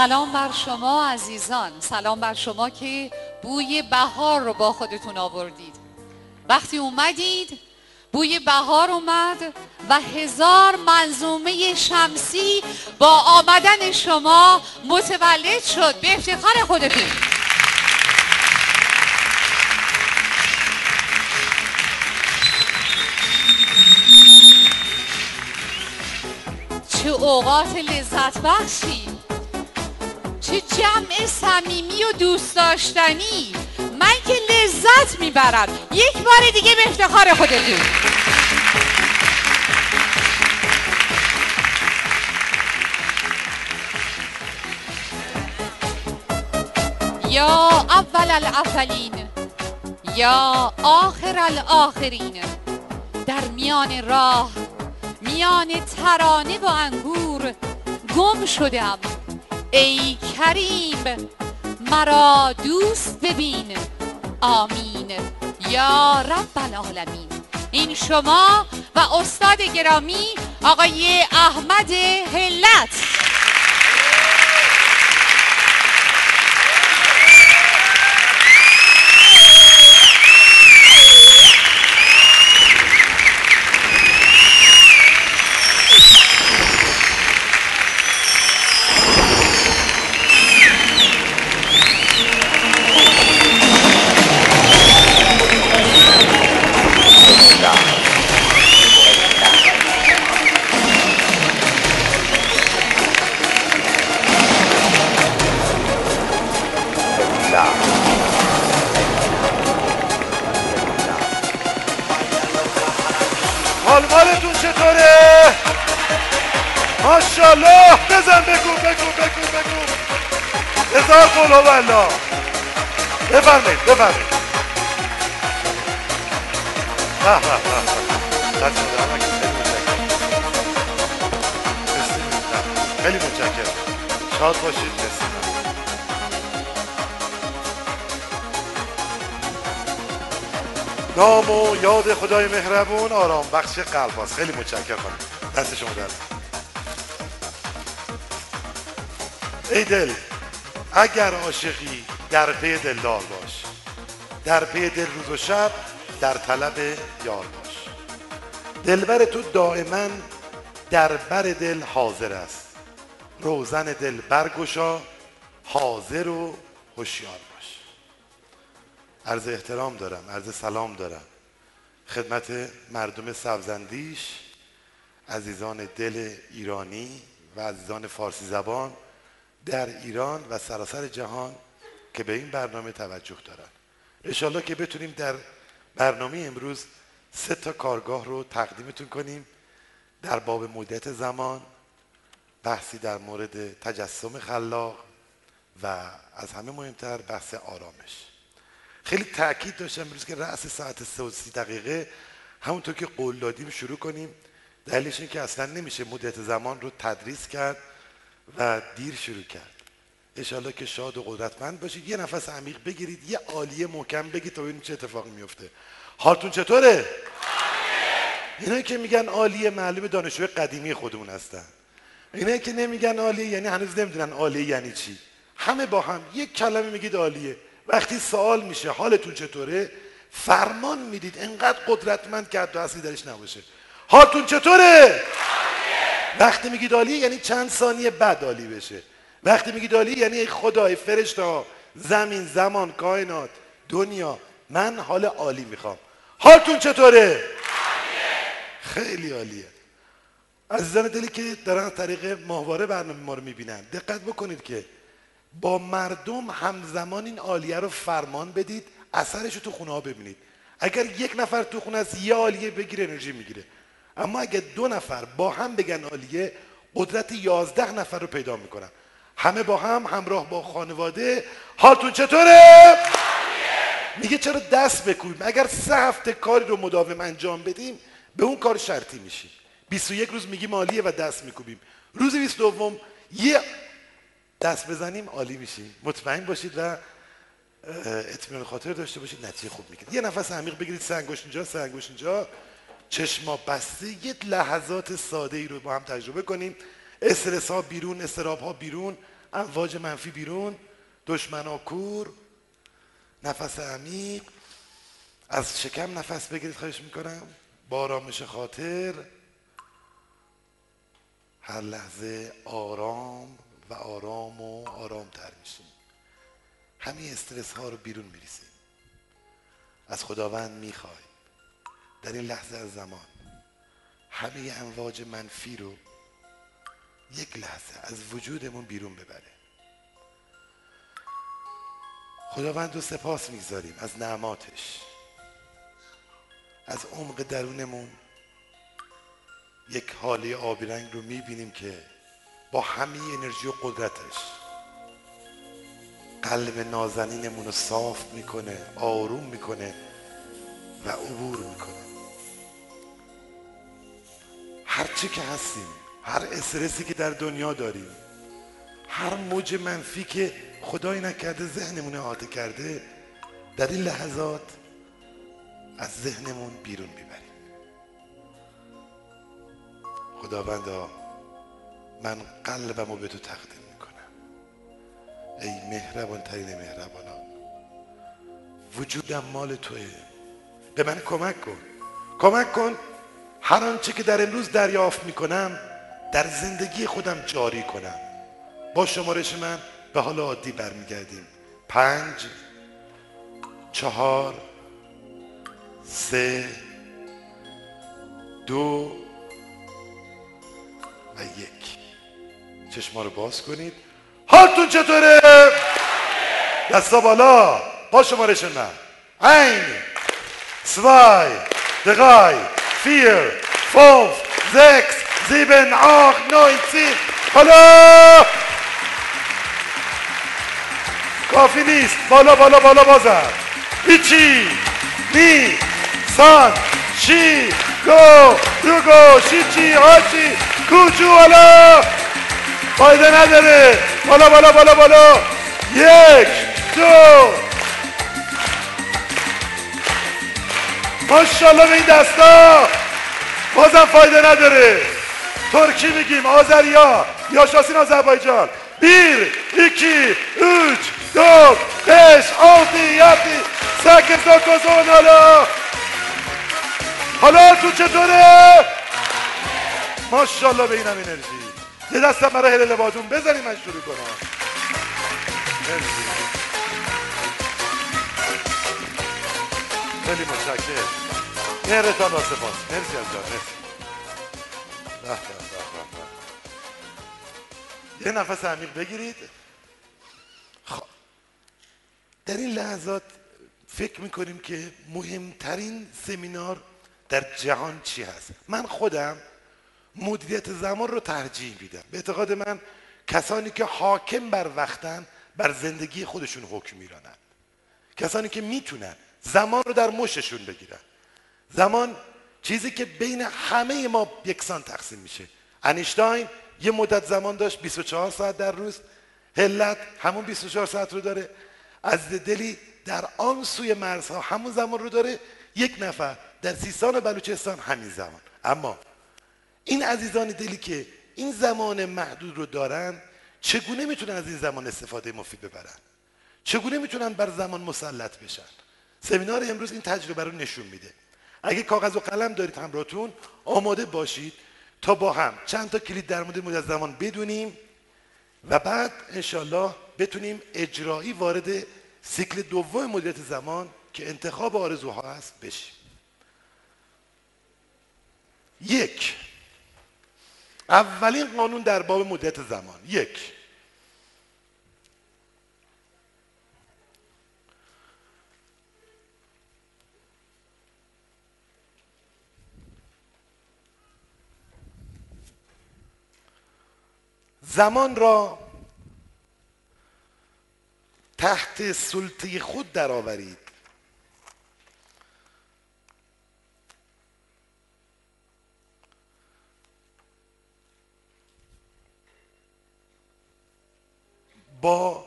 سلام بر شما عزیزان. سلام بر شما که بوی بهار رو با خودتون آوردید. وقتی اومدید بوی بهار اومد و هزار منظومه شمسی با آمدن شما متولد شد. به افتخار خودتون. چه اوقات لذت بخشی چه جمع صمیمی و دوست داشتنی. من که لذت می‌برم. یک بار دیگه به افتخار خودتون. یا اول الاولین یا آخر الاخرین. در میان راه میان ترانه و انگور گم شدم. ای کریم مرا دوست ببین. آمین. یا رب العالمین. این شما و استاد گرامی آقای احمد هلت. ماشاءالله. بزن بگو بگو بگو بگو. هزار قول هو الله. بفرمایید بفرمایید. در نکنید. خیلی متشکرم. شاد باشید. مرسی. نام و یاد خدای مهربون. آرام بخش قلب هاست. خیلی متشکرم. دست شما در ای دل اگر عاشقی در پی دلدار باش در پی دل روز و شب در طلب یار باش. دلبر تو دائما در بر دل حاضر است. روزن دل برگشا حاضر و هوشیار باش. عرض احترام دارم عرض سلام دارم. خدمت مردم سبزندیش عزیزان دل ایرانی و عزیزان فارسی زبان در ایران و سراسر جهان که به این برنامه توجه دارن. انشالله که بتونیم در برنامه امروز سه تا کارگاه رو تقدیمتون کنیم در باب مدت زمان بحثی در مورد تجسم خلاق و از همه مهمتر بحث آرامش. خیلی تاکید داشتم امروز که رأس ساعت سه و سی دقیقه همونطور که قول دادیم شروع کنیم. دلیلش این که اصلا نمیشه مدت زمان رو تدریس کرد. و دیر شروع کرد. انشالله که شاد و قدرتمند باشید. یه نفس عمیق بگیرید یه عالیه محکم بگید تا ببینید چه اتفاقی میفته. حالتون چطوره؟ اینایی که میگن عالیه معلوم دانشجوی قدیمی خودمون هستن. اینایی که نمیگن عالیه یعنی هنوز نمی‌دونن عالیه یعنی چی. همه با هم. یک کلمه میگید عالیه. وقتی سوال میشه حالتون چطوره؟ فرمان می‌دید. انقدر قدرتمند که حتی اصلی درش نباشه. حالتون چطوره؟ وقتی میگید عالیه یعنی چند ثانیه بعد عالی بشه. وقتی میگید عالیه یعنی ای خدای فرشته زمین زمان کائنات دنیا. من حال عالی می‌خوام. حالتون چطوره؟ خیلی عالیه. عزیزان دلی که دارن از طریق ماهواره برنامه ما رو می‌بینن دقت بکنید که با مردم همزمان این عالیه رو فرمان بدید اثرش رو تو خونه ها ببینید. اگر یک نفر تو خونه است یه عالیه بگیره انرژی می‌گیره. اما اگر دو نفر با هم بگن عالیه قدرت یازده نفر رو پیدا می‌کنن. همه با هم همراه با خانواده. حالتون چطوره؟ میگه چرا دست بکوبیم؟ اگر سه هفته کاری رو مداوم انجام بدیم به اون کار شرطی میشیم. 21 روز میگیم عالیه و دست میکوبیم. روز 22 یه دست بزنیم عالی میشیم. مطمئن باشید و اطمینان خاطر داشته باشید. نتیجه خوب می‌گیرید. یه نفس عمیق بگیرید. انگشت اینجا انگشت اینجا. چشما بسته یک لحظات ساده ای رو با هم تجربه کنیم. استرس ها بیرون استراب ها بیرون امواج منفی بیرون دشمنا کور نفس عمیق. از شکم نفس بگیرید خواهش می‌کنم. با آرامش خاطر. هر لحظه آرام و آرام و آرام تر میشیم. همین استرس ها رو بیرون میریسیم از خداوند می‌خوای. در این لحظه از زمان همه امواج منفی رو یک لحظه از وجودمون بیرون ببره. خداوند رو سپاس می‌گذاریم از نعماتش از عمق درونمون. یک حالی آبی رنگ رو می‌بینیم که با همه انرژی و قدرتش قلب نازنینمون رو صاف می‌کنه آروم می‌کنه و عبور می‌کنه. هرچی که هستیم هر استرسی که در دنیا داریم هر موج منفی که خدای نکرده ذهنمون احاطه کرده در این لحظات از ذهنمون بیرون می‌بریم. خداوندا من قلبم رو به تو تقدیم می‌کنم. ای مهربان ترین مهربانان وجودم مال توه. به من کمک کن. کمک کن هر آنچه که در امروز دریافت می‌کنم در زندگی خودم جاری کنم. با شمارش من به حال عادی برمیگردیم. پنج چهار سه دو و یک. چشما رو باز کنید. حالتون چطوره؟ دستا بالا. با شمارش من. ein, zwei, drei, vier, fünf, sechs, sieben, acht, neun, zehn. حالا کافی نیست بالا بالا بالا بازم هیچی نی سان شی گو دوگو شیچی هاچی کوچو حالا فایده نداره بالا بالا بالا بالا یک دو ماشاءالله به این دستا بازم فایده نداره. ترکی میگیم آذریا یا شاسین آذربایجان. iki, üç, dört, beş, altı, yedi, sekiz, dokuz, on حالا حالا تو چطوره؟ ماشاءالله به اینم انرژی. یه دستم برای هلل بادون بزنیم من شروع کنم. خیلی متشکرم. مهرتان را سپاس. مرسی از جان مرسی. یه نفس عمیق بگیرید. خب. در این لحظات فکر می‌کنیم که مهمترین سمینار در جهان چی هست؟ من خودم مدیریت زمان رو ترجیح میدم. به اعتقاد من کسانی که حاکم بر وقتن بر زندگی خودشون حکم میرانن کسانی که می‌تونن زمان رو در مشتشون بگیرن. زمان چیزی که بین همه ما یکسان تقسیم میشه. انیشتاین یه مدت زمان داشت 24 ساعت در روز. هلت همون 24 ساعت رو داره. از دلی در آن سوی مرزها همون زمان رو داره. یک نفر در سیستان و بلوچستان همین زمان. اما این عزیزان دلی که این زمان محدود رو دارن چگونه می‌تونن از این زمان استفاده مفید ببرن؟ چگونه می‌تونن بر زمان مسلط بشن؟ سمینار امروز این تجربه رو نشون میده. اگه کاغذ و قلم دارید همراهتون آماده باشید تا با هم چند تا کلید در مورد مدت زمان بدونیم و بعد انشالله بتونیم اجرایی وارد سیکل دوم مدیریت زمان که انتخاب آرزوها هست بشیم. یک اولین قانون در باب مدیریت زمان. یک. زمان را تحت سلطه خود درآورید. با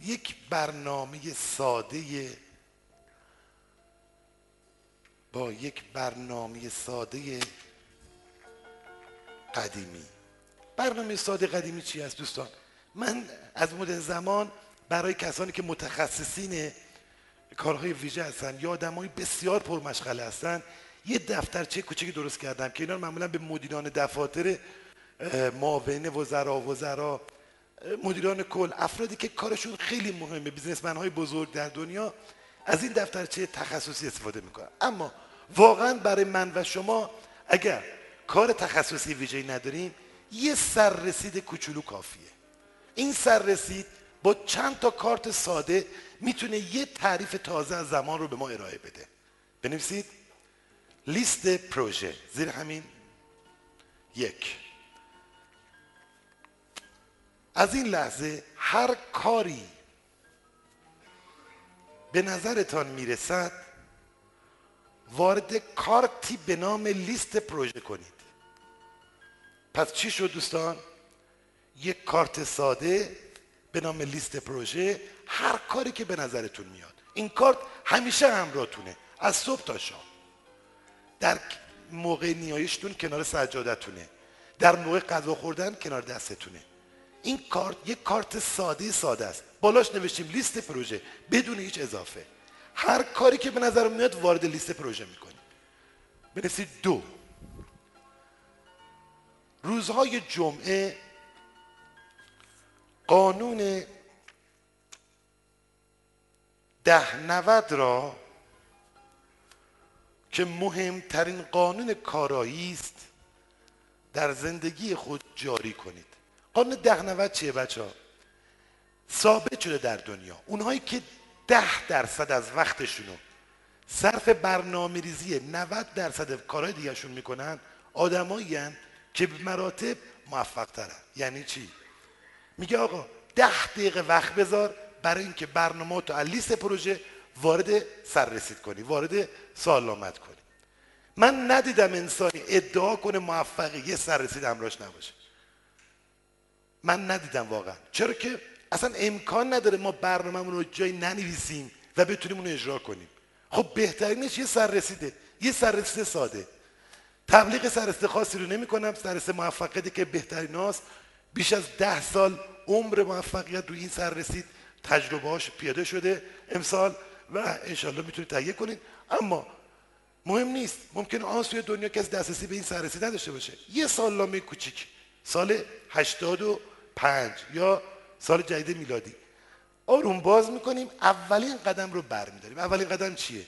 یک برنامه ساده با یک برنامه ساده قدیمی. برنامه ساده قدیمی چی است دوستان؟ من از مدت زمان برای کسانی که متخصصین کارهای ویژه هستن یا آدمای بسیار پرمشغله هستن یه دفترچه کوچکی درست کردم که اینا معمولا به مدیران دفاتر معاون وزرا وزرا مدیران کل افرادی که کارشون خیلی مهمه بیزنسمن های بزرگ در دنیا از این دفترچه تخصصی استفاده می‌کنن اما واقعا برای من و شما اگر کار تخصصی ویژه‌ای نداریم یه سررسید کوچولو کافیه. این سررسید با چند تا کارت ساده می‌تونه یه تعریف تازه از زمان رو به ما ارائه بده. بنویسید. لیست پروژه. زیر همین. یک. از این لحظه هر کاری به نظرتان می‌رسد وارد کارتی به نام لیست پروژه کنید. پس چی شد دوستان؟ یک کارت ساده به نام لیست پروژه هر کاری که به نظرتون میاد. این کارت همیشه همراهتونه از صبح تا شام. در موقع نیایشتون کنار سجادتونه. در موقع غذا خوردن کنار دستتونه. این کارت یک کارت ساده ساده است. بالاش نوشتیم لیست پروژه بدون هیچ اضافه. هر کاری که به نظر میاد وارد لیست پروژه می‌کنیم. بنویسید دو. روزهای جمعه قانون ده نود را که مهمترین قانون کارایی است در زندگی خود جاری کنید قانون ده نود چیه بچه؟ ثابت شده در دنیا اونهایی که ده درصد از وقتشونو صرف برنامه ریزی 90 درصد کارهای دیگرشون می‌کنن آدمایی که به مراتب موفق ترن یعنی چی؟ میگه آقا ده دقیقه وقت بذار برای اینکه برنامه تو لیست پروژه وارد سررسید کنی وارد سالامت کنی. من ندیدم انسانی ادعا کنه موفقی یه سررسید امراش نباشه. من ندیدم واقعا. چرا که اصلا امکان نداره ما برنامهمون رو جایی ننویسیم و بتونیم اون اجرا کنیم. خب بهترینش یه سررسیده یه سررسید ساده. تبلیغ سررسید خاصی رو نمی کنم سررسید موفقیتی که بهترین هاست. بیش از ده سال عمر موفقیت روی این سر رسید. تجربهاش پیاده شده امسال و انشالله می‌تونید تهیه کنید. اما مهم نیست. ممکن آن سوی دنیا کسی دسترسی به این سررسی نداشته باشه. یه سال لامه کوچیک. سال 85 یا سال جدید میلادی. آروم باز می‌کنیم. اولین قدم رو برمیداریم. اولین قدم چیه؟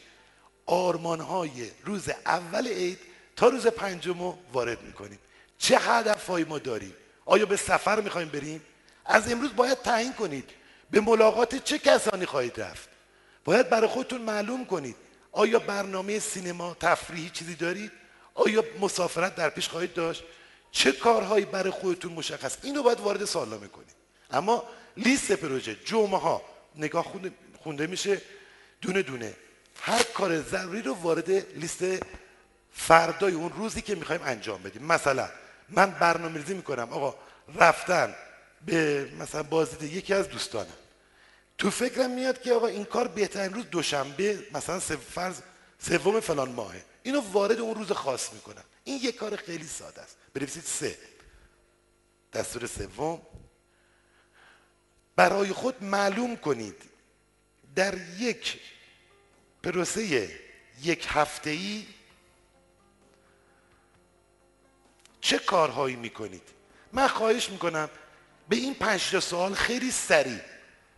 آرمان های روز اول عید تا روز پنجم رو وارد می‌کنیم. چه هدفهایی ما داریم؟ آیا به سفر می‌خوایم بریم؟ از امروز باید تعیین کنید. به ملاقات چه کسانی خواهید رفت؟ باید برای خودتون معلوم کنید. آیا برنامه سینما تفریحی چیزی دارید؟ آیا مسافرت در پیش خواهید داشت؟ چه کارهایی برای خودتون مشخص؟ اینو باید وارد سالامه کنید. اما لیست پروژه جمعه ها نگاه خونده, خونده میشه؟ دونه دونه. هر کار ضروری رو وارد لیست فردای اون روزی که می‌خوایم انجام بدیم. مثلا من برنامه ریزی می‌کنم. آقا رفتن به مثلا بازدید یکی از دوستانم. تو فکرم میاد که آقا این کار بهترین روز دوشنبه مثلا فرض سوم فلان ماهه. اینو وارد اون روز خاص می‌کنم. این یه کار خیلی ساده است. بنویسید سه. دستور سوم. برای خود معلوم کنید. در یک پروسه یک هفته ای چه کارهایی می‌کنید؟ من خواهش می‌کنم به این پنج سوال خیلی سریع.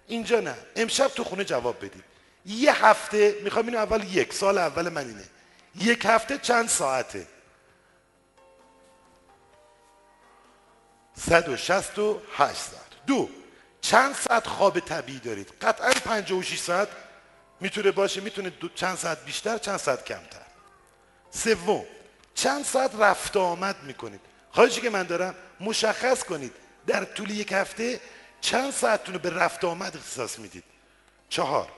اینجا نه. امشب تو خونه جواب بدید. یه هفته می‌خوام اینو اول یک سال اول من اینه. یک هفته چند ساعته؟ 168 ساعت. دو. چند ساعت خواب طبیعی دارید؟ قطعا 56 ساعت می‌تونه باشه می‌تونه چند ساعت بیشتر چند ساعت کمتر؟ سوم. چند ساعت رفت آمد می‌کنید. خواهشی که من دارم؟ مشخص کنید. در طول یک هفته چند ساعتتون رو به رفت آمد اختصاص می‌دید؟ چهار.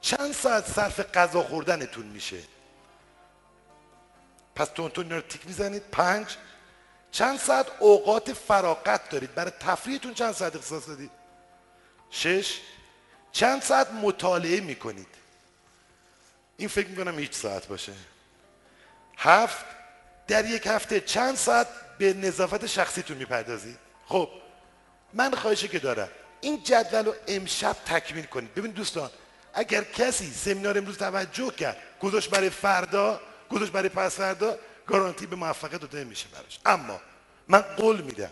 چند ساعت صرف غذا خوردنتون میشه؟ پس تونتون رو تیک می‌زنید. پنج. چند ساعت اوقات فراغت دارید؟ برای تفریحتون چند ساعت اختصاص دادید شش. چند ساعت مطالعه می‌کنید؟ این فکر می‌کنم هیچ ساعت باشه. هفت. در یک هفته چند ساعت به نظافت شخصیتون می‌پردازید خب من خواهشی که دارم این جدول رو امشب تکمیل کنید. ببین دوستان اگر کسی سمینار امروز توجه کرد گذاشت برای فردا گذاشت برای پس فردا گارانتی به موفقیت داده میشه براش. اما من قول میدم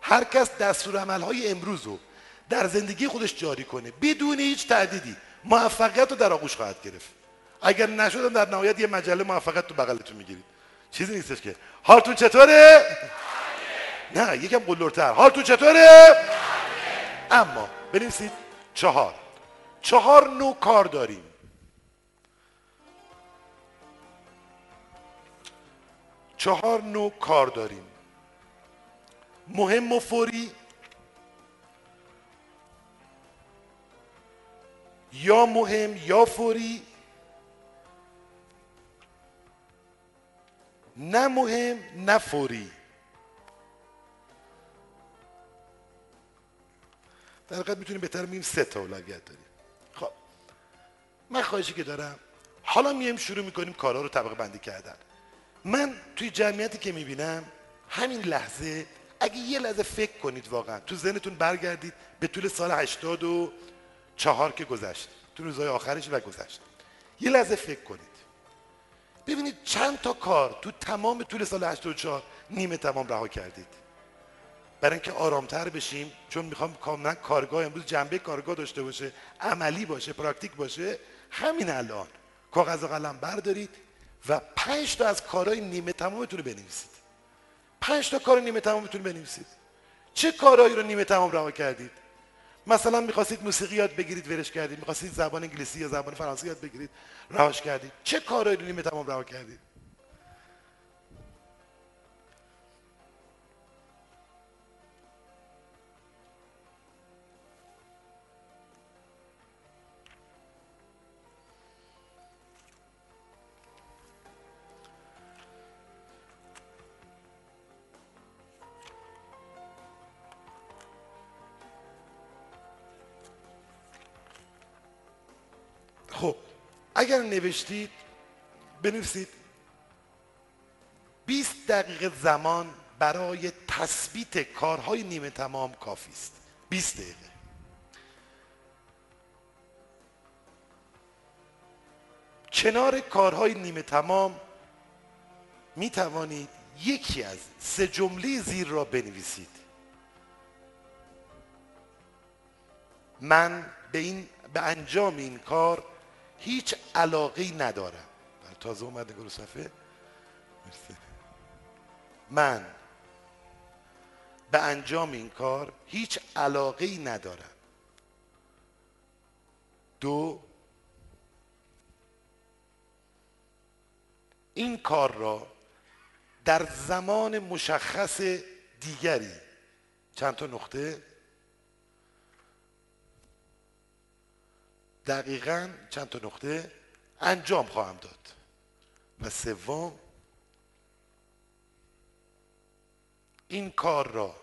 هر کس دستور عملهای امروز رو در زندگی خودش جاری کنه بدون هیچ تعدیدی موفقیت رو در آغوش خواهد گرفت. اگر نشدم در نهایت یه مجله موفقیت تو بغلتون می‌گیرید. چیزی نیستش که. حالتون چطوره؟ نه یکم قلورتر حالتون چطوره؟ اما بنویسید چهار. چهار نوع کار داریم. چهار نوع کار داریم. مهم و فوری یا مهم یا فوری نه مهم نه فوری. در حقیقت می‌تونیم بهتر میگیم سه تا اولویت داریم. خب من خواهشی که دارم حالا میایم شروع می‌کنیم کارها رو طبقه بندی کردن. من توی جمعیتی که می‌بینم همین لحظه اگه یه لحظه فکر کنید واقعا تو ذهنتون برگردید به طول سال 84 که گذشت تو روزهای آخرش و گذشت. یه لحظه فکر کنید. ببینید چند تا کار تو تمام طول سال 84 نیمه تمام رها کردید. برای اینکه آرامتر بشیم چون می‌خوام کاملا کارگاه امروز جنبه کارگاه داشته باشه عملی باشه پراکتیک باشه همین الان. کاغذ و قلم بردارید و پنج تا از کارهای نیمه تمامتون رو بنویسید. پنج تا کار نیمه تمامتون بنویسید. چه کارهایی رو نیمه تمام رها کردید؟ مثلا می‌خواستید موسیقی یاد بگیرید ورش کردید. می‌خواستید زبان انگلیسی یا زبان فرانسه یاد بگیرید رهاش کردید. چه کارهایی رو نیمه تمام رها کردید؟ اگر نوشتید بنویسید. 20 دقیقه زمان برای تثبیت کارهای نیمه تمام کافی است. 20 دقیقه. کنار کارهای نیمه تمام می توانید یکی از سه جمله زیر را بنویسید. من به این به انجام این کار هیچ علاقه ندارم. تازه اومده گروه صفحه. من به انجام این کار هیچ علاقه ندارم. دو این کار را در زمان مشخص دیگری چند تا نقطه؟ دقیقا چند تا نقطه انجام خواهم داد. و سوم این کار را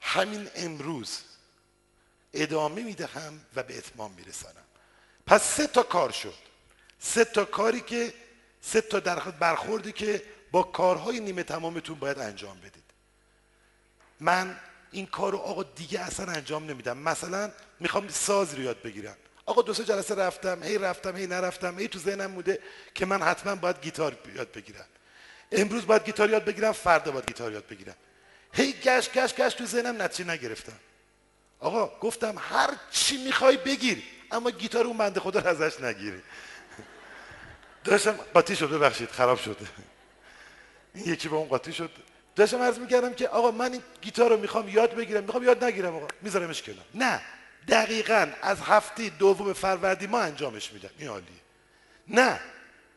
همین امروز ادامه می‌دهم و به اتمام میرسانم. پس سه تا کار شد. سه تا کاری که سه تا برخوردی که با کارهای نیمه تمامتون باید انجام بدید. من این کار رو آقا دیگه اصلا انجام نمیدم. مثلا می‌خوام ساز رو یاد بگیرم. آقا دو سه جلسه رفتم هی رفتم هی نرفتم هی تو ذهنم بوده که من حتما باید گیتار یاد بگیرم. امروز باید گیتار یاد بگیرم فردا باید گیتار یاد بگیرم. هی گشت گشت گشت تو ذهنم نتیجه نگرفتم. آقا گفتم هر چی می‌خوای بگیر اما گیتار اون بنده خدا رو ازش نگیری. داشتم قاطی شد ببخشید خراب شده این یکی با اون قاطی شد. داشتم عرض می‌کردم که آقا من این گیتار رو می‌خوام یاد بگیرم می‌خوام یاد نگیرم آقا. میذارمش کنار. نه. دقیقا از هفته دوم فروردی ما انجامش میدم. این عالیه. نه.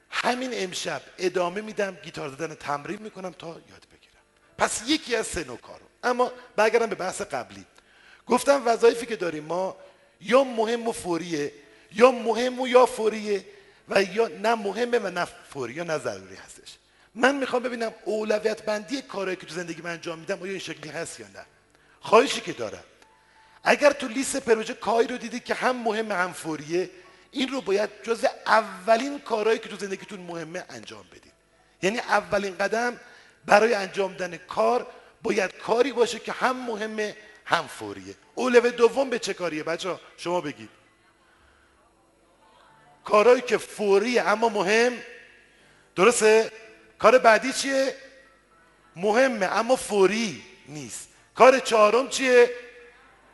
همین امشب ادامه میدم گیتار زدن تمرین می‌کنم تا یاد بگیرم. پس یکی از سه نوع کارو. اما برگردم به بحث قبلی. گفتم وظایفی که داریم ما یا مهم و فوریه یا مهم و یا فوریه و یا نه مهمه و نه فوری یا نه ضروری هستش. من می‌خوام ببینم اولویت بندی کارهایی که تو زندگی من انجام میدم آیا این شکلی هست یا نه؟ خواهشی که دارم. اگر تو لیست پروژه کاری رو دیدید که هم مهم هم فوریه این رو باید جز اولین کارهایی که تو زندگیتون مهمه انجام بدید. یعنی اولین قدم برای انجام دادن کار باید کاری باشه که هم مهمه هم فوریه. اولوه دوم به چه کاریه؟ بچه شما بگید. کارهایی که فوریه اما مهم درسته؟ کار بعدی چیه؟ مهمه اما فوری نیست. کار چهارم چیه؟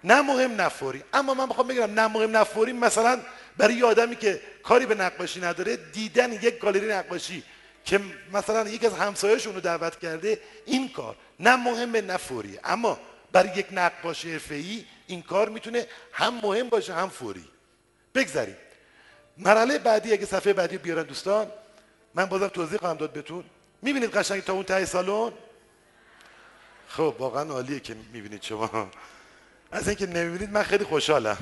نه مهم نه فوری. اما من می‌خوام بگم نه مهم نه فوری مثلا برای یه آدمی که کاری به نقاشی نداره دیدن یک گالری نقاشی که مثلا یکی از همسایه‌شون رو دعوت کرده این کار. نه مهم نه فوری. اما برای یک نقاش حرفه‌ای این کار می‌تونه هم مهم باشه هم فوری. بگذاریم. مرحله بعدی اگه صفحه بعدی بیارن دوستان من بازم توضیح خواهم داد بهتون. می‌بینید قشنگ تا اون ته سالن؟ خب واقعا عالیه که می‌بینید شما. از اینکه نمی‌بینید من خیلی خوشحالم.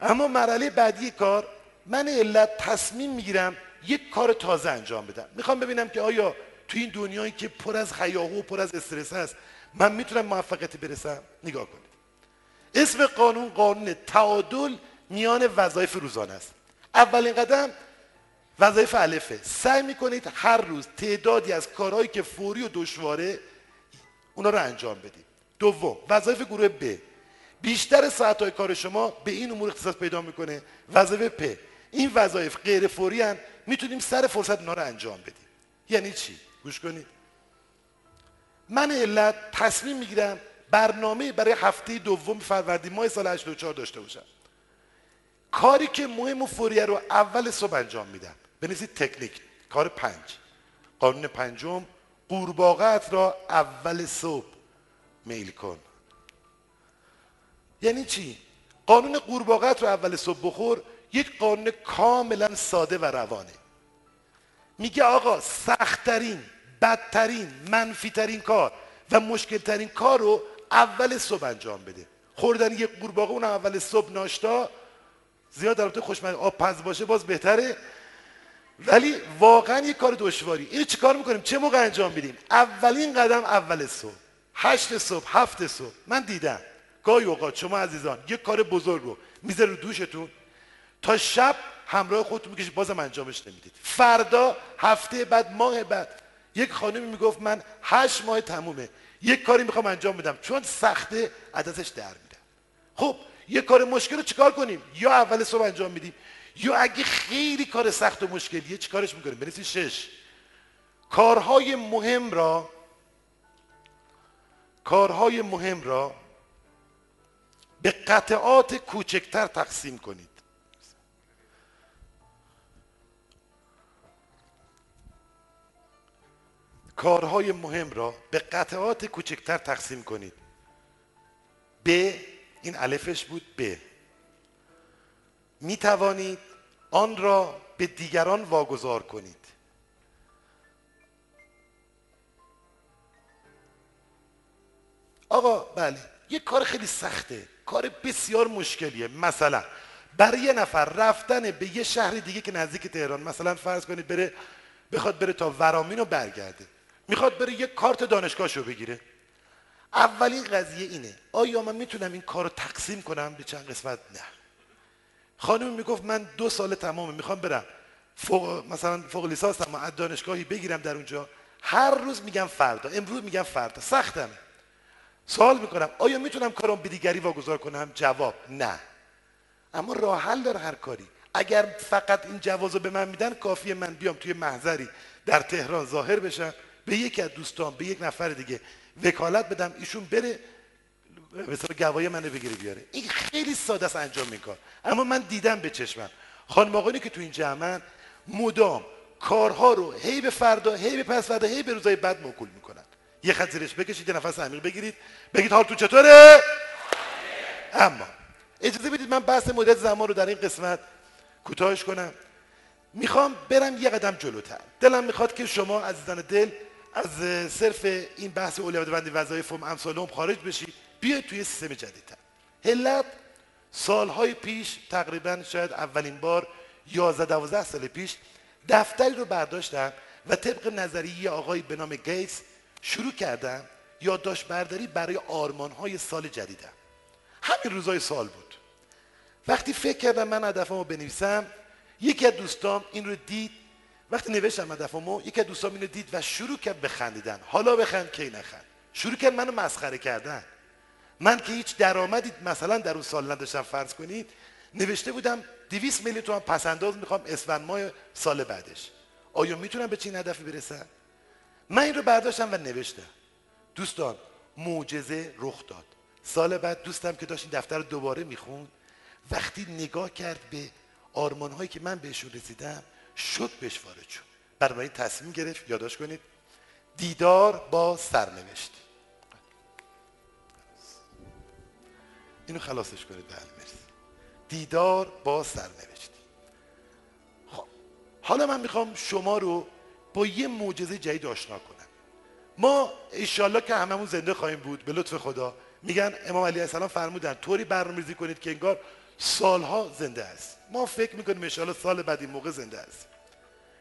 اما مرحله بعدی کار من علت تصمیم می‌گیرم یک کار تازه انجام بدم. می‌خوام ببینم که آیا تو این دنیایی که پر از خیاهو و پر از استرس هست من می‌تونم موفقیت برسم؟ نگاه کنید. اسم قانون قانون تعادل میان وظایف روزانه است. اولین قدم وظایف الفه. سعی می‌کنید هر روز تعدادی از کارهایی که فوری و دشواره اونا رو انجام بدید. دوم وظایف گروه ب. بیشتر ساعتهای کار شما به این امور اختصاص پیدا می‌کنه. وظایف پ. این وظایف غیر فوری هن. می‌تونیم سر فرصت اونا رو انجام بدیم. یعنی چی؟ گوش کنید. من علت تصمیم می‌گیرم برنامه برای هفته دوم فروردین ماه سال 84 داشته باشم. کاری که مهم و فوریه رو اول صبح انجام میدم. بنویسید تکنیک. کار پنج. قانون پنجم قورباغت را اول صبح میل کن. یعنی چی؟ قانون قورباغت رو اول صبح بخور یک قانون کاملا ساده و روانه. میگه آقا سختترین بدترین منفیترین کار و مشکلترین کار رو اول صبح انجام بده. خوردن یک قورباغه اون اول صبح ناشتا زیاد در خوشمزه آب پز باشه باز بهتره. ولی واقعا یک کار دشواری. اینو چیکار می‌کنیم؟ چه موقع انجام میدیم؟ اولین قدم اول صبح. هشت صبح هفت صبح. من دیدم. گاهی اوقات شما عزیزان یک کار بزرگ رو میزه رو دوشتون. تا شب همراه خودتون می‌کشید بازم انجامش نمی‌دید. فردا هفته بعد ماه بعد. یک خانمی می‌گفت من هشت ماه تمومه. یک کاری می‌خوام انجام بدم. چون سخته عددش در میدم خب یک کار مشکل رو چیکار کنیم؟ یا اول صبح انجام میدیم یا اگه خیلی کار سخت و مشکلیه چیکارش می‌کنیم؟ بنویسید شش. کارهای مهم را کارهای مهم را به قطعات کوچکتر تقسیم کنید. کارهای مهم را به قطعات کوچکتر تقسیم کنید. ب این الفش بود ب. می توانید آن را به دیگران واگذار کنید. آقا بله یک کار خیلی سخته کار بسیار مشکلیه. مثلا برای یه نفر رفتن به یه شهر دیگه که نزدیک تهران مثلا فرض کنید بره بخواد بره تا ورامین و برگرده می‌خواد بره یه کارت دانشگاهشو بگیره. اولین قضیه اینه آیا من می‌تونم این کار رو تقسیم کنم به چند قسمت؟ نه. خانم می‌گفت من دو سال تمامه می‌خوام برم. فوق مثلا فوق لیسانس از دانشگاهی بگیرم در اونجا. هر روز میگم فردا امروز میگم فردا. سختمه. سوال می‌کنم آیا می‌تونم کارم به دیگری واگذار کنم؟ جواب نه. اما راه حل داره هر کاری. اگر فقط این جواز به من میدن کافیه من بیام توی محضری در تهران ظاهر بشم به یکی از دوستان به یک نفر دیگه وکالت بدم ایشون بره مثلا گواهی منو بگیره بیاره این خیلی ساده است انجام این کار. اما من دیدم به چشمم. خانم آقایی که تو این جمعن مدام کارها رو هی به فردا هی به پس فردا هی به روزای بعد موکول می‌کنن. یه خط زیرش بکشید یه نفس عمیق بگیرید. بگید تو چطوره؟ اما اجازه بدید من بحث مدت زمان رو در این قسمت کوتاهش کنم. می‌خوام برم یه قدم جلوتر. دلم می‌خواد که شما عزیزان دل از صرف این بحث اولویت بندی وظایف امثال خارج بشید بیاید توی سیستم جدیدتر. علت سالهای پیش تقریبا شاید اولین بار 11 12 سال پیش دفتری رو برداشتم و طبق نظریه آقای به نام گیتس شروع کردم یادداشت برداری برای آرمان های سال جدیدم. همین روزای سال بود. وقتی فکر کردم من هدفمو بنویسم یکی از دوستام این رو دید. وقتی نوشتم هدفمو یکی از دوستام این رو دید و شروع کرد به خندیدن. حالا بخند کی نخند؟ شروع کرد منو مسخره کردن. من که هیچ درآمدی مثلا در اون سال نداشتم فرض کنید نوشته بودم 200 میلیون تومن پس انداز می‌خوام اسفند ماه سال بعدش. آیا می‌تونم به چین هدفی برسم؟ من این رو برداشتم و نوشتم. دوستان معجزه رخ داد. سال بعد دوستم که داشت این دفتر دوباره می‌خوند وقتی نگاه کرد به آرمان هایی که من بهشون رسیدم شد بهش وارد شد. برای تصمیم گرفت یادداشت کنید دیدار با سرنوشت. اینو خلاصش کنید بله مرسی. دیدار با سرنوشت. خب حالا من می‌خوام شما رو با یه معجزه جدید آشنا کنم. ما انشالله که هممون زنده خواهیم بود به لطف خدا. میگن امام علیه السلام فرمودن طوری برنامه‌ریزی کنید که انگار سالها زنده است. ما فکر می‌کنیم انشالله سال بعد این موقع زنده است.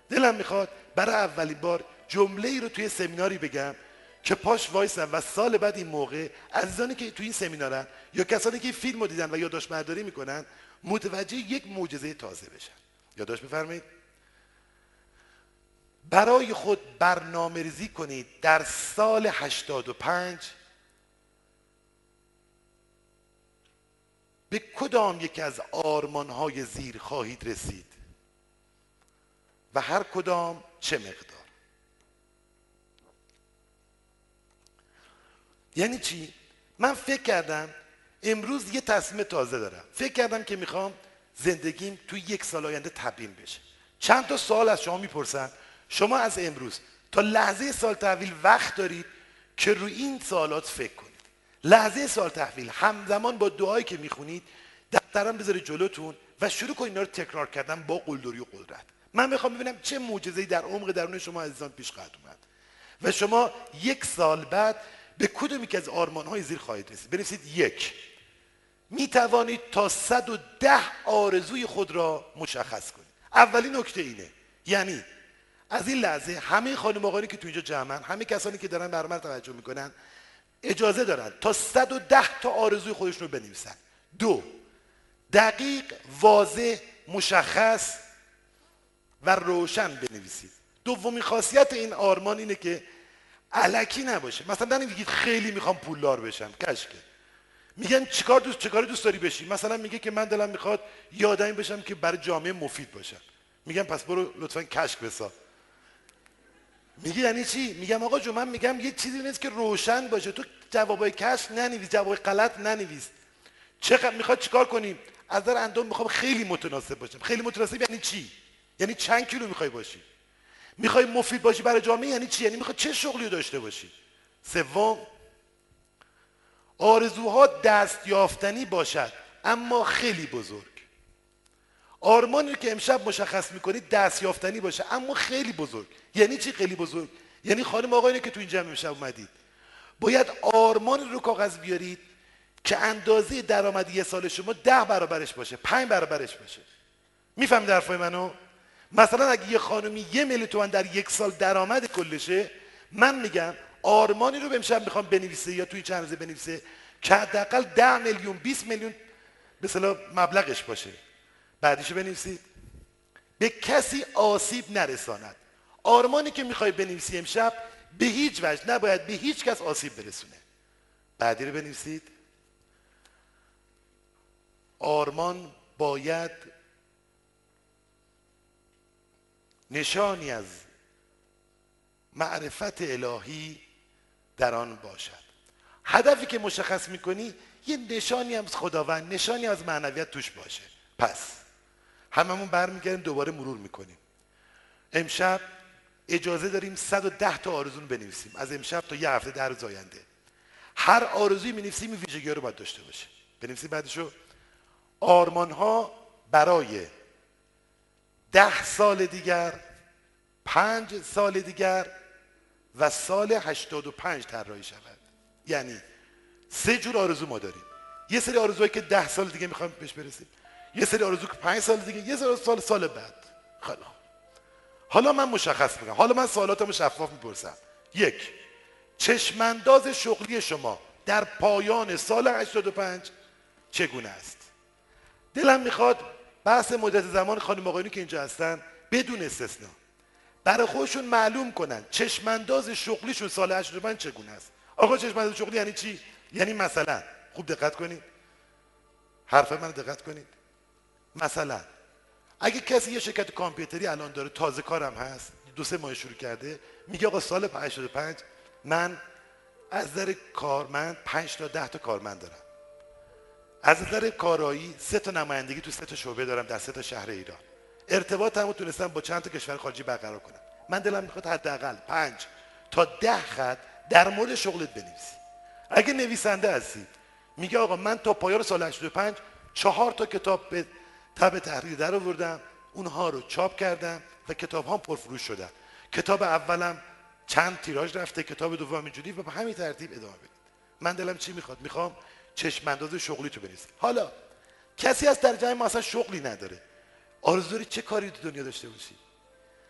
دلم می‌خواد برای اولین بار جمله ای رو توی سمیناری بگم. که پاش وایسن و سال بعد این موقع عزیزانی که توی این سمینارن یا کسانی که فیلم رو دیدن و یادداشت برداری می‌کنن متوجه یک معجزه تازه بشن. یادداشت بفرمایید. برای خود برنامه ریزی کنید در سال 85 به کدام یکی از آرمان های زیر خواهید رسید؟ و هر کدام چه مقدار؟ یعنی چی؟ من فکر کردم امروز یه تصمیم تازه دارم. فکر کردم که می‌خوام زندگیم توی یک سال آینده تبیین بشه. چند تا سوال از شما می‌پرسم شما از امروز تا لحظه سال تحویل وقت دارید که روی این سوالات فکر کنید. لحظه سال تحویل همزمان با دعایی که می‌خونید دفترم بذارید جلوتون و شروع کنید اینا رو تکرار کردن با قلدری و قدرت. من می‌خوام ببینم چه معجزه‌ای در عمق درون شما عزیزان پیش خواهد اومد. و شما یک سال بعد به کدوم که از آرمان های زیر خواهید رسید؟ بنویسید یک. می توانید تا 110 آرزوی خود را مشخص کنید. اولین نکته اینه. یعنی از این لحظه همه خانم آقایی که تو اینجا جمعن همه کسانی که دارن برنامه توجه می‌کنن اجازه دارن تا 110 تا آرزوی خودشون رو بنویسن. دو دقیق واضح مشخص و روشن بنویسید. دومین خاصیت این آرمان اینه که علکی نباشه. مثلا نمیگید خیلی می‌خوام پولدار بشم. کشکه. میگن چیکار دوست چیکار دوست داری بشی؟ مثلا میگه که من دلم می‌خواد یادمی بشم که برای جامعه مفید باشم. میگم پس برو لطفا کشک بساز میگه یعنی چی؟ میگم آقا جو من میگم یه چیزی نیست که روشن باشه. تو جوابای کشف ننویس جوابای غلط ننویس. چقدر می‌خواد چیکار کنیم؟ از در اندام می‌خوام خیلی متناسب باشم. خیلی متناسب یعنی چی؟ یعنی چند کیلو می‌خوای باشی؟ می‌خوای مفید باشی برای جامعه یعنی چی؟ یعنی می‌خوای چه شغلی داشته باشی؟ سوم آرزوها دست یافتنی باشد اما خیلی بزرگ. آرمانی که امشب مشخص می‌کنید دست یافتنی باشه اما خیلی بزرگ. یعنی چی خیلی بزرگ؟ یعنی خانم آقایانی که تو این جمع امشب اومدید. باید آرمان رو کاغذ بیارید که اندازه درآمد یه سال شما ده برابرش باشه پنج برابرش باشه. می‌فهمید حرفای منو؟ مثلا اگه یه خانمی یه میلیون تومن در یک سال درآمد کلشه من میگم آرمانی رو به امشب می‌خوام بنویسه یا توی چند روزه بنویسه که حداقل ده میلیون 20 میلیون به مبلغش باشه. بعدیشو بنویسید. به کسی آسیب نرساند. آرمانی که می‌خوای بنویسی امشب به هیچ وجه نباید به هیچ کس آسیب برسونه. بعدی رو بنویسید. آرمان باید نشانی از معرفت الهی در آن باشد. هدفی که مشخص می‌کنی یه نشانی از خداوند نشانی از معنویت توش باشه. پس هممون برمیگردیم دوباره مرور می‌کنیم. امشب اجازه داریم 110 تا آرزون بنویسیم. از امشب تا یه هفته در روز آینده. هر آرزویی می‌نویسیم این ویژگی رو باید داشته باشه بنویسیم بعدشو. آرمان ها برای ده سال دیگر پنج سال دیگر و سال 85 طراحی شود. یعنی سه جور آرزو ما داریم. یه سری آرزوهایی که ده سال دیگه می‌خوایم بهش برسیم. یه سری آرزو که پنج سال دیگه یه سری سال سال بعد. خیلی حالا من مشخص میگم حالا من سوالاتمو شفاف می‌پرسم. یک چشمانداز شغلی شما در پایان سال 85 چگونه است؟ دلم می‌خواد بحث مدت زمان خانم آقایونی که اینجا هستن بدون استثنا. برای خودشون معلوم کنن چشمانداز شغلیشون سال 85 چگونه است. آقا چشم شغلی یعنی چی؟ یعنی مثلا خوب دقت کنید. حرف من دقت کنید. مثلا اگه کسی یه شرکت کامپیوتری الان داره تازه کارم هست دو سه ماه شروع کرده میگه آقا سال 85 من از نظر کارمند 5 تا 10 تا کارمند دارم. از نظر کارایی سه تا نمایندگی تو سه تا شعبه دارم در سه تا شهر ایران. ارتباطمو تونستم با چند تا کشور خارجی برقرار کنم. من دلم می‌خواد حداقل 5 تا 10 خط در مورد شغلت بنویسی. اگه نویسنده هستی میگه آقا من تا پایان سال 85 چهار تا کتاب به تب تحریر در آوردم اونها رو چاپ کردم و کتاب ها پرفروش شدن. کتاب اولم چند تیراژ رفته کتاب دوم اینجوری و به همین ترتیب ادامه بدید. من دلم چی می‌خواد؟ می‌خوام چشم انداز شغلی تو بنویسی حالا کسی از در ما اصلا شغلی نداره. آرزو چه کاری تو دنیا داشته باشی؟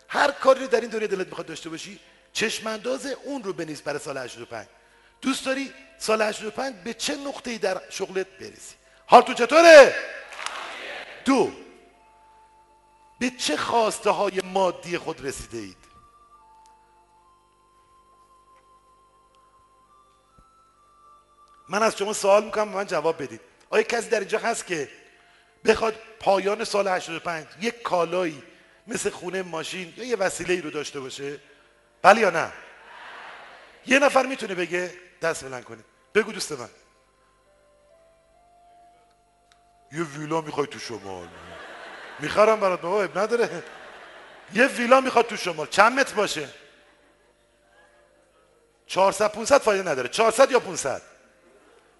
هر کاری رو در این دنیا دلت می‌خواد داشته باشی چشم انداز اون رو بنویس برای سال 85 دوست داری سال 85 به چه نقطه‌ای در شغلت برسی؟ حال تو چطوره؟ دو به چه خواسته های مادی خود رسیده اید؟ من از شما سوال می‌کنم من جواب بدید. آیا کسی در اینجا هست که بخواد پایان سال 85 یک کالایی مثل خونه ماشین یا یه وسیله ای رو داشته باشه؟ بله یا نه؟ یه نفر می‌تونه بگه دست بلند کنید. بگو دوست من. یه ویلا می‌خوای تو شمال. می‌خرم برات بابا اب نداره. یه ویلا می‌خواد تو شمال. چند متر باشه؟ 400 500 فایده نداره. 400 یا 500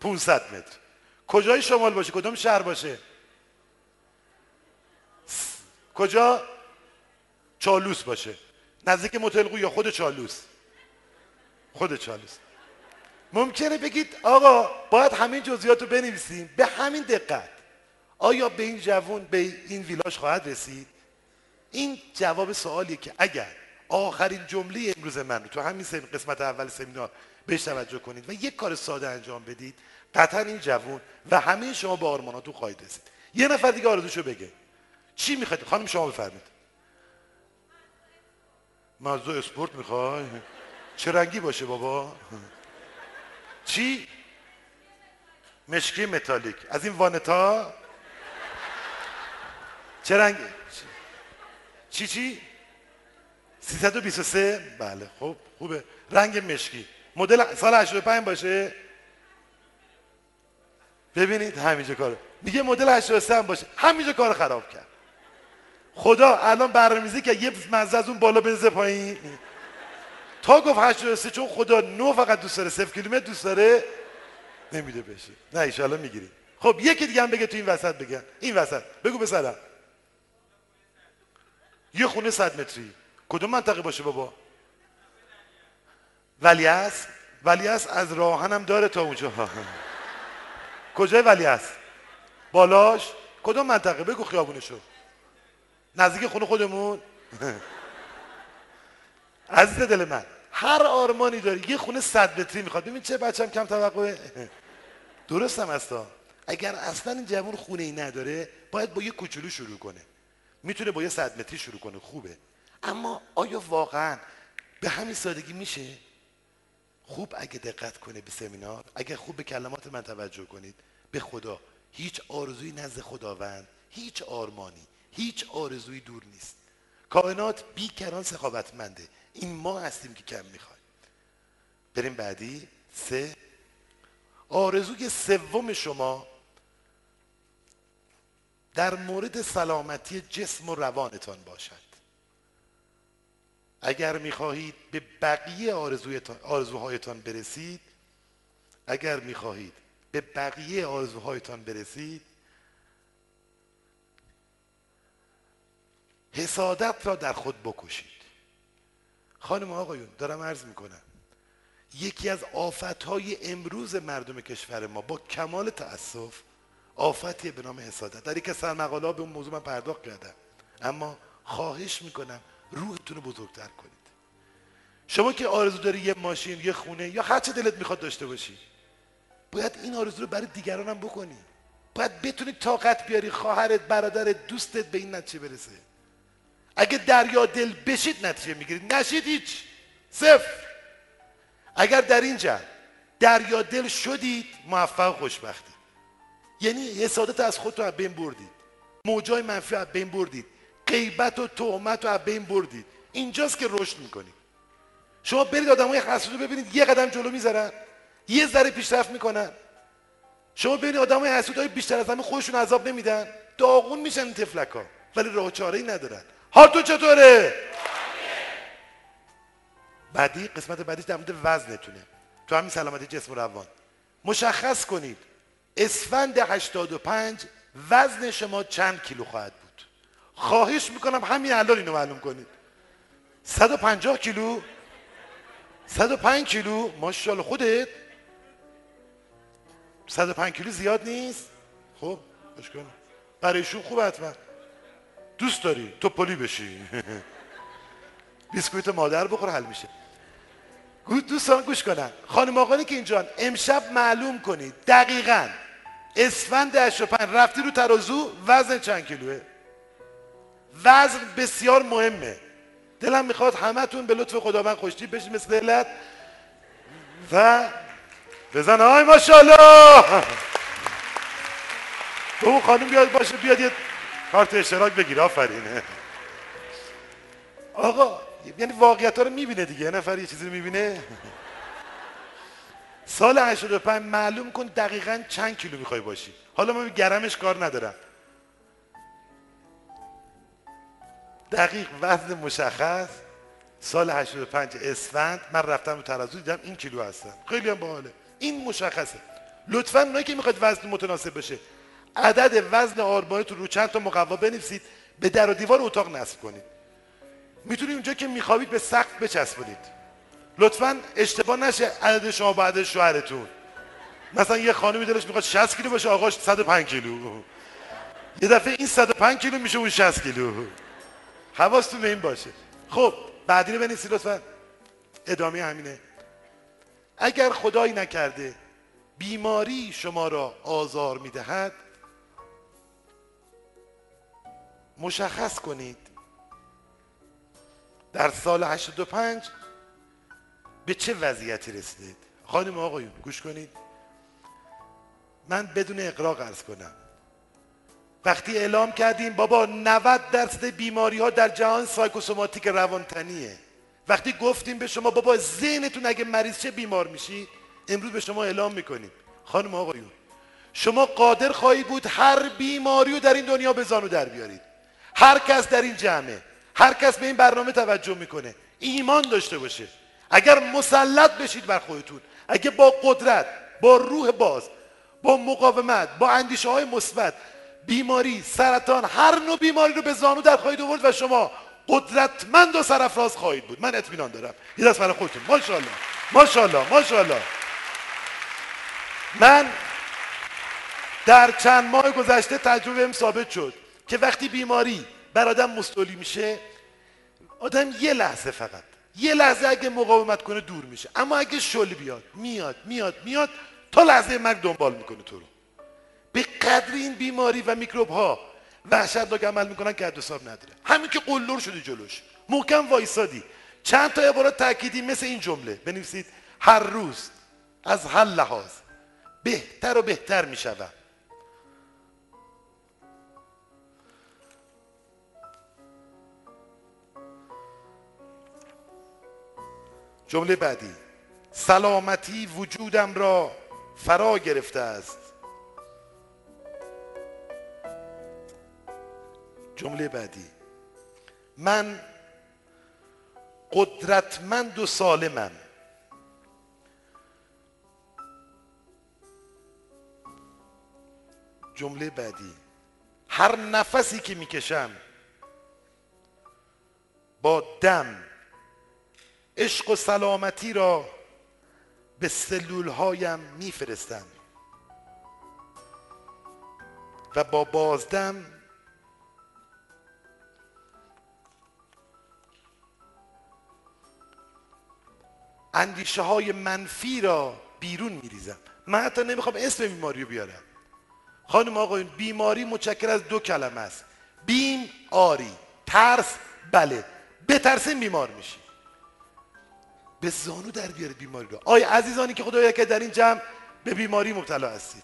500 متر. کجای شمال باشه؟ کدوم شهر باشه؟ کجا؟ چالوس باشه. نزدیک متلقو یا خود چالوس؟ خود چالوس. ممکنه بگید آقا باید همین جزئیات رو بنویسیم. به همین دقت. آیا به این جوون به این ویلاش خواهد رسید؟ این جواب سوالیه که اگر آخرین جمله امروز من رو تو همین قسمت اول سمینار بهش توجه کنید و یک کار ساده انجام بدید قطعا این جوون و همه شما به آرماناتون خواهید رسید یه نفر دیگه آرزوشو بگه. چی می‌خواید؟ خانم شما بفرمید موضوع اسپورت می‌خوای؟ چه رنگی باشه بابا؟ چی؟ مشکی متالیک. از این وانتا؟ چه رنگ چی چی؟ 323 بله خب خوبه. رنگ مشکی. مدل سال 85 باشه؟ ببینید همینجا کار میگه مدل 83 هم باشه. همینجا کار خراب کرد. خدا الان برنامه‌ریزی که یه مزه از اون بالا بنزه پایین. تا گفت 83 چون خدا نو فقط دوست داره 0 کیلومتر دوست داره نمیده بشه نه ایشالا می‌گیری. خب یکی دیگه هم بگه تو این وسط بگه. این وسط. بگو بسرم یه خونه صد متری. کدوم منطقه باشه بابا؟ ولی است ولی است از راهنم داره تا اونجا. کجای ولی است بالاش؟ کدوم منطقه؟ بگو خیابونشو. نزدیک خونه خودمون؟ عزیز دل من هر آرمانی داری یه خونه صد متری می‌خواد. ببین چه بچم کم توقعه. درستم هستا اگر اصلا این جوان خونه ای نداره باید با یه کوچولو شروع کنه. می‌تونه با یه صد متری شروع کنه. خوبه. اما آیا واقعا به همین سادگی میشه؟ خوب اگه دقت کنه به سمینار اگه خوب به کلمات من توجه کنید به خدا هیچ آرزویی نزد خداوند هیچ آرمانی هیچ آرزویی دور نیست. کائنات بیکران سخاوتمنده. این ما هستیم که کم می‌خوایم. بریم بعدی. سه. آرزوی سوم شما در مورد سلامتی جسم و روانتان باشد. اگر می‌خواهید به بقیه آرزوهایتان برسید اگر می‌خواهید به بقیه آرزوهایتان برسید حسادت را در خود بکشید. خانم آقایون دارم عرض می‌کنم یکی از آفتهای امروز مردم کشور ما با کمال تأسف آفتی به نام حسادت. در یک سرمقاله به اون موضوع من پرداخت کردم. اما خواهش می‌کنم روحتون رو بزرگتر کنید. شما که آرزو داری یه ماشین یه خونه یا هر چه دلت می‌خواد داشته باشی باید این آرزو رو برای دیگران هم بکنی. باید بتونی طاقت بیاری خواهرت برادرت دوستت به این نتیجه برسه. اگه دریا دل بشید نتیجه می‌گیرید. نشید هیچ. صفر. اگر در اینجا دریا دل شدید موفق خوشبختی. یعنی حسادت از خودتون از بین بردید. موجای منفی از بین بردید. غیبت و تهمت رو از بین بردید. اینجاست که رشد می‌کنید. شما برید آدمای حسود رو ببینید یه قدم جلو می‌ذارن. یه ذره پیشرفت می‌کنن. شما ببینید آدمای حسود های بیشتر از همه خودشون عذاب نمیدن. داغون میشن این تفلک ها ولی راه چاره ای ندارن. حال تو چطوره؟ بعدی قسمت بعدی در مورد وزنتونه. تو همین سلامتی جسم و روان. مشخص کنید اسفند 85 وزن شما چند کیلو خواهد بود؟ خواهش می‌کنم همین الان اینو معلوم کنید. 150 کیلو 105 کیلو ماشاءالله خودت. 105 کیلو زیاد نیست؟ خب اشکال برایشون خوب حتما. دوست داری تو پلی بشی. بیسکویت مادر بخور حل میشه. دوستان گوش کنن. خانم آقانی که اینجان امشب معلوم کنید. دقیقا. اسفند 85 رفتی رو ترازو وزن چند کیلوه؟ وزن بسیار مهمه. دلم می‌خواد همتون به لطف خداوند خوشتی بشید مثل دلت و بزن. آی ماشاءالله. به اون خانم بیاد باشه بیاد یه کارت اشتراک بگیر آفرینه. آقا یعنی واقعیت ها رو می‌بینه دیگه یه نفر یه چیزی رو می‌بینه. سال 85 معلوم کن دقیقا چند کیلو می‌خوای باشی. حالا من گرمش کار ندارم. دقیق وزن مشخص سال 85 اسفند. من رفتم رو ترازو دیدم این کیلو هستم خیلی هم باحاله. این مشخصه. لطفا اونایی که می‌خواید وزن متناسب بشه عدد وزن آرمانتون رو چند تا مقوا بنویسید به در و دیوار اتاق نصب کنید. می‌تونید اونجا که میخوابید به سقف بچسبونید. لطفا اشتباه نشه عدد شما با عدد شوهرتون. مثلا یه خانمی دلش می‌خواد 60 کیلو باشه آقاش 105 کیلو. یه دفعه این 105 کیلو میشه اون 60 کیلو. حواستون به این باشه. خب بعدی رو بنویسید لطفا. ادامه همینه. اگر خدایی نکرده بیماری شما را آزار می‌دهد مشخص کنید. در سال 85 به چه وضعیتی رسیدید؟ خانم آقایون گوش کنید. من بدون اقراق ارز کنم. وقتی اعلام کردیم بابا 90 درصد بیماری ها در جهان سایکوسوماتیک روانتنیه. وقتی گفتیم به شما بابا ذهنتون اگه مریض چه بیمار میشی امروز به شما اعلام می‌کنیم. خانم آقایون شما قادر خواهی بود هر بیماری رو در این دنیا به زانو در بیارید. هر کس در این جمعه هر کس به این برنامه توجه می‌کنه. ایمان داشته باشه. اگر مسلط بشید بر خودتون اگه با قدرت با روح باز با مقاومت با اندیشه های مثبت بیماری سرطان هر نوع بیماری رو به زانو در خواهید آورد و شما قدرتمند و سرفراز خواهید بود. من اطمینان دارم. یه دست برای خودتون. ماشاءالله. ماشاءالله. ماشاءالله. من در چند ماه گذشته تجربه ثابت شد که وقتی بیماری بر آدم مستولی میشه آدم یه لحظه فقط یه لحظه اگه مقاومت کنه دور میشه. اما اگه شل بیاد میاد میاد میاد تا لحظه مرگ دنبال می‌کنه تو رو. به قدر این بیماری و میکروب ها وحشتناک عمل می‌کنن که حد حساب نداره. همین که قلور شدی جلوش. محکم وایسادی. چند تا عبارت تأکیدی مثل این جمله. بنویسید. هر روز از هر لحاظ بهتر و بهتر می‌شوم جمله بعدی. سلامتی وجودم را فرا گرفته است. جمله بعدی. من قدرتمند و سالمم. جمله بعدی. هر نفسی که می‌کشم با دم عشق و سلامتی را به سلول هایم میفرستم و با بازدم اندیشه های منفی را بیرون میریزم. من حتی نمی‌خوام اسم بیماری رو بیارم. خانم آقایون بیماری متشکل از دو کلمه است. بیم آری. ترس بله. بترسیم بیمار میشی. به زانو در بیاره بیماری رو. آی عزیزانی که خدایا که در این جمع به بیماری مبتلا هستید.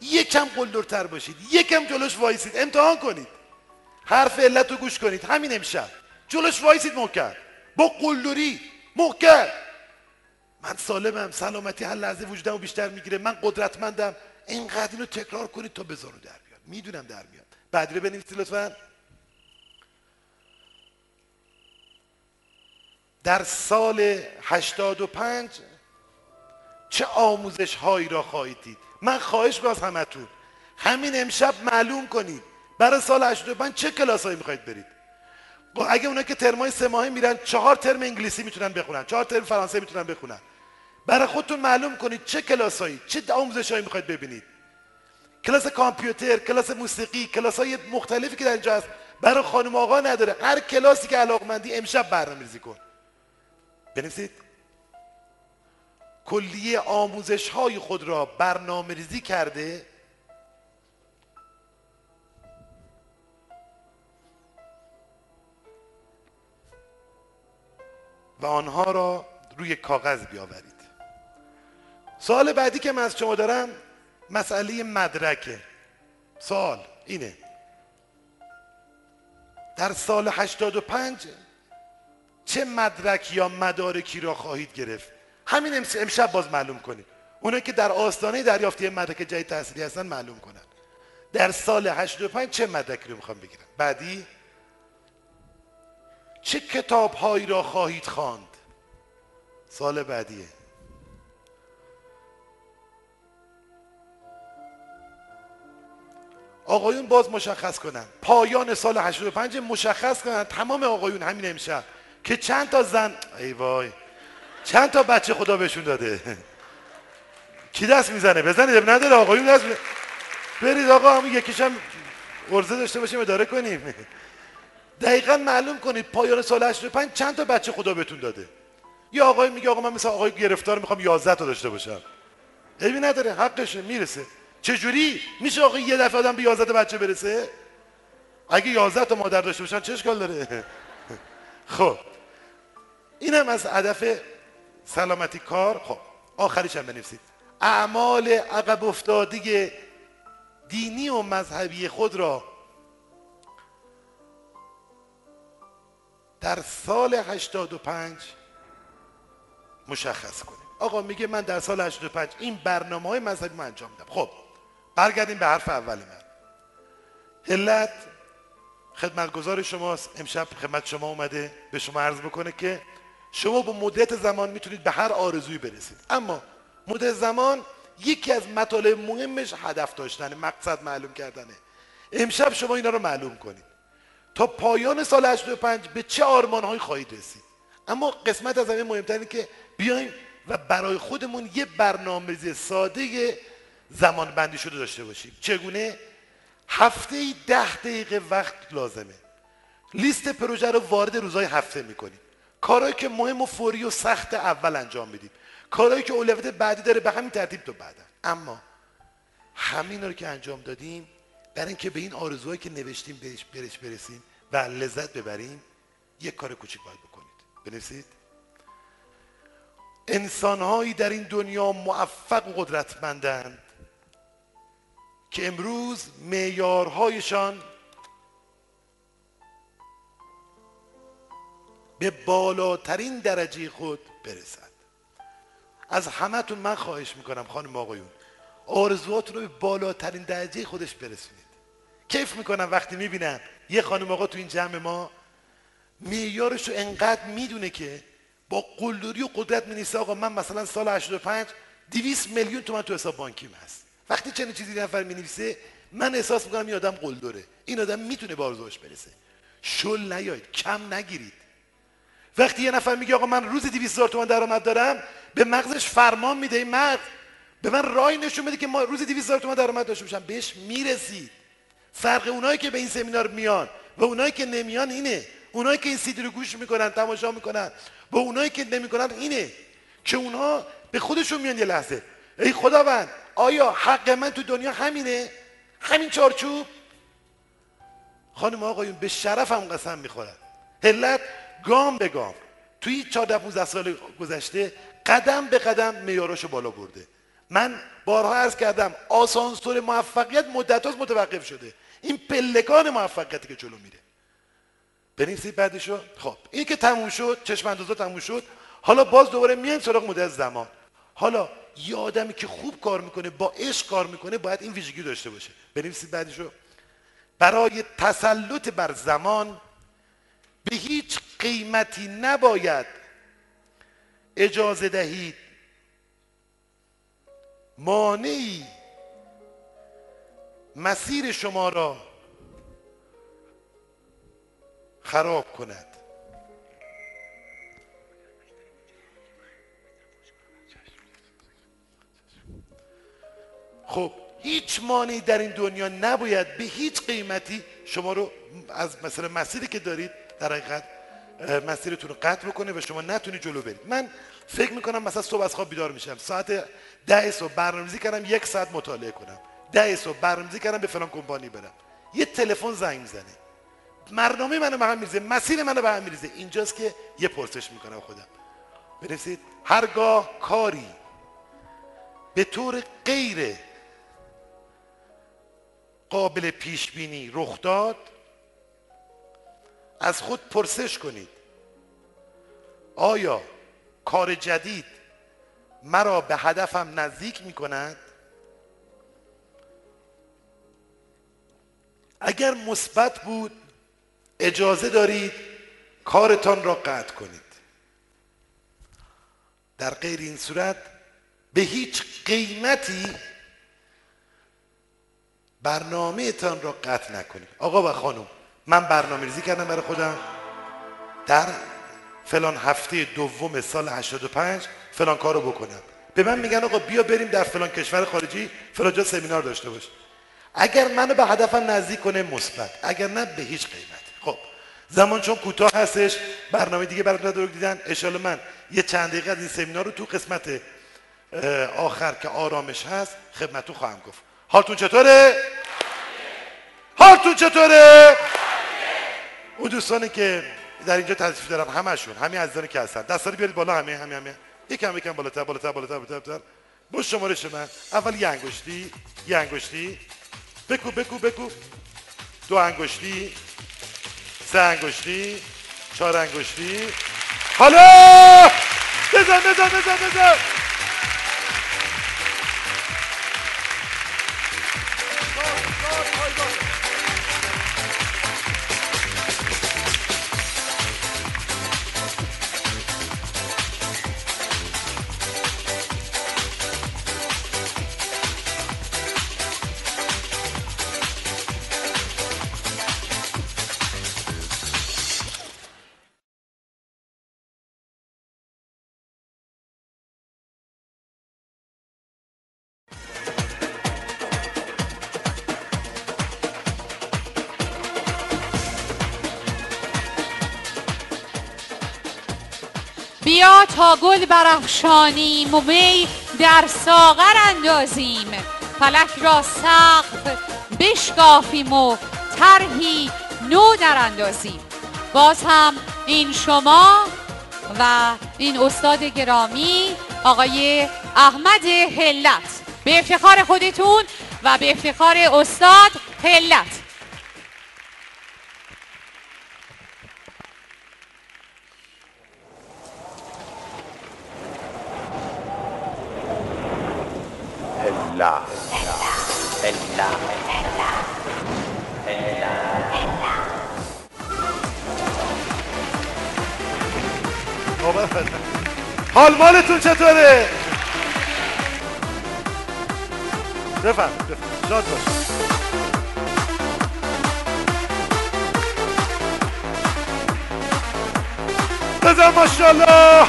یکم قلدرتر باشید. یکم جلوش وایسید. امتحان کنید. حرف علت رو گوش کنید. همین امشب. جلوش وایسید محکم. با قلدری. محکم. من سالمم سلامتی هر لحظه وجودمو بیشتر می‌گیره. من قدرتمندم. اینقدر اینو تکرار کنید تا به زانو در بیاد. می‌دونم در میاد. رو بنویسید لطفا. در سال 85 چه آموزش هایی را خواهید دید؟ من خواهش باز همتون. همین امشب معلوم کنید. برای سال 85 چه کلاس هایی می‌خواید برید؟ اگه اونا که ترمای سه ماهه میرن چهار ترم انگلیسی می‌تونن بخونن. چهار ترم فرانسه می‌تونن بخونن. برای خودتون معلوم کنید چه کلاس هایی چه آموزش هایی می‌خواید ببینید. کلاس کامپیوتر کلاس موسیقی کلاس های مختلفی که در اینجا هست برای خانم آقا نداره. هر کلاسی که علاقمندی امشب برنامه‌ریزی کن. بنویسید. کلیه آموزش های خود را برنامه ریزی کرده. و آنها را روی کاغذ بیاورید. سوال بعدی که من از شما دارم مسئله مدرکه. سوال اینه. در سال 85 چه مدرک یا مدارکی را خواهید گرفت؟ همین امشب باز معلوم کنید. اونا که در آستانه دریافتی مدرک جدید تحصیلی هستن معلوم کنن. در سال 85 چه مدرکی رو می‌خوام بگیرم؟ بعدی چه کتاب هایی را خواهید خواند؟ سال بعدیه. آقایون باز مشخص کنن. پایان سال 85 مشخص کنن. تمام آقایون همین امشب. که چند تا زن ای وای. چند تا بچه خدا بهشون داده. کی دست می‌زنه؟ بزنید. نداره. آقایون دست برید آقا همون یکیشم ارزه داشته باشیم اداره کنیم. دقیقا معلوم کنید پایان سال 85 چند تا بچه خدا بهتون داده. یا آقای میگه آقا من مثل آقای گرفتار می‌خوام 11 تا داشته باشم. عیبی نداره. حقشه. می‌رسه. چجوری میشه آقا یه دفعه آدم به 11 تا بچه برسه؟ اگه 11 تا مادر داشته باشن چه اشکال داره؟ خب. اینم از هدف سلامتی کار. خب آخریش هم بنویسید. اعمال عقب افتادی دینی و مذهبی خود را در سال 85 مشخص کنیم. آقا میگه من در سال 85 این برنامه های مذهبی من انجام میدم خب برگردیم به حرف اول من. علت خدمتگزار شماست. امشب خدمت شما اومده به شما عرض بکنه که شما با مدت زمان می‌تونید به هر آرزویی برسید. اما مدت زمان یکی از مطالب مهمش هدف داشتنه مقصد معلوم کردنه. امشب شما اینا رو معلوم کنید. تا پایان سال 85 به چه آرمانهایی خواهید رسید. اما قسمت از همه مهمتر که بیایم و برای خودمون یه برنامه‌ریزی ساده زمان بندی شده داشته باشیم. چگونه؟ هفته ای ده دقیقه وقت لازمه. لیست پروژه رو وارد روزهای هفته می‌کنیم. کارهایی که مهم و فوری و سخت اول انجام میدیم. کارهایی که اولویت بعدی داره به همین ترتیب تو بعدا اما همین رو که انجام دادیم برای اینکه به این آرزوهایی که نوشتیم بهش برش برسیم و لذت ببریم یک کار کوچیک باید بکنید. بنویسید. انسانهایی در این دنیا موفق و قدرتمندند که امروز معیارهایشان به بالاترین درجه خود برسد. از همتون من خواهش می‌کنم خانم آقایون آرزوهاتون رو به بالاترین درجه خودش برسونید. کیف می‌کنم وقتی می‌بینم یه خانم آقا تو این جمع ما معیارش رو انقدر می‌دونه که با قلدری و قدرت مینیسته آقا من مثلا سال 85 200 میلیون تومن تو حساب بانکیم هست. وقتی چنین چیزی نفر می‌نویسه من احساس می‌کنم این آدم قلدره. این آدم می‌تونه به آرزوهاش برسه. شل نیاید کم نگیرید. وقتی یه نفر میگه آقا من روز 200 هزار تومان درآمد دارم به مغزش فرمان میده این مرد به من رای نشون بده که ما روز 200 هزار تومان درآمد داشته باشم. بهش می‌رسید. فرق اونایی که به این سمینار میان و اونایی که نمیان اینه. اونایی که این سیدی رو گوش می‌کنن تماشا می‌کنن. با اونایی که نمی‌کنن اینه. که اونها به خودشون میان یه لحظه. ای خداوند آیا حق من تو دنیا همینه؟ همین چارچوب؟ خانم آقایون به شرفم قسم می‌خورن علت گام به گام. توی 14 15 سال گذشته قدم به قدم معیاراشو بالا برده. من بارها عرض کردم آسانسور موفقیت مدت متوقف شده. این پلکان موفقیتی که جلو میره. بنویسید بعدشو. خب این که تموم شد چشم اندازه تموم شد. حالا باز دوباره میایم سراغ مدت زمان. حالا یه آدمی که خوب کار می‌کنه با عشق کار می‌کنه باید این ویژگی داشته باشه. بنویسید بعدشو. برای تسلط بر زمان به هیچ قیمتی نباید اجازه دهید مانعی مسیر شما را خراب کند. خب هیچ مانعی در این دنیا نباید به هیچ قیمتی شما رو از مثلا مسیری که دارید در حقیقت مسیرتون رو قطع بکنه و شما نتونی جلو برید. من فکر می‌کنم مثلا صبح از خواب بیدار میشم. ساعت ده صبح برنامه‌ریزی کردم یک ساعت مطالعه کنم. ده صبح برنامه‌ریزی کردم به فلان کمپانی برم. یه تلفن زنگ می‌زنه برنامه منو به هم میریزه مسیر منو به هم میریزه. اینجاست که یه پرسش می‌کنم خودم. برسید هرگاه کاری به طور غیر قابل پیش بینی رخ داد از خود پرسش کنید. آیا کار جدید مرا به هدفم نزدیک می کند اگر مثبت بود اجازه دارید کارتان را قطع کنید. در غیر این صورت به هیچ قیمتی برنامه تان را قطع نکنید. آقا و خانم من برنامه ریزی کردم برای خودم. در فلان هفته دوم سال 85 فلان کار رو بکنم. به من میگن آقا بیا بریم در فلان کشور خارجی فلان جا سمینار داشته باش. اگر منو به هدفم نزدیک کنه مثبت. اگر نه به هیچ قیمت. خب زمان چون کوتاه هستش برنامه دیگه براتون رو دیدن. اشاره من یه چند دقیقه از این سمینار رو تو قسمت آخر که آرامش هست خدمتتون خواهم گفت. حالتون چطوره؟ حالتون چطوره؟ اون دوستانی که در اینجا تشریف دارم همشون همین عزیزانی که هستن. دستا رو بیارید بالا همه همه همه. یکم یکم بالاتر بالاتر بالاتر بالاتر بالاتر. با شمارش من. اول یه انگشتی یه انگشتی. بکو بکو بکو. دو انگشتی سه انگشتی چهار انگشتی. حالا! بزن بزن بزن بزن. گل برافشانیم و می در ساغر اندازیم. فلک را سقف بشکافیم و طرحی نو در اندازیم. باز هم این شما و این استاد گرامی آقای احمد هلت. به افتخار خودتون و به افتخار استاد هلت. حال مالتون چطوره؟ بفهم بفهم شاد باش بزن ماشاءالله.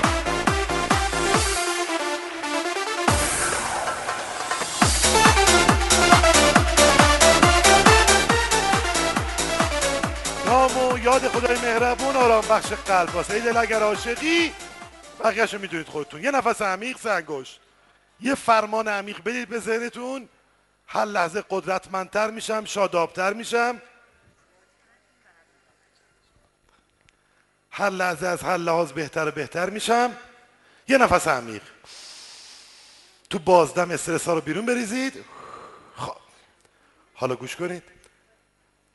نام و یاد خدای مهربون آرام بخش قلب واسه ای دل اگر عاشقی بقیهشو می‌دونید خودتون. یه نفس عمیق سنگوش یه فرمان عمیق بدید به ذهنتون. هر لحظه قدرتمندتر میشم شادابتر میشم. هر لحظه از هر لحاظ بهتر و بهتر میشم. یه نفس عمیق. تو بازدم استرس ها رو بیرون بریزید. خب. حالا گوش کنید.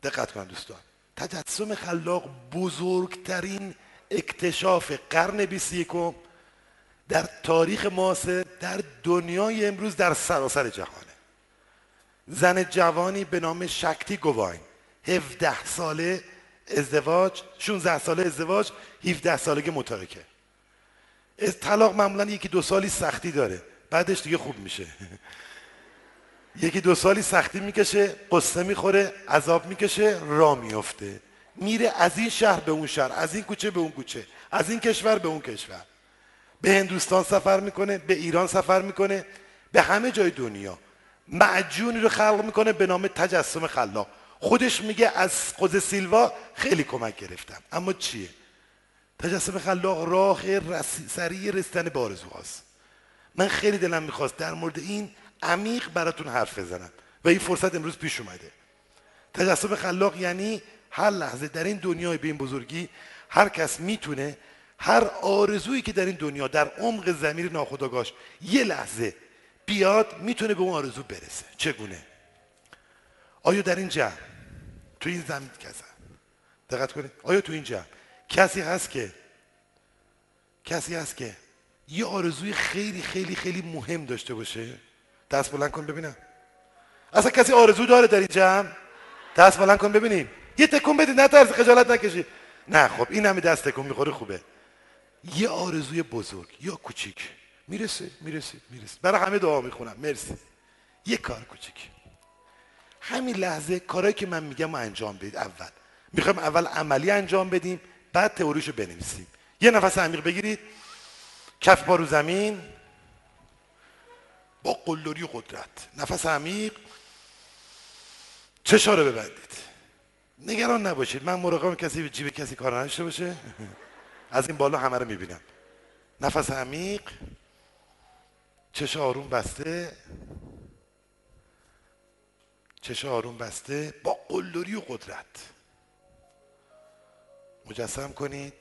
دقت کن دوستان. تجسم خلاق بزرگترین اکتشاف قرن 21 در تاریخ معاصر در دنیای امروز در سراسر جهانه. زن جوانی به نام شکتی گواین 17 ساله ازدواج 16 ساله ازدواج 17 سالگی متارکه. از طلاق معمولا یکی دو سالی سختی داره. بعدش دیگه خوب میشه. یکی دو سالی سختی می‌کشه قصه می‌خوره عذاب می‌کشه را میفته میره از این شهر به اون شهر از این کوچه به اون کوچه از این کشور به اون کشور. به هندوستان سفر می‌کنه به ایران سفر می‌کنه به همه جای دنیا. معجونی رو خلق می‌کنه به نام تجسم خلاق. خودش میگه از خود سیلوا خیلی کمک گرفتم. اما چیه؟ تجسم خلاق راه رسی سریع رسیدن به آرزوهاست من خیلی دلم می‌خواست در مورد این عمیق براتون حرف بزنم. و این فرصت امروز پیش اومده. تجسم خلاق یعنی هر لحظه در این دنیای به این بزرگی هر کس می‌تونه هر آرزویی که در این دنیا در عمق زمیر ناخودآگاهش یه لحظه بیاد می‌تونه به اون آرزو برسه. چگونه؟ آیا در این جمع تو این زمین کسا دقت کنید. آیا تو این جمع کسی هست که کسی هست که یه آرزوی خیلی خیلی خیلی مهم داشته باشه؟ دست بلند کن ببینم. اصلا کسی آرزو داره در این جمع؟ دست بلند کن ببینیم. یه تکون بدید نه ترس خجالت نکشید نه خب این همه دست تکون می‌خوره خوبه. یه آرزوی بزرگ یا کوچیک. می‌رسه می‌رسه می‌رسه. برای همه دعا می‌خونم. مرسی. یه کار کوچیک. همین لحظه کارهایی که من میگم رو انجام بدید. اول. می‌خوایم اول عملی انجام بدیم بعد تئوریشو بنویسیم. یه نفس عمیق بگیرید. کف پا رو زمین. با قلدری قدرت. نفس عمیق. چشا رو ببندید. نگران نباشید. من مراقب کسی به جیب کسی کار نداشته باشه. از این بالا همه رو می‌بینم. نفس عمیق. چش آروم بسته. چش آروم بسته. با قلدری و قدرت. مجسم کنید.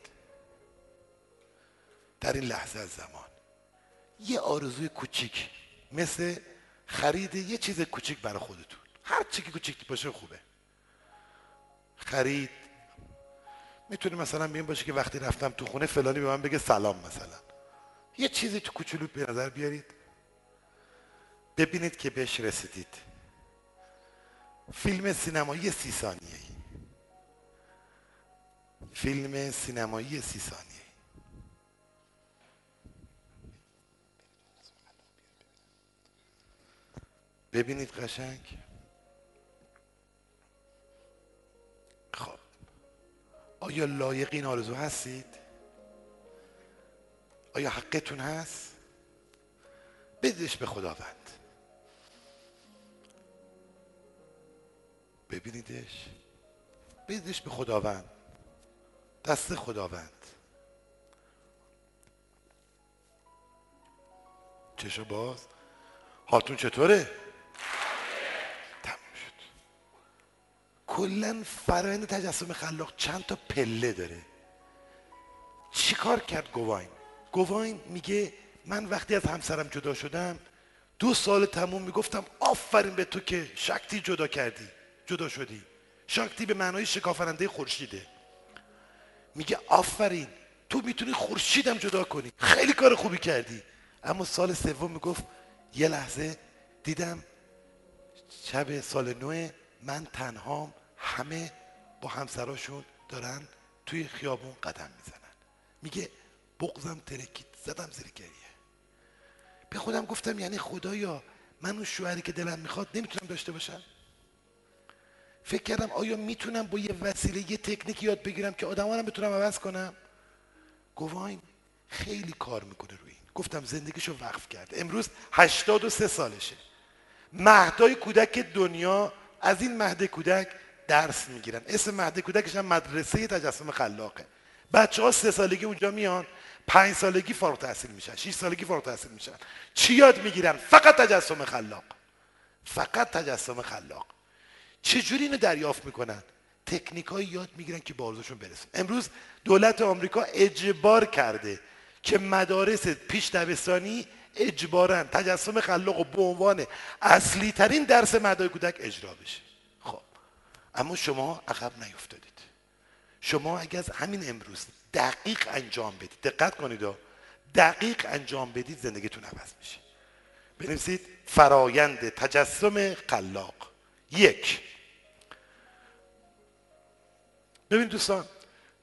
در این لحظه از زمان. یه آرزوی کوچیک. مثل خرید یه چیز کوچیک برای خودتون. هر چی که کوچیک باشه خوبه. خرید. می‌تونه مثلا بیم باشه که وقتی رفتم تو خونه فلانی به من بگه سلام مثلا. یه چیزی تو کوچولو به نظر بیارید. ببینید که بهش رسیدید. فیلم سینمایی سی ثانیه فیلم سینمایی سی ثانیه ببینید قشنگ. آیا لایق این آرزو هستید؟ آیا حقتون هست؟ بدش به خداوند. ببینیدش. بدش به خداوند. دست خداوند. چشو باز. حالتون چطوره؟ کلا فرایند تجسم خلاق چند تا پله داره. چیکار کرد گواین؟ گواین میگه من وقتی از همسرم جدا شدم دو سال تموم می‌گفتم آفرین به تو که شکتی جدا کردی جدا شدی. شکتی به معنای شکافرنده خورشیده. میگه آفرین تو می‌تونی خورشیدم جدا کنی. خیلی کار خوبی کردی. اما سال سوم می‌گفت یه لحظه دیدم شب سال نو من تنهام همه با همسراشون دارن توی خیابون قدم می‌زنن. میگه بغزم ترکید زدم زیر گریه. به خودم گفتم یعنی خدایا من اون شوهری که دلم می‌خواد نمی‌تونم داشته باشم؟ فکر کردم آیا می‌تونم با یه وسیله یه تکنیک یاد بگیرم که آدم هم بتونم عوض کنم؟ گواین خیلی کار می‌کنه روی این. گفتم زندگیشو وقف کرد. امروز 83 سالشه. مهدای کودک دنیا از این مهد کودک درس می‌گیرن. اسم مهد کودکش هم مدرسه تجسم خلاقه. بچه ها سه سالگی اونجا میان پنج سالگی فارغ تحصیل میشن شیش سالگی فارغ تحصیل میشن. چی یاد می‌گیرن؟ فقط تجسم خلاق. فقط تجسم خلاق. چجوری اینو دریافت می‌کنن؟ تکنیک یاد می‌گیرن که به آرزوشون برسن. امروز دولت آمریکا اجبار کرده که مدارس پیش دبستانی اجبارا تجسم خلاق و به عنوان اصلی ترین درس مدای کودک اجرا بشه. اما شما عقب نیفتادید. شما اگر از همین امروز دقیق انجام بدید دقت کنید و دقیق انجام بدید زندگیتون عوض میشه. بنویسید فرایند تجسم خلاق. یک. ببین دوستان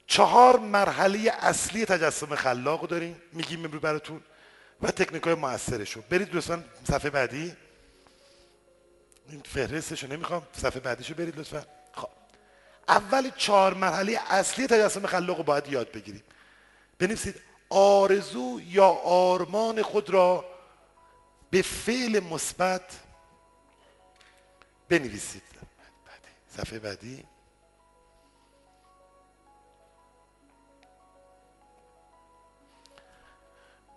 چهار مرحله اصلی تجسم خلاق داریم میگیم امروز براتون و تکنیک های موثرشو. برید دوستان صفحه بعدی. این فهرستشو نمی‌خوام صفحه بعدیشو برید لطفا. اول چهار مرحله اصلی تجسم خلاق رو باید یاد بگیریم. بنویسید آرزو یا آرمان خود را به فعل مثبت بنویسید. صفحه بعدی.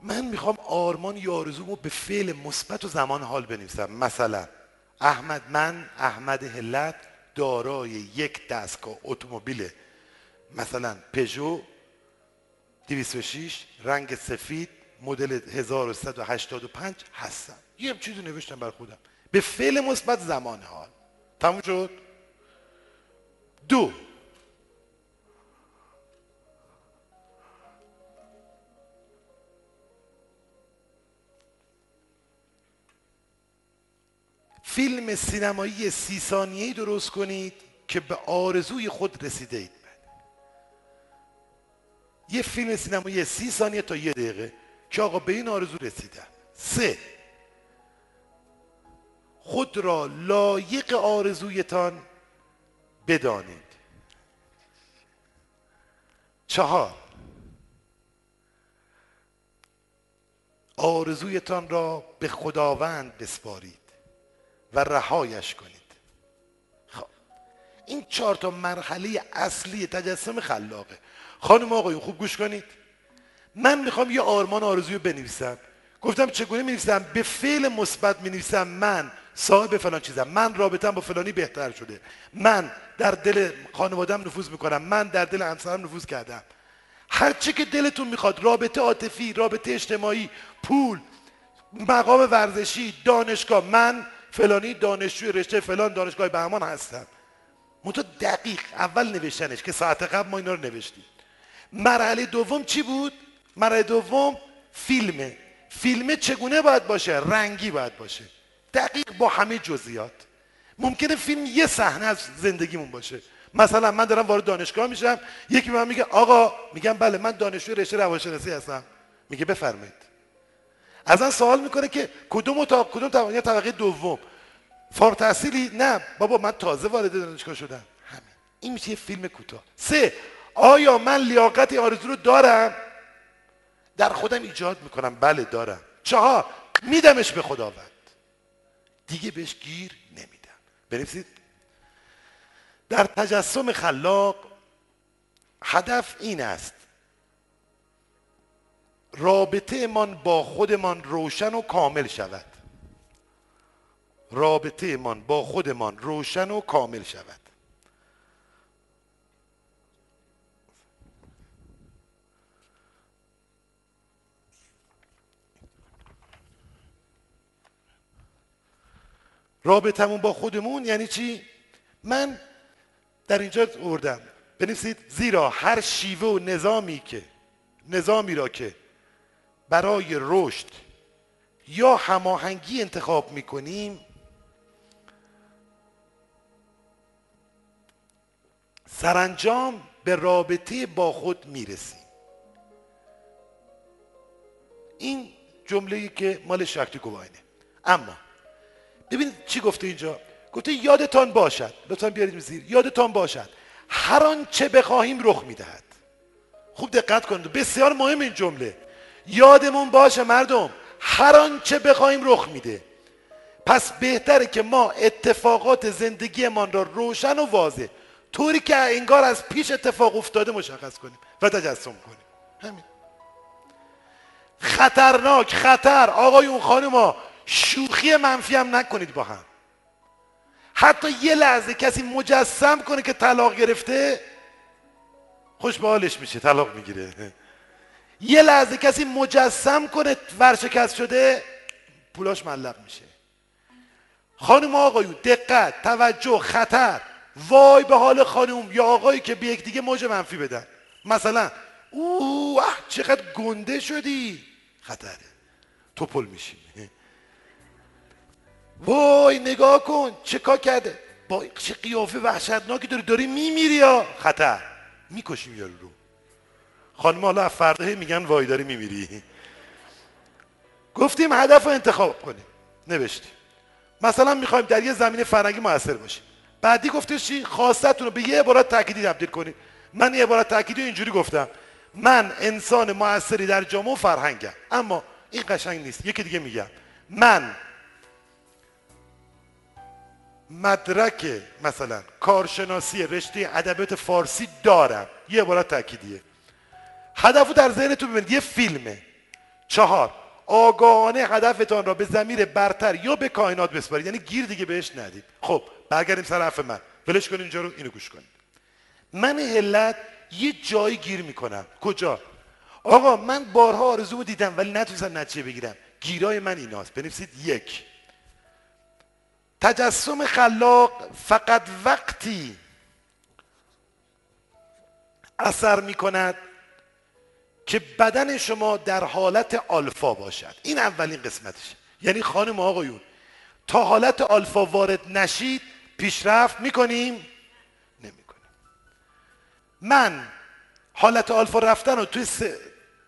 من می‌خوام آرمان یا آرزومو به فعل مثبت و زمان حال بنویسم. مثلا احمد من احمد هلت دارای یک دستگاه اتومبیل مثلا پژو 206 رنگ سفید مدل 1185 هستم. یه چیزی نوشتم بر خودم. به فعل مثبت زمان حال. تموم شد؟ دو فیلم سینمایی سی ثانیه‌ای درست کنید که به آرزوی خود رسیده اید یه فیلم سینمایی سی ثانیه تا یه دقیقه که آقا به این آرزو رسیدم سه. خود را لایق آرزویتان بدانید. چهار. آرزویتان را به خداوند بسپارید. و رهایش کنید. خب. این چهار تا مرحله اصلی تجسم خلاقه. خانم آقایون خوب گوش کنید. من می‌خوام یه آرمان آرزوی بنویسم. گفتم چگونه می‌نویسم؟ به فعل مثبت می‌نویسم. من صاحب فلان چیزم. من رابطم با فلانی بهتر شده. من در دل خانوادم نفوذ می‌کنم. من در دل همسرم نفوذ کردم. هر چی که دلتون می‌خواد رابطه عاطفی رابطه اجتماعی پول مقام ورزشی دانشگاه من فلانی دانشجوی رشته فلان دانشگاه بهمان هستم منتها دقیق اول نوشتنش که ساعت قبل ما اینا رو نوشتیم. مرحله دوم چی بود؟ مرحله دوم فیلمه. فیلمه چگونه باید باشه؟ رنگی باید باشه. دقیق با همه جزئیات. ممکنه فیلم یه صحنه از زندگیمون باشه. مثلا من دارم وارد دانشگاه میشم یکی به من میگه آقا میگم بله من دانشجوی رشته روانشناسی هستم. میگه بفرمایید. از من سوال می‌کنه که کدوم تا کدوم طبقه؟ طبقه دوم. فارغ تحصیلی؟ نه. بابا من تازه وارد دانشگاه شدم. همین. این میشه یه فیلم کوتاه. سه. آیا من لیاقت آرزو رو دارم؟ در خودم ایجاد می‌کنم. بله دارم. چهار. میدمش به خداوند. دیگه بهش گیر نمیدم. بنویسید. در تجسم خلاق هدف این است رابطه من با خودمان روشن و کامل شود. رابطه من با خودمان روشن و کامل شود. رابطمون با خودمون یعنی چی؟ من در اینجا اوردم. بنویسید زیرا هر شیوه و نظامی که نظامی را که برای رشد یا هماهنگی انتخاب می‌کنیم؟ سرانجام به رابطه با خود می‌رسیم. این جمله که مال شکتی گواینه اما ببینید چی گفته اینجا؟ گفته یادتان باشد. لطفا بیارید زیر. یادتان باشد. هر آنچه بخواهیم رخ می‌دهد. خوب دقت کنید. بسیار مهم این جمله. یادمون باشه مردم هر آنچه بخواهیم رخ میده. پس بهتره که ما اتفاقات زندگیمان را روشن و واضح طوری که انگار از پیش اتفاق افتاده مشخص کنیم و تجسم کنیم. همین. خطرناک خطر. آقای اون خانم ها شوخی منفی هم نکنید با هم. حتی یه لحظه کسی مجسم کنه که طلاق گرفته خوش به حالش میشه طلاق می‌گیره. یه لحظه کسی مجسم کنه ورشکست شده پولاش ملق میشه. خانم آقایون دقت توجه خطر. وای به حال خانم یا آقایی که به دیگه موج منفی بدن. مثلا او چقدر گنده شدی. خطره تو پل میشی. وای نگاه کن چه کار کرده؟ با چه قیافه وحشتناکی داری؟ داری میمیری یا؟ خطر. می‌کشیم یارو رو. خانم حالا فردا میگن وای داری میمیری. گفتیم هدف رو انتخاب کنیم. نوشتیم. مثلا می‌خوایم در یه زمین فرنگی موثر باشیم. بعدی گفته چی؟ خواستتون رو به یه عبارت تأکیدی تبدیل کنید من یه عبارت تأکیدی اینجوری گفتم. من انسان موثری در جامعه و فرهنگم. اما این قشنگ نیست. یکی دیگه میگم من مدرک مثلا کارشناسی رشته ادبیات فارسی دارم. یه عبارت تأکیدیه. هدفو در ذهنتون ببینید. یه فیلمه. چهار. آگاهانه هدفتان را به زمیر برتر یا به کائنات بسپارید. یعنی گیر دیگه بهش ندید. خب برگردیم سر حرف من. ولش کنید اینجا رو اینو گوش کنید من علت یه جایی گیر می‌کنم. کجا؟ آقا من بارها آرزو دیدم ولی نتونستم نتیجه بگیرم. گیرای من ایناست. بنویسید یک. تجسم خلاق فقط وقتی اثر می‌کند که بدن شما در حالت آلفا باشد. این اولین قسمتش یعنی خانم آقایون تا حالت آلفا وارد نشید پیشرفت می‌کنیم؟ نمی‌کنیم. من حالت آلفا رفتن رو توی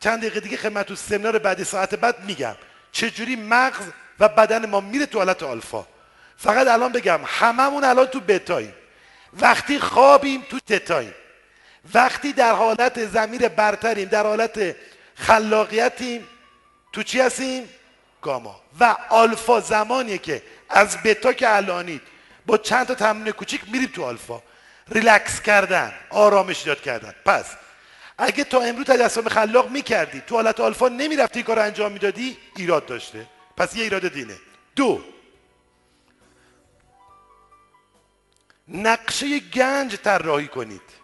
چند دقیقه دیگه خدمت تو سمینار بعدی ساعت بعد میگم. چجوری مغز و بدن ما میره تو حالت آلفا؟ فقط الان بگم هممون الان تو بتاییم وقتی خوابیم تو تتاییم وقتی در حالت زمیر برتریم در حالت خلاقیتیم تو چی هستیم؟ گاما. و آلفا زمانیه که از بتا که الانید با چند تا تمرین کوچیک میریم تو آلفا. ریلکس کردن آرامش ایجاد کردن. پس اگه تا امروز تجسم خلاق می‌کردی تو حالت آلفا نمی‌رفتی کار انجام می‌دادی ایراد داشته. پس یه ایراد دینه. دو نقشه گنج طراحی کنید.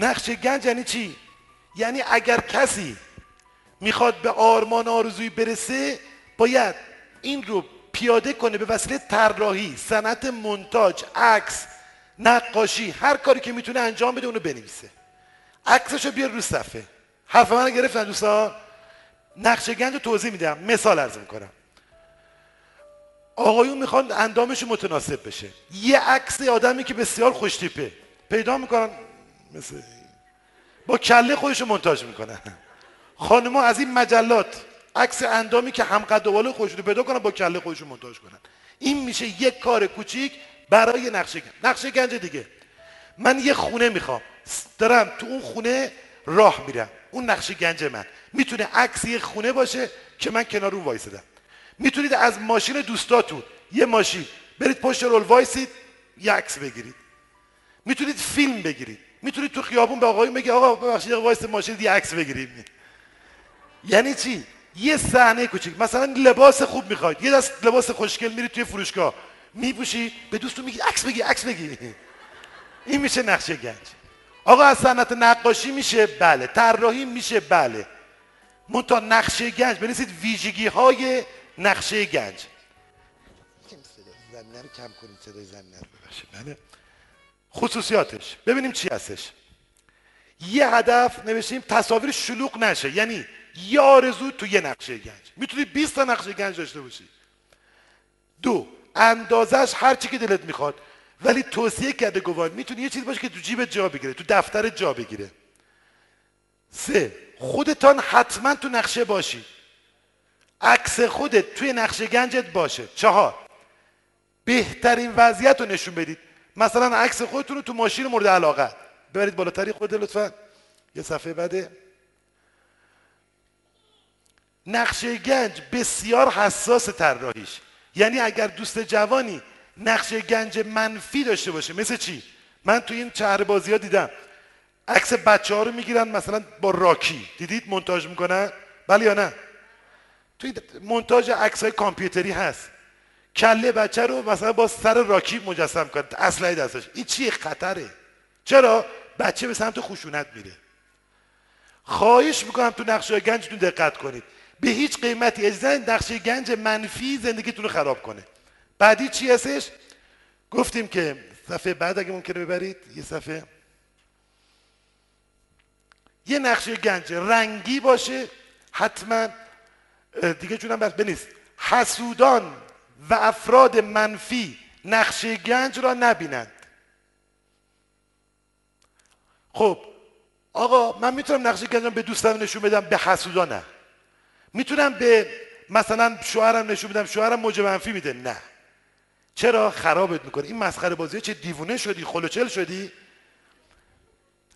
نقشه گنج یعنی چی؟ یعنی اگر کسی می‌خواد به آرمان آرزوی برسه باید این رو پیاده کنه به وسیله طراحی صنعت منتاج عکس نقاشی هر کاری که می‌تونه انجام بده اونو بنویسه. عکسشو بیار رو صفحه. حرف من گرفتن دوستان نقشه گنج رو توضیح میدم. مثال ارز می‌کنم. آقایون می‌خوان اندامش متناسب بشه. یه عکس آدمی که بسیار خوشتیپه. پیدا می‌کنن مثل با کله خودش رو منتاج می‌کنن خانما از این مجلات عکس اندامی که هم قد و بالا خودشون رو پیدا کنن با کله خودشون منتاج کنن. این میشه یک کار کوچیک برای نقشه گنج. نقشه گنج دیگه. من یه خونه می‌خوام. دارم تو اون خونه راه میرم. اون نقشه گنج من. می‌تونه عکس یه خونه باشه که من کنار اون وایسادم. می‌تونید از ماشین دوستاتون یه ماشین برید پشت رول وایسید یه عکس بگیرید. می‌تونید فیلم بگیرید. می‌تونید تو خیابون به آقایون بگی آقا ببخشید وایس ماشین یه عکس بگیرید یعنی چی؟ یه صحنه کوچیک. مثلا لباس خوب می‌خواید. یه دست لباس خوشگل میرید توی فروشگاه. میپوشید به دوستون میگی عکس بگی عکس بگی این میشه نقشه گنج. آقا از صنعت نقاشی میشه بله. طراحی میشه بله. منتها نقشه گنج. بنویسید ویژگی های نقشه گنج. زمینه رو کم کنید صدای رو بله. خصوصیاتش. ببینیم چی هستش. یه هدف نوشتیم تصاویر شلوغ نشه. یعنی یه آرزو تو یه نقشه گنج. می‌تونید 20 تا نقشه گنج داشته باشید دو اندازش هر چی که دلت می‌خواد. ولی توصیه کرده گوان می‌تونی یه چیزی باشه که تو جیب جا بگیره تو دفتر جا بگیره. سه خودتان حتما تو نقشه باشید عکس خودت توی نقشه گنجت باشه. چهار بهترین وضعیت رو نشون بدید. مثلا عکس خودتون رو تو ماشین مورد علاقه. ببرید بالاتری خود لطفا. یه صفحه بعده نقشه گنج بسیار حساس طراحیش. یعنی اگر دوست جوانی نقشه گنج منفی داشته باشه مثل چی؟ من تو این چهر بازی ها دیدم. عکس بچه ها رو می‌گیرن مثلا با راکی. دیدید منتاج می‌کنن؟ بله یا نه؟ توی منتاج عکس های کامپیوتری هست. کله بچه رو مثلا با سر راکیب مجسم کنه اسلحه دستش. این چیه خطره؟ چرا؟ بچه به سمت خشونت میره. خواهش می‌کنم تو نقشه گنجتون دقت کنید. به هیچ قیمتی اجازه نقشه گنج منفی زندگیتون رو خراب کنه. بعدی چی هستش؟ گفتیم که صفحه بعد اگه ممکنه ببرید یه صفحه. یه نقشه گنج رنگی باشه حتما دیگه جونم بس بنیست حسودان. و افراد منفی نقشه گنج را نبینند. خب آقا من می‌تونم نقشه گنجم به دوستم نشون بدم به حسودا نه؟ می‌تونم به مثلا شوهرم نشون بدم شوهرم موجب منفی میده؟ نه. چرا؟ خرابت می‌کنه. این مسخره بازی چه دیوونه شدی خلوچل شدی؟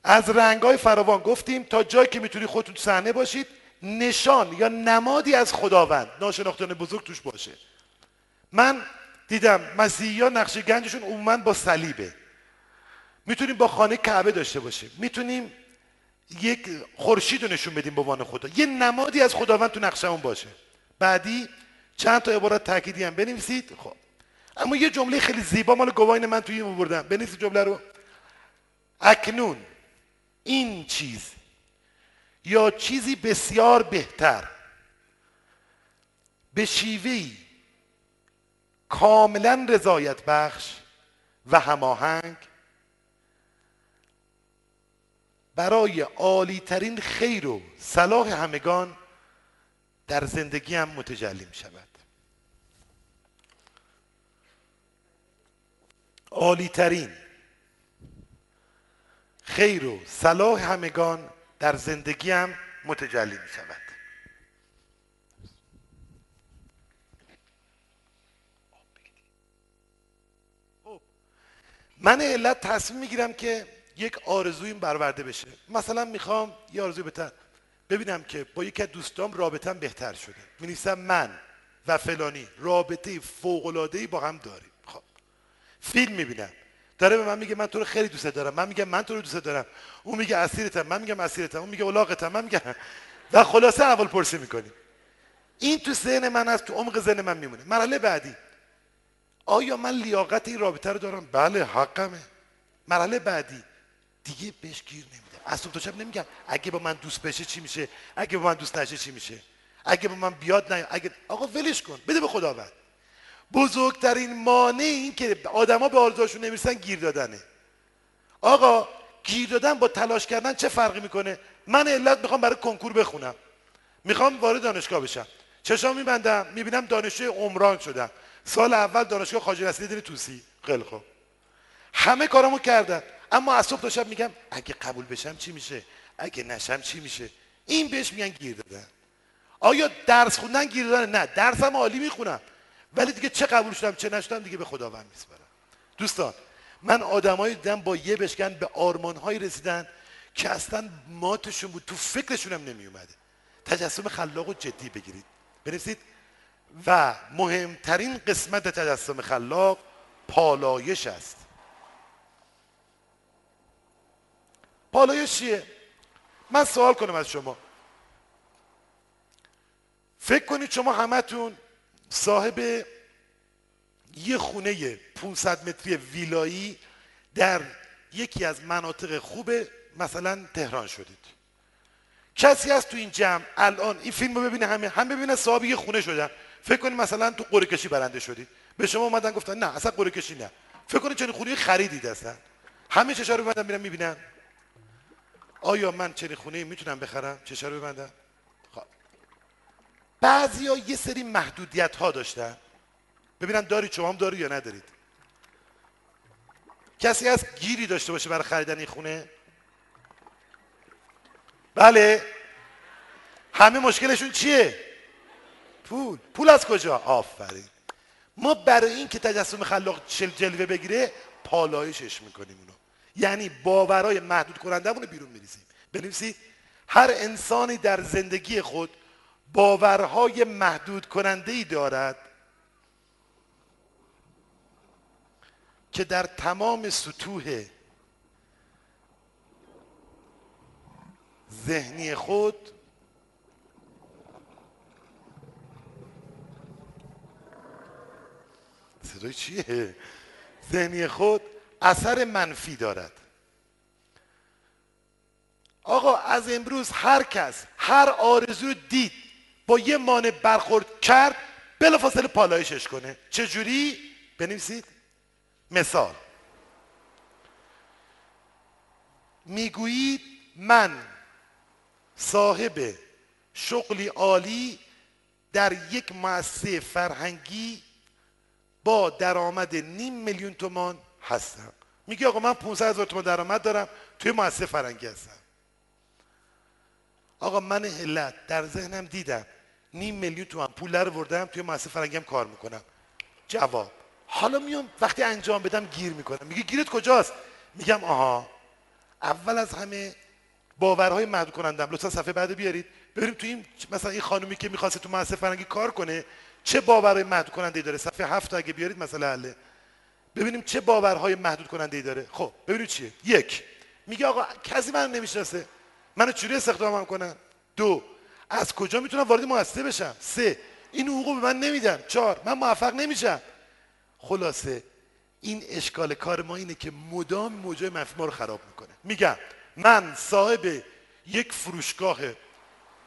از رنگ های فراوان گفتیم تا جایی که می‌تونی خودتون صحنه باشید نشان یا نمادی از خداوند ناشناختن بزرگ توش باشه. من دیدم مسیحی ها نقشه گنجشون عموما با صلیبه. می‌تونیم با خانه کعبه داشته باشیم. می‌تونیم یک خورشید رو نشون بدیم به عنوان خدا. یه نمادی از خداوند تو نقشهمون باشه. بعدی چند تا عبارت تأکیدی هم بنویسید. خب. اما یه جمله خیلی زیبا مال گواهین من توی این بردم بنویسید جمله رو. اکنون این چیز یا چیزی بسیار بهتر به شیوهی کاملا رضایت بخش و هماهنگ برای عالی ترین خیر و صلاح همگان در زندگی هم متجلی می شود عالی ترین خیر و صلاح همگان در زندگی هم متجلی می شود خب، من علت تصمیم می‌گیرم که یک آرزویم برآورده بشه. مثلا می‌خوام یه آرزوی بهتر. ببینم که با یکی از دوستام رابطم بهتر شده. می من و فلانی رابطه فوق با هم داریم. خب. فیلم می‌بینم. داره به من میگه من تو رو خیلی دوست دارم. من میگم من تو رو دوست دارم. اون میگه اسیرتم. من میگم اسیرتم. اون میگه الاغتم. من میگم و خلاصه اول پرسی می‌کنیم این تو ذهن من از تو عمق ذهن من میمونه. مرحله بعدی. آیا من لیاقت این رابطه رو دارم؟ بله حقمه. مرحله بعدی. دیگه بهش گیر نمیدم. از تو شب نمیگم اگه با من دوست بشه چی میشه اگه با من دوست نشه چی میشه. اگه با من بیاد نه اگه آقا ولش کن. بده به خداوند. بزرگترین مانع این که آدما به آرزوهاشون نمی‌رسن گیر دادنه. آقا گیر دادن با تلاش کردن چه فرقی می‌کنه؟ من علت می‌خوام برای کنکور بخونم. می‌خوام وارد دانشگاه بشم. چشام میبندم می‌بینم دانشجوی عمران شدم. سال اول دانشگاه خواجه نصیرالدین توسی؟ خیلی خوب. همه کارامو کردم اما از صبح تا شب میگم اگه قبول بشم چی میشه؟ اگه نشم چی میشه؟ این بهش میگن گیر دادن. آیا درس خوندن گیر دادن؟ نه درسم عالی می‌خونم. ولی دیگه چه قبول شدم چه نشدم دیگه به خداوند میسپارم. دوستان من آدمایی دیدم با یه بشکن به آرمانهایی رسیدن که اصلا ماتشون بود تو فکرشون هم نمی اومده تجسم خلاق و جدی بگیرید. بنویسید و مهمترین قسمت تجسم خلاق پالایش است. پالایش چیه؟ من سوال کنم از شما. فکر کنید شما همتون صاحب یه خونه 500 متری ویلایی در یکی از مناطق خوب مثلا تهران شدید. کسی هست تو این جمع الان این فیلم رو ببینه همه هم ببینه صاحب یه خونه شدن. فکر کنید مثلا تو قرعه کشی برنده شدید. به شما اومدن گفتن نه اصلا قرعه کشی نه. فکر کنید چنین خونه خریدید اصلا. همه چشا رو ببندن میرن می‌بینن. آیا من چنین خونه می‌تونم بخرم؟ چشا رو ببندم خب. بعضی ها یه سری محدودیت ها داشتن. ببینم داری شما هم داری یا ندارید. کسی از گیری داشته باشه برای خریدن این خونه؟ بله. همه مشکلشون چیه؟ پول پول از کجا؟ آفرین. ما برای این که تجسم خلاق جلوه بگیره پالایشش می‌کنیم اونو. یعنی باورای محدود کننده رو بیرون میریزیم. بنویسید هر انسانی در زندگی خود باورهای محدود کننده ای دارد که در تمام سطوح ذهنی خود اوضاع چیه؟ ذهنی خود اثر منفی دارد. آقا از امروز هر کس هر آرزو دید با یه مانع برخورد کرد بلافاصله پالایشش کنه. چجوری؟ بنویسید. مثال. می‌گویید من صاحب شغلی عالی در یک مؤسسه فرهنگی با درآمد نیم میلیون تومان هستم. میگه آقا من 500 هزار تومان درآمد دارم توی مؤسسه فرهنگی هستم. آقا من علت در ذهنم دیدم نیم میلیون تومان پول رو بردم توی مؤسسه فرهنگی هم کار می‌کنم. جواب حالا میام وقتی انجام بدم گیر می‌کنم. میگه گیرت کجاست؟ میگم آها اول از همه باورهای محدود کنندم لطفا صفحه بعد بیارید. ببینیم تو این مثلا این خانومی که می‌خواسته تو مؤسسه فرنگی کار کنه چه باورهای محدود کننده ای داره؟ صفحه هفت اگه بیارید مثلا حله. ببینیم چه باورهای محدود کننده ای داره. خب ببینید چیه. یک میگه آقا کسی من نمی‌شناسه. منو چوری استخدامم کنن؟ دو از کجا می‌تونم وارد مؤسسه بشم سه این حقوق به من نمیدن. چهار من موفق نمیشم. خلاصه این اشکال کار ما اینه که مدام موجای منفی رو خراب می‌کنه. میگم من صاحب یک فروشگاه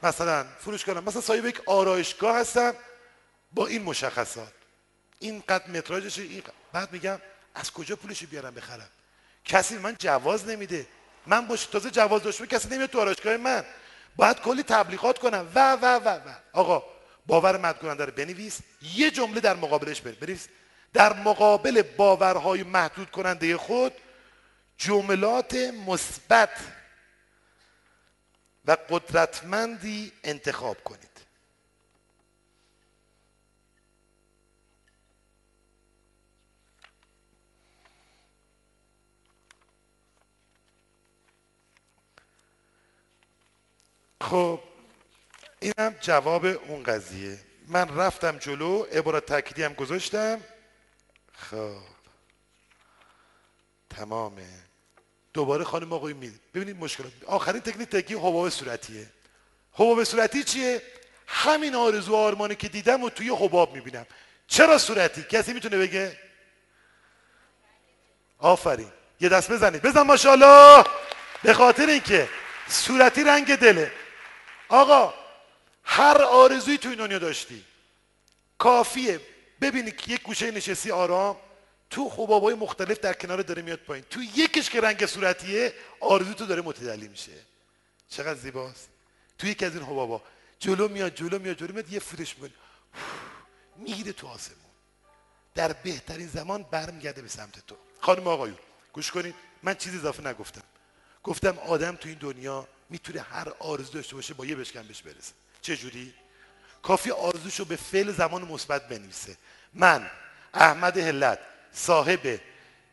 مثلا فروشگاه مثلا صاحب یک آرایشگاه هستم. با این مشخصات. این قد متراژش این قد. بعد میگم از کجا پولش بیارم بخرم؟ کسی من جواز نمیده. من باش تازه جواز داشته کسی نمیاد تو آرایشگاه من. باید کلی تبلیغات کنم. و و و و. آقا باور مد رو بنویس. یه جمله در مقابلش بنویس. در مقابل باورهای محدود کننده خود جملات مثبت و قدرتمندی انتخاب کنید. خب اینم جواب اون قضیه. من رفتم جلو عبارت تأکیدی هم گذاشتم. خب. تمامه. دوباره خانم آقای می ببینید مشکلات. آخرین تکنیک تکی حباب صورتیه. حباب صورتی چیه؟ همین آرزو آرمانی که دیدم و توی حباب می‌بینم. چرا صورتی؟ کسی می‌تونه بگه؟ آفرین. یه دست بزنید. بزن ماشاءالله. به خاطر اینکه صورتی رنگ دله. آقا هر آرزویی توی دنیا داشتی. کافیه. ببینی که یک گوشه نشستی آرام تو حبابای مختلف در کنار داره میاد پایین. تو یکیش که رنگ صورتیه آرزو تو داره متجلی میشه. چقدر زیباست. تو یک از این حبابا جلو میاد جلو میاد جلو میاد یه فوتش می‌کنه. می‌گیره تو آسمون. در بهترین زمان برمیگرده به سمت تو. خانم آقایون گوش کنید. من چیزی اضافه نگفتم. گفتم آدم تو این دنیا می‌تونه هر آرزو داشته باشه با یه بشکن بهش برسه. چه جوری کافی آرزوشو به فعل زمان مثبت بنویسه. من احمد هلت صاحب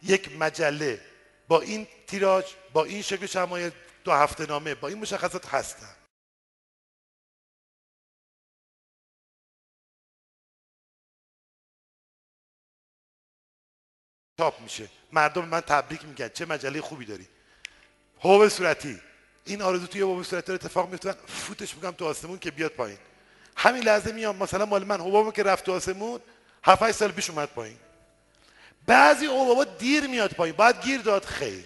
یک مجله با این تیراژ با این شکل شمایل دو هفته نامه با این مشخصات هستم. تاپ میشه. مردم من تبریک میگن. چه مجله خوبی داری. حوب صورتی. این آرزو توی حوب صورتی رو اتفاق میفتن فوتش میگم تو آسمون که بیاد پایین. همین لحظه میام مثلا مال من حبابو که رفت تو آسمون 7 سال پیش اومد پایین. بعضی حبابا دیر میاد پایین باید گیر داد خیر.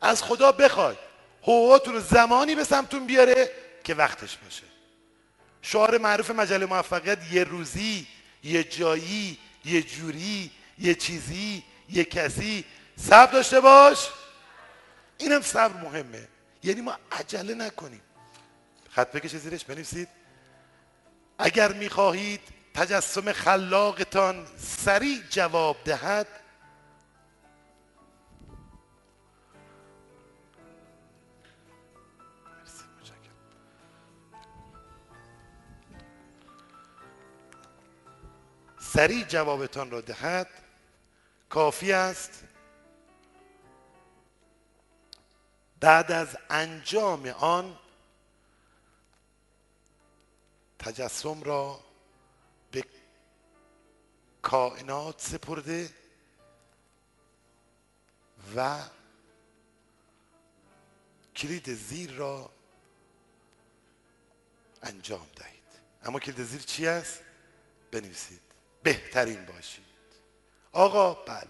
از خدا بخواد حباباتون رو زمانی به سمتون بیاره که وقتش باشه. شعار معروف مجله موفقیت یه روزی یه جایی یه جوری یه چیزی یه کسی. صبر داشته باش. اینم صبر مهمه. یعنی ما عجله نکنیم. خط بکشه زیرش بنویسید. اگر می‌خواهید تجسم خلاقتان سریع جواب دهد سریع جوابتان را دهد. کافی است بعد از انجام آن تجسم را به کائنات سپرده و کلید زیر را انجام دهید. اما کلید زیر چی است؟ بنویسید. بهترین باشید. آقا بله.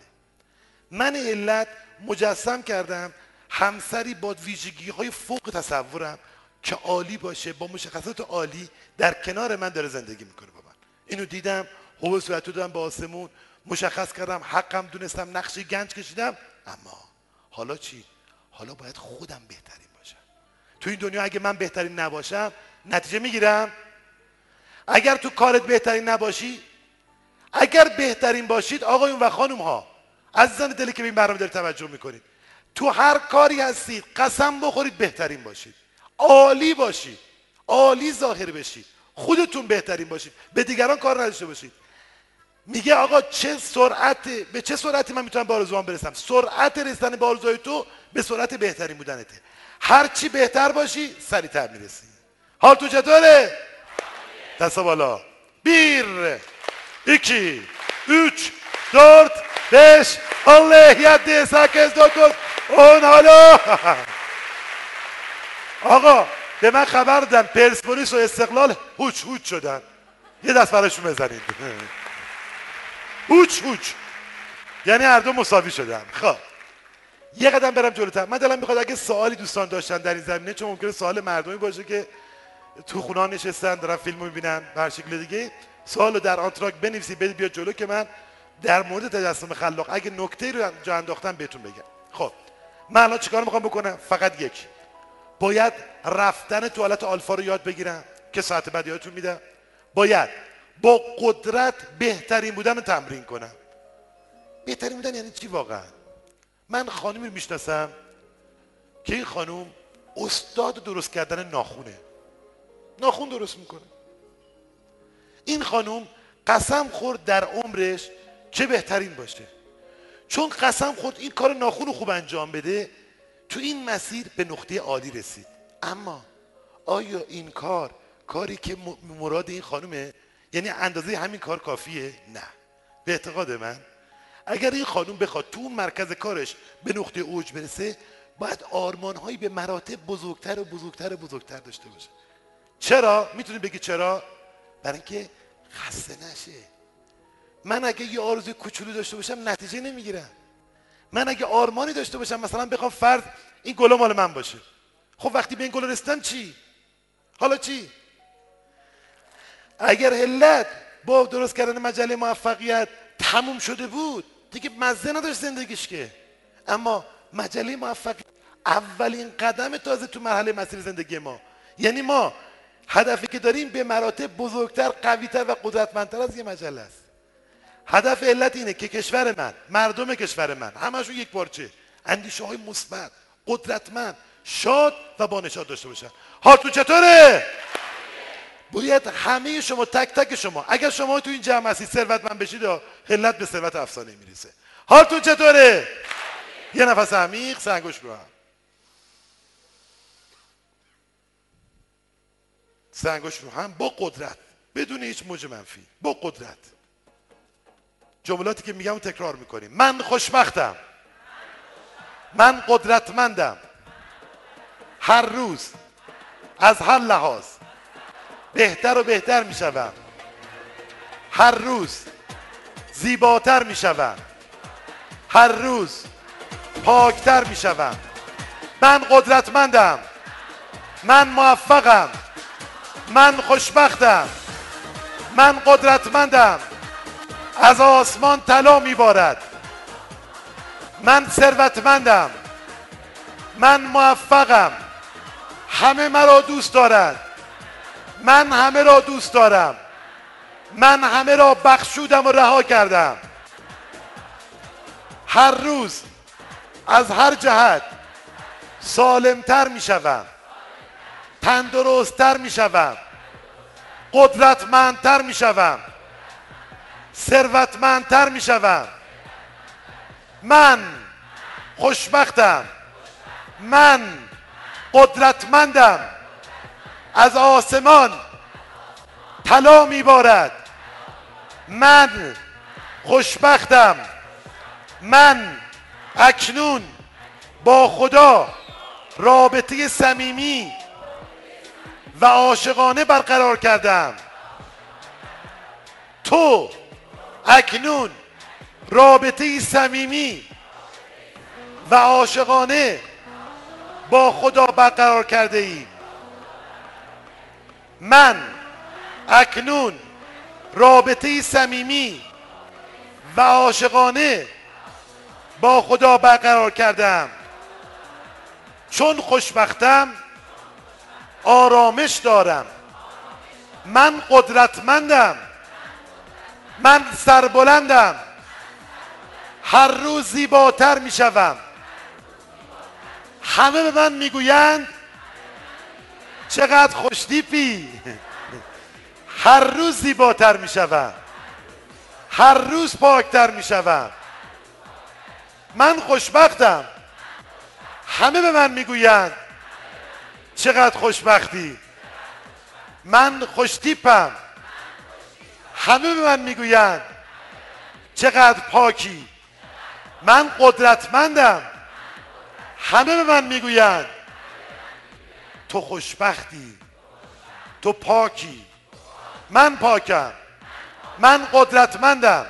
من علت مجسم کردم همسری با ویژگی های فوق تصورم که عالی باشه با مشخصات عالی در کنار من داره زندگی می‌کنه با من. اینو دیدم حوض صورت دادم به آسمون مشخص کردم حقم دونستم نقشی گنج کشیدم. اما حالا چی؟ حالا باید خودم بهترین باشم. تو این دنیا اگه من بهترین نباشم نتیجه می‌گیرم؟ اگر تو کارت بهترین نباشی اگر بهترین باشید آقایون و خانم ها عزیزان دلی که به این برنامه دارید توجه می‌کنید تو هر کاری هستید قسم بخورید بهترین باشید. عالی باشید. عالی ظاهر بشید. خودتون بهترین باشید. به دیگران کار نداشته باشید. میگه آقا چه سرعت به چه سرعتی من می‌تونم به آرزوام برسم؟ سرعت رسیدن به تو به سرعت بهترین بودنته. هر چی بهتر باشی سریعتر می‌رسی. حال تو چطوره؟ دست بالا. بیر. iki üç dört beş Allah yedi sekiz dokuz. On حالا آقا به من خبر دادن پرسپولیس و استقلال هوچ هوچ شدن یه دست براشون بزنید هوچ هوچ یعنی هر دو مساوی شدن خب یه قدم برم جلوتر من دلم می‌خواد اگه سوالی دوستان داشتن در این زمینه چون ممکنه سوال مردمی باشه که تو خونه نشستن دارن فیلم می‌بینن به هر شکل دیگه سوال رو در آنتراک بنویسی بدید بیا جلو که من در مورد تجسم خلاق اگه نکته رو جا انداختم بهتون بگم. خب من الان چیکار می‌خوام بکنم؟ فقط یک باید رفتن توالت آلفا رو یاد بگیرم که ساعت بعد یادتون میدم باید با قدرت بهترین بودن رو تمرین کنم. بهترین بودن یعنی چی واقعا؟ من خانمی رو می‌شناسم که این خانم استاد درست کردن ناخونه. ناخون درست می‌کنه. این خانم قسم خورد در عمرش که بهترین باشه؟ چون قسم خورد این کار ناخون خوب انجام بده تو این مسیر به نقطه عالی رسید. اما آیا این کار کاری که مراد این خانومه؟ یعنی اندازه همین کار کافیه؟ نه. به اعتقاد من اگر این خانوم بخواد تو اون مرکز کارش به نقطه اوج برسه باید آرمانهایی به مراتب بزرگتر و بزرگتر و بزرگتر داشته باشه. چرا؟ می‌تونید بگی چرا؟ برای اینکه خسته نشه. من اگه یه آرزوی کوچولو داشته باشم نتیجه نمی‌گیرم. من اگه آرمانی داشته باشم مثلا بخوام فرد این گل مال من باشه. خب وقتی به این گل رسیدم چی؟ حالا چی؟ اگر علت با درست کردن مجله موفقیت تموم شده بود دیگه مزه نداشت زندگیش که. اما مجله موفقیت اولین قدم تازه تو مرحله مسیر زندگی ما. یعنی ما هدفی که داریم به مراتب بزرگتر قویتر و قدرتمندتر از یه مجله است. هدف علت اینه که کشور من مردم کشور من همشون یک پارچه. اندیشه های مثبت قدرتمند شاد و با نشاد داشته باشن. حالتون چطوره؟ باید همه شما تک تک شما اگر شما تو این جمع هستید ثروتمند بشید علت به ثروت افسانه می‌رسه حالتون چطوره؟ یه نفس عمیق سنگوش رو هم. سنگوش رو هم با قدرت بدون هیچ موج منفی با قدرت. جملاتی که میگم تکرار می‌کنیم. من خوشبختم. من قدرتمندم. هر روز از هر لحاظ بهتر و بهتر می‌شوم. هر روز زیباتر می‌شوم. هر روز پاکتر می‌شوم. من قدرتمندم. من موفقم. من خوشبختم. من قدرتمندم. از آسمان طلا میبارد. من ثروتمندم. من موفقم. همه مرا دوست دارد. من همه را دوست دارم. من همه را بخشودم و رها کردم. هر روز از هر جهت سالمتر می شوم تندرستتر می شوم قدرتمندتر می شوم ثروتمندتر می شوم من خوشبختم. من قدرتمندم. از آسمان طلا میبارد. من خوشبختم. من اکنون با خدا رابطه صمیمی و عاشقانه برقرار کردم. تو اکنون رابطه صمیمی و عاشقانه با خدا برقرار کرده ای من اکنون رابطه صمیمی و عاشقانه با خدا برقرار کردم. چون خوشبختم آرامش دارم. من قدرتمندم. من سربلندم هر روز زیباتر می شوم همه به من می‌گویند چقدر خوشتیپی هر روز زیباتر می شوم هر روز پاکتر می شوم من خوشبختم. همه به من می‌گویند چقدر خوشبختی. من خوشتیپم همه به من می‌گویند چقدر پاکی. من قدرتمندم. همه به من می‌گویند تو خوشبختی. تو پاکی. من پاکم. من قدرتمندم.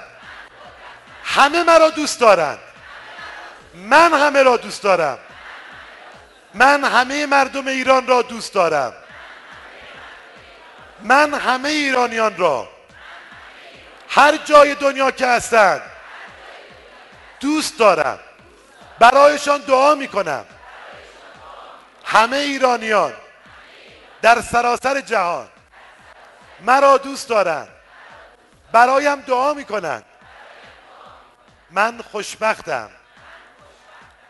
همه مرا دوست دارند. من همه را دوست دارم. من همه مردم ایران را دوست دارم. من همه ایرانیان را. هر جای دنیا که هستند دوست دارم. برایشان دعا می کنم همه ایرانیان در سراسر جهان مرا دوست دارند برایم دعا می کنند من خوشبختم.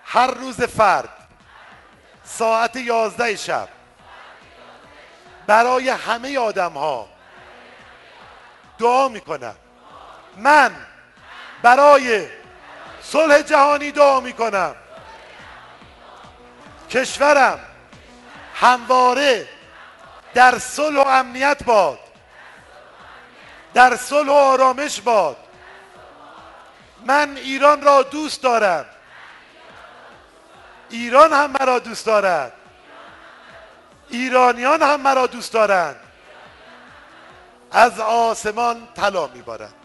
هر روز فرد ساعت یازده شب برای همه آدم ها دعا می کنم من برای صلح جهانی دعا می کنم کشورم همواره در صلح و امنیت باد در صلح و آرامش باد. من ایران را دوست دارم. ایران هم مرا دوست دارد. ایرانیان هم مرا دوست دارند. از آسمان طلا میبارند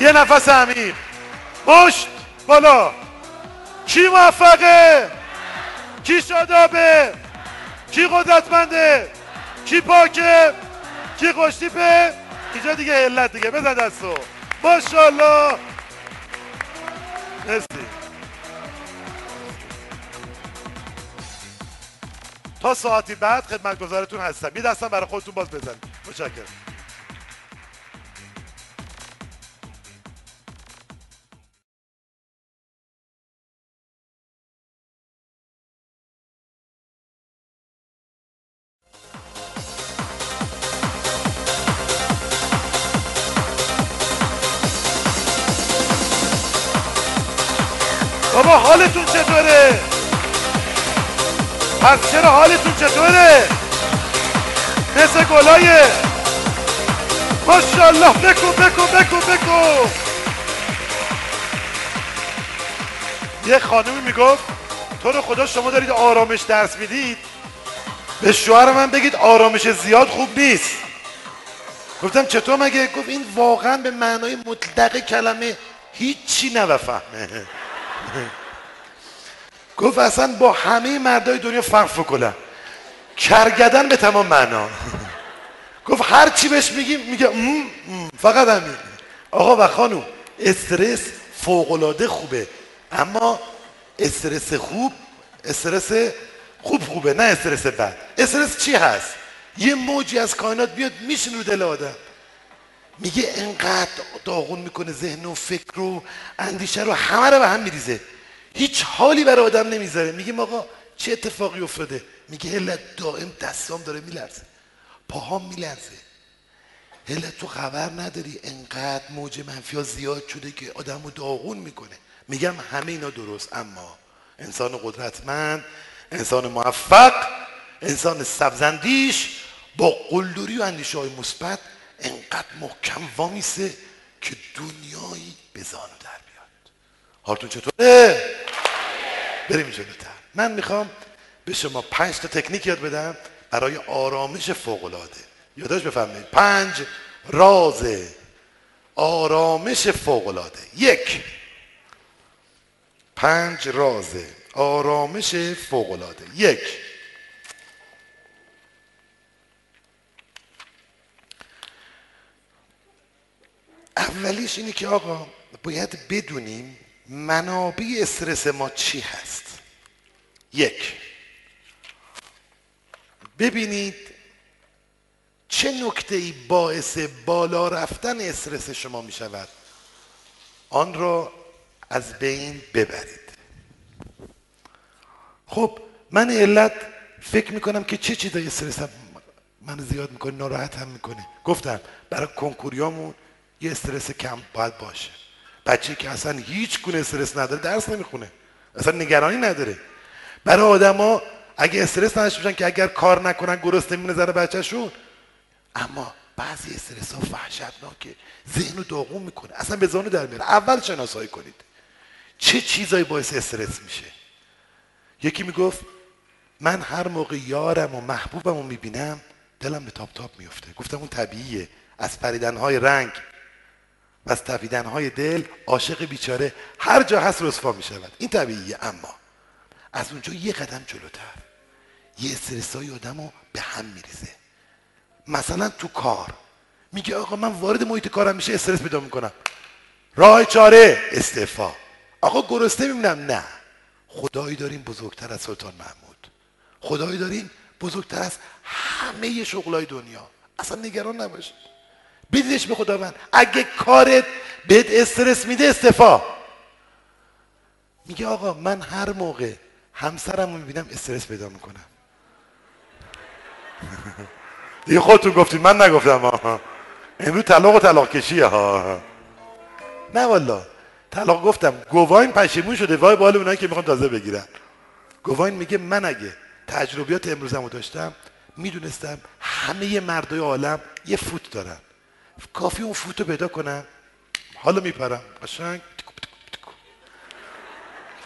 یه نفس عمیق پشت بالا. کی موفقه؟ کی شادابه؟ کی قدرتمنده؟ کی پاکه؟ کی خوشتیپه؟ اینجا دیگه علت دیگه. بزن دستو. ماشاءالله. مرسی. تا ساعتی بعد خدمتگزارتون هستم. یه دستم برای خودتون باز بزن متشکرم. چرا حالتون چطوره؟ مثل گلایه ماشاءالله بکو بکو بکو بکو. یه خانمی می‌گفت تو رو خدا شما دارید آرامش درس می‌دید به شوهر من بگید آرامش زیاد خوب نیست. گفتم چطور مگه؟ گفت این واقعا به معنای مطلق کلمه هیچی نبفهمه گفت اصلا با همه مردای دنیا فرق کنم کرگدن به تمام معنا. گفت هر چی بهش میگیم میگه فقط همین. آقا و خانم استرس فوقلاده خوبه. اما استرس خوب استرس خوب خوبه نه استرس بد. استرس چی هست؟ یه موجی از کائنات بیاد میشین رو دل آدم. میگه انقدر داغون می‌کنه ذهن و فکر و اندیشه رو همه رو به هم میریزه. هیچ حالی برای آدم نمی‌ذاره. میگیم آقا چه اتفاقی افتاده؟ میگه هلت دائم دستام داره میلرزه. پاهام میلرزه. هلت تو خبر نداری انقدر موج منفی ها زیاد شده که آدم رو داغون می‌کنه. میگم همه اینا درست اما انسان قدرتمند انسان موفق انسان سبزندیش با قلدری و اندیشه های مثبت انقدر محکم وامیسه که دنیایی به در بیاد. حالتون چطوره؟ بریم جلوتر. من می‌خوام به شما پنج تا تکنیک یاد بدم برای آرامش فوق العاده یادش بفرمایید. پنج راز آرامش فوق العاده یک. پنج راز آرامش فوق العاده یک. اولیش اینه که آقا باید بدونیم منابع استرس ما چی هست؟ یک ببینید چه نکته ای باعث بالا رفتن استرس شما می شود؟ آن را از بین ببرید. خب من علت فکر می‌کنم که چه چیزایی استرس من زیاد می‌کنه ناراحت هم می‌کنه گفتم برای کنکوریامون یه استرس کم باید باشه. بچه که اصلا هیچ گونه استرس نداره درس نمی‌خونه. اصلا نگرانی نداره. برای آدما اگه استرس نداشته باشن که اگر کار نکنن گرسنه میمونه زن بچهشون. اما بعضی استرس ها وحشتناکه. ذهن رو داغون می‌کنه. اصلا به زانو در میاره. اول شناسایی کنید. چه چیزایی باعث استرس میشه؟ یکی می‌گفت من هر موقع یارم و محبوبم رو می‌بینم دلم به تاپ تاپ میفته گفتم اون طبیعیه. از پریدن های رنگ از تپیدن های دل عاشق بیچاره هر جا هست رسوا می‌شود. این طبیعیه اما از اونجا یه قدم جلوتر یه استرس های آدم رو به هم میریزه. مثلا تو کار میگه آقا من وارد محیط کارم میشه استرس پیدا می‌کنم. راه چاره استعفا. آقا گرسنه می‌بینم نه. خدایی داریم بزرگتر از سلطان محمود. خدایی داریم بزرگتر از همه شغلای دنیا. اصلا نگران نباشید. بدیدش به خداوند. اگه کارت بهت استرس میده استفا میگه آقا من هر موقع همسرم رو می‌بینم استرس پیدا می‌کنم. دیگه خودتون گفتید من نگفتم ها امروز طلاق و طلاق کشیه ها نه والا طلاق گفتم گواین پشیمون شده وای بالا اونایی که می‌خوان تازه بگیرن. گواین میگه من اگه تجربیات امروزم رو داشتم می‌دونستم همه مردای عالم یه فوت دارن. کافی اون فوت رو پیدا کنم. حالا میپرم. قشنگ.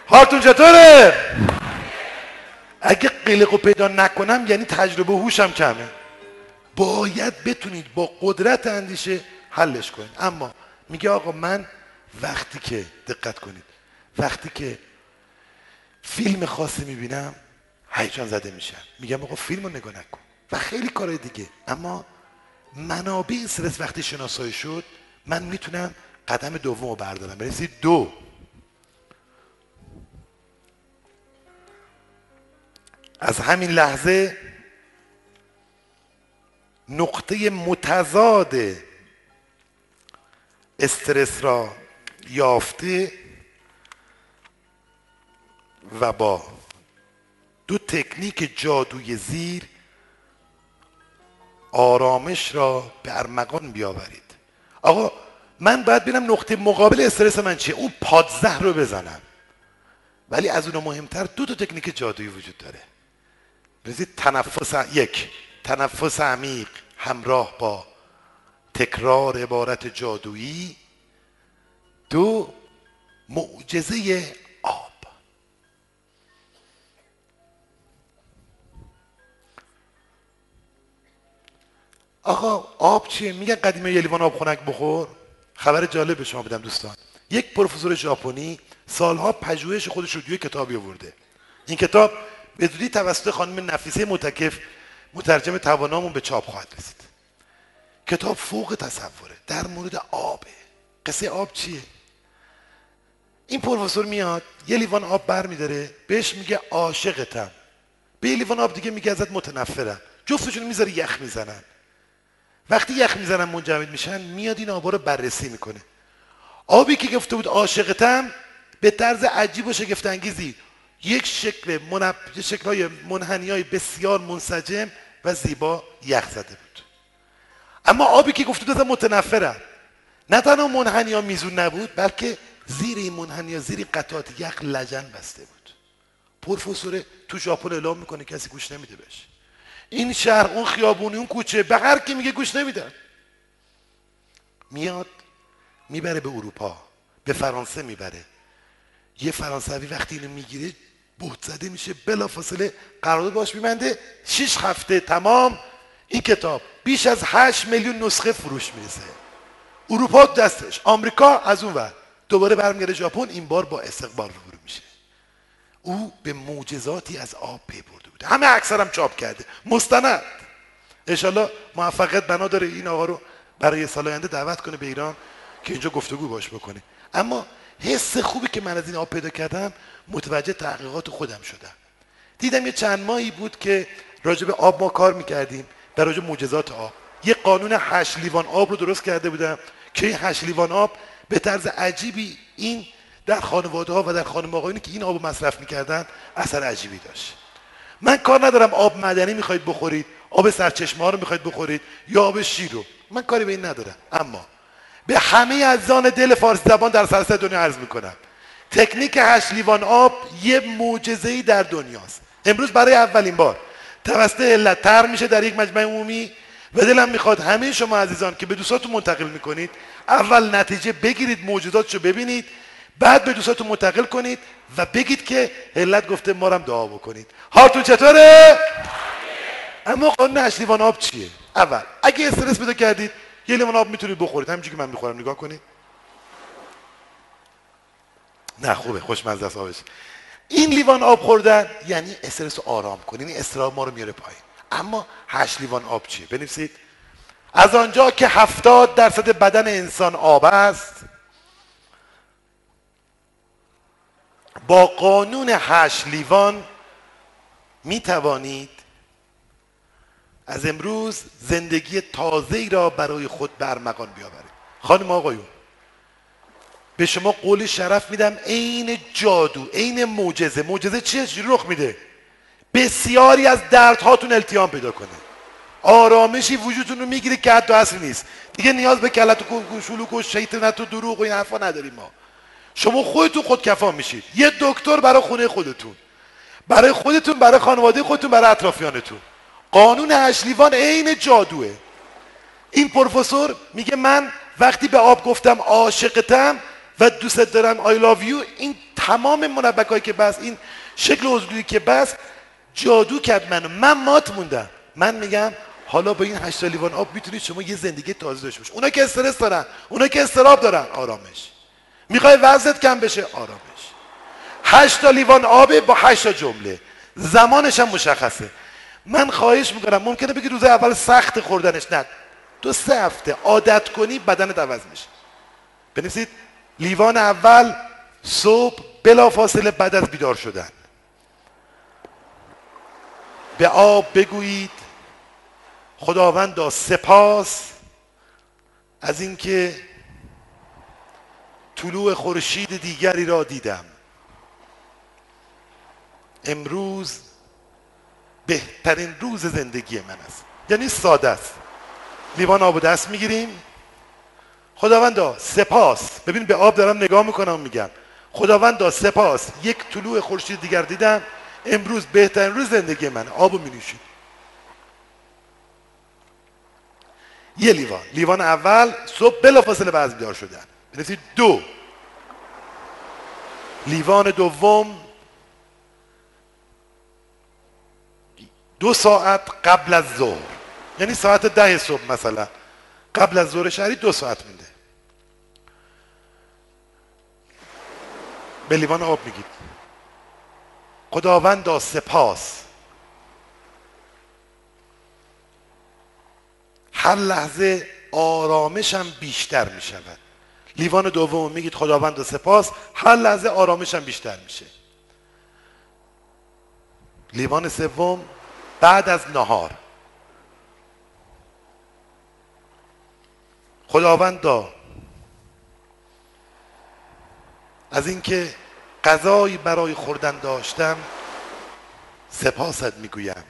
حالتون چطوره؟ اگه قلق پیدا نکنم یعنی تجربه هوشم کمه. باید بتونید با قدرت اندیشه حلش کنید. اما میگه آقا من وقتی که دقت کنید. وقتی که فیلم خاصی می‌بینم هیجان زده میشم. میگم آقا فیلم رو نگاه نکن. و خیلی کارهای دیگه. اما منابع استرس وقتی شناسایی شد من می‌تونم قدم دوم رو بردارم برسید دو. از همین لحظه نقطه متضاد استرس را یافته و با دو تکنیک جادوی زیر آرامش را به ارمغان بیاورید. آقا من باید ببینم نقطه مقابل استرس من چیه؟ اون پادزه رو بزنم. ولی از اون مهمتر دو تا تکنیک جادویی وجود داره. بزید تنفس یک تنفس عمیق همراه با تکرار عبارت جادویی. دو معجزه آقا آب چیه؟ میگن قدیمه یه لیوان آب خنک بخور. خبر جالب به شما بدم دوستان. یک پروفسور ژاپنی سالها پژوهش خودش رو توی کتابی آورده. این کتاب به زودی توسط خانم نفیسه متکف مترجم توانامون به چاپ خواهد رسید. کتاب فوق تصوره در مورد آبه. قصه آب چیه؟ این پروفسور میاد یه لیوان آب بر میداره بهش میگه عاشقتم. به یه لیوان آب دیگه میگه ازت متنفرم. جفتشون می‌ذاره یخ می‌زنن. وقتی یخ می‌زنن منجمد میشن میاد این آبا رو بررسی می‌کنه. آبی که گفته بود عاشقتم به طرز عجیب و شگفت انگیزی یک شکل منب... شکل های منحنی های بسیار منسجم و زیبا یخ زده بود. اما آبی که گفته بود متنفرم نه تنها منحنی ها میزون نبود بلکه زیر این منحنی ها زیر قطعات یخ لجن بسته بود. پروفسور تو ژاپن اعلام می‌کنه کسی گوش نمیده بهش. این شهر اون خیابونی اون کوچه به هر کی میگه گوش نمیدن میاد می‌بره به اروپا به فرانسه می‌بره. یه فرانسوی وقتی اینو می‌گیره بهت زده میشه بلافاصله قرارداد باش میبنده. شش هفته تمام این کتاب بیش از 8 میلیون نسخه فروش می‌رسه. اروپا دستش آمریکا از اون ور. دوباره برمیگرده ژاپن این بار با استقبال روبرو میشه. او به معجزاتی از آب پی بوده همه اکثرم چاپ کرده. مستند. انشالله موفقیت بنا داره این آقا رو برای سال آینده دعوت کنه به ایران که اینجا گفتگو باش بکنه. اما حس خوبی که من از این آب پیدا کردم متوجه تحقیقات خودم شدم. دیدم یه چند ماهی بود که راجع به آب ما کار می‌کردیم در راجع معجزات آب. یه قانون هشت لیوان آب رو درست کرده بودم که این هشت لیوان آب به طرز عجیبی این در خانواده ها و در خانم آقایونی که این آب رو مصرف می‌کردن اثر عجیبی داشت. من کار ندارم آب معدنی می‌خواید بخورید آب سرچشمه ها رو می‌خواید بخورید یا آب شیر رو. من کاری به این ندارم. اما به همه عزیزان دل فارسی زبان در سراسر دنیا عرض می‌کنم. تکنیک هشت لیوان آب یه معجزه‌ای در دنیاست. امروز برای اولین بار توسط علت تر میشه در یک مجمع عمومی و دلم می‌خواد همه شما عزیزان که به دوستاتون منتقل می‌کنید اول نتیجه بگیرید موجوداتشو ببینید. بعد به دوستاتون منتقل کنید و بگید که علت گفته ما هم دعا بکنید. حالتون چطوره؟ اما قانون هشت لیوان آب چیه؟ اول اگه استرس پیدا کردید یه لیوان آب می‌تونید بخورید. همینجوری که من می‌خورم نگاه کنید. نه خوبه خوشمزه است آبش. این لیوان آب خوردن یعنی استرس رو آرام کنید این استراب ما رو میاره پایین. اما هشت لیوان آب چیه؟ بنویسید. از آنجا که هفتاد درصد بدن انسان آب است با قانون هشت لیوان می توانید از امروز زندگی تازه را برای خود به ارمغان بیاورید. خانم آقایون به شما قول شرف میدم عین جادو عین معجزه. معجزه چیه؟ چجوری رخ میده؟ بسیاری از دردهاتون التیام پیدا کنه. آرامشی وجودتون رو می‌گیره که حتی اصل نیست. دیگه نیاز به کلت و شلوک و شیطنت و دروغ و این حرفا نداریم ما. شما خودتون خود کفا میشید. یه دکتر برای خونه خودتون. برای خودتون برای خانواده خودتون برای اطرافیانتون. قانون هشلیوان عین جادوه. این پروفسور میگه من وقتی به آب گفتم عاشقتم و دوست دارم آی لاو یو این تمام منبک که بس این شکل حضوری که بس جادو کرد منو. من مات موندم. من میگم حالا با این هشت لیوان آب می‌تونید شما یه زندگی تازه داشته باشید. اونا که استرس دارن اونا که استراب دارن. آرامش. می‌خوای وزنت کم بشه؟ آرامش. هشت لیوان آب با هشت جمله. زمانش هم مشخصه. من خواهش می‌کنم ممکنه بگی روز اول سخت خوردنش. نه. دو سه هفته. عادت کنی بدن عوض میشه. بنویسید. لیوان اول صبح بلا فاصله بعد از بیدار شدن. به آب بگویید. خداوندا سپاس از اینکه طلوع خورشید دیگری را دیدم. امروز بهترین روز زندگی من است. یعنی ساده است. لیوان آب دست می‌گیریم. خداوندا سپاس. ببین به آب دارم نگاه می‌کنم میگم. خداوندا سپاس. یک طلوع خورشید دیگر دیدم. امروز بهترین روز زندگی من. آبو می نوشید یه لیوان. لیوان اول صبح بلافاصله بعد بیدار شدن. بنویسید دو. لیوان دوم. دو ساعت قبل از ظهر. یعنی ساعت ده صبح مثلا. قبل از ظهر شهری دو ساعت مونده. به لیوان آب میگید. خداوندا سپاس. هر لحظه آرامشم بیشتر می شود لیوان دوم میگید خداوند سپاس. هر لحظه آرامشم بیشتر میشه. لیوان سوم بعد از نهار. خداوندا از اینکه غذایی برای خوردن داشتم سپاست می‌گویم.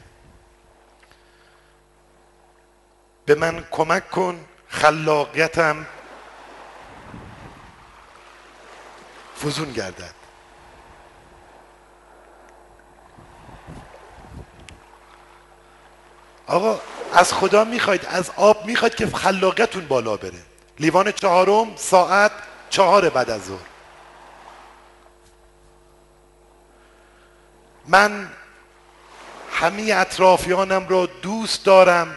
به من کمک کن خلاقیتم فزون گردد. آقا از خدا می‌خواید از آب می‌خواید که خلاقیتون بالا بره. لیوان چهارم ساعت چهار بعد از ظهر. من همه اطرافیانم را دوست دارم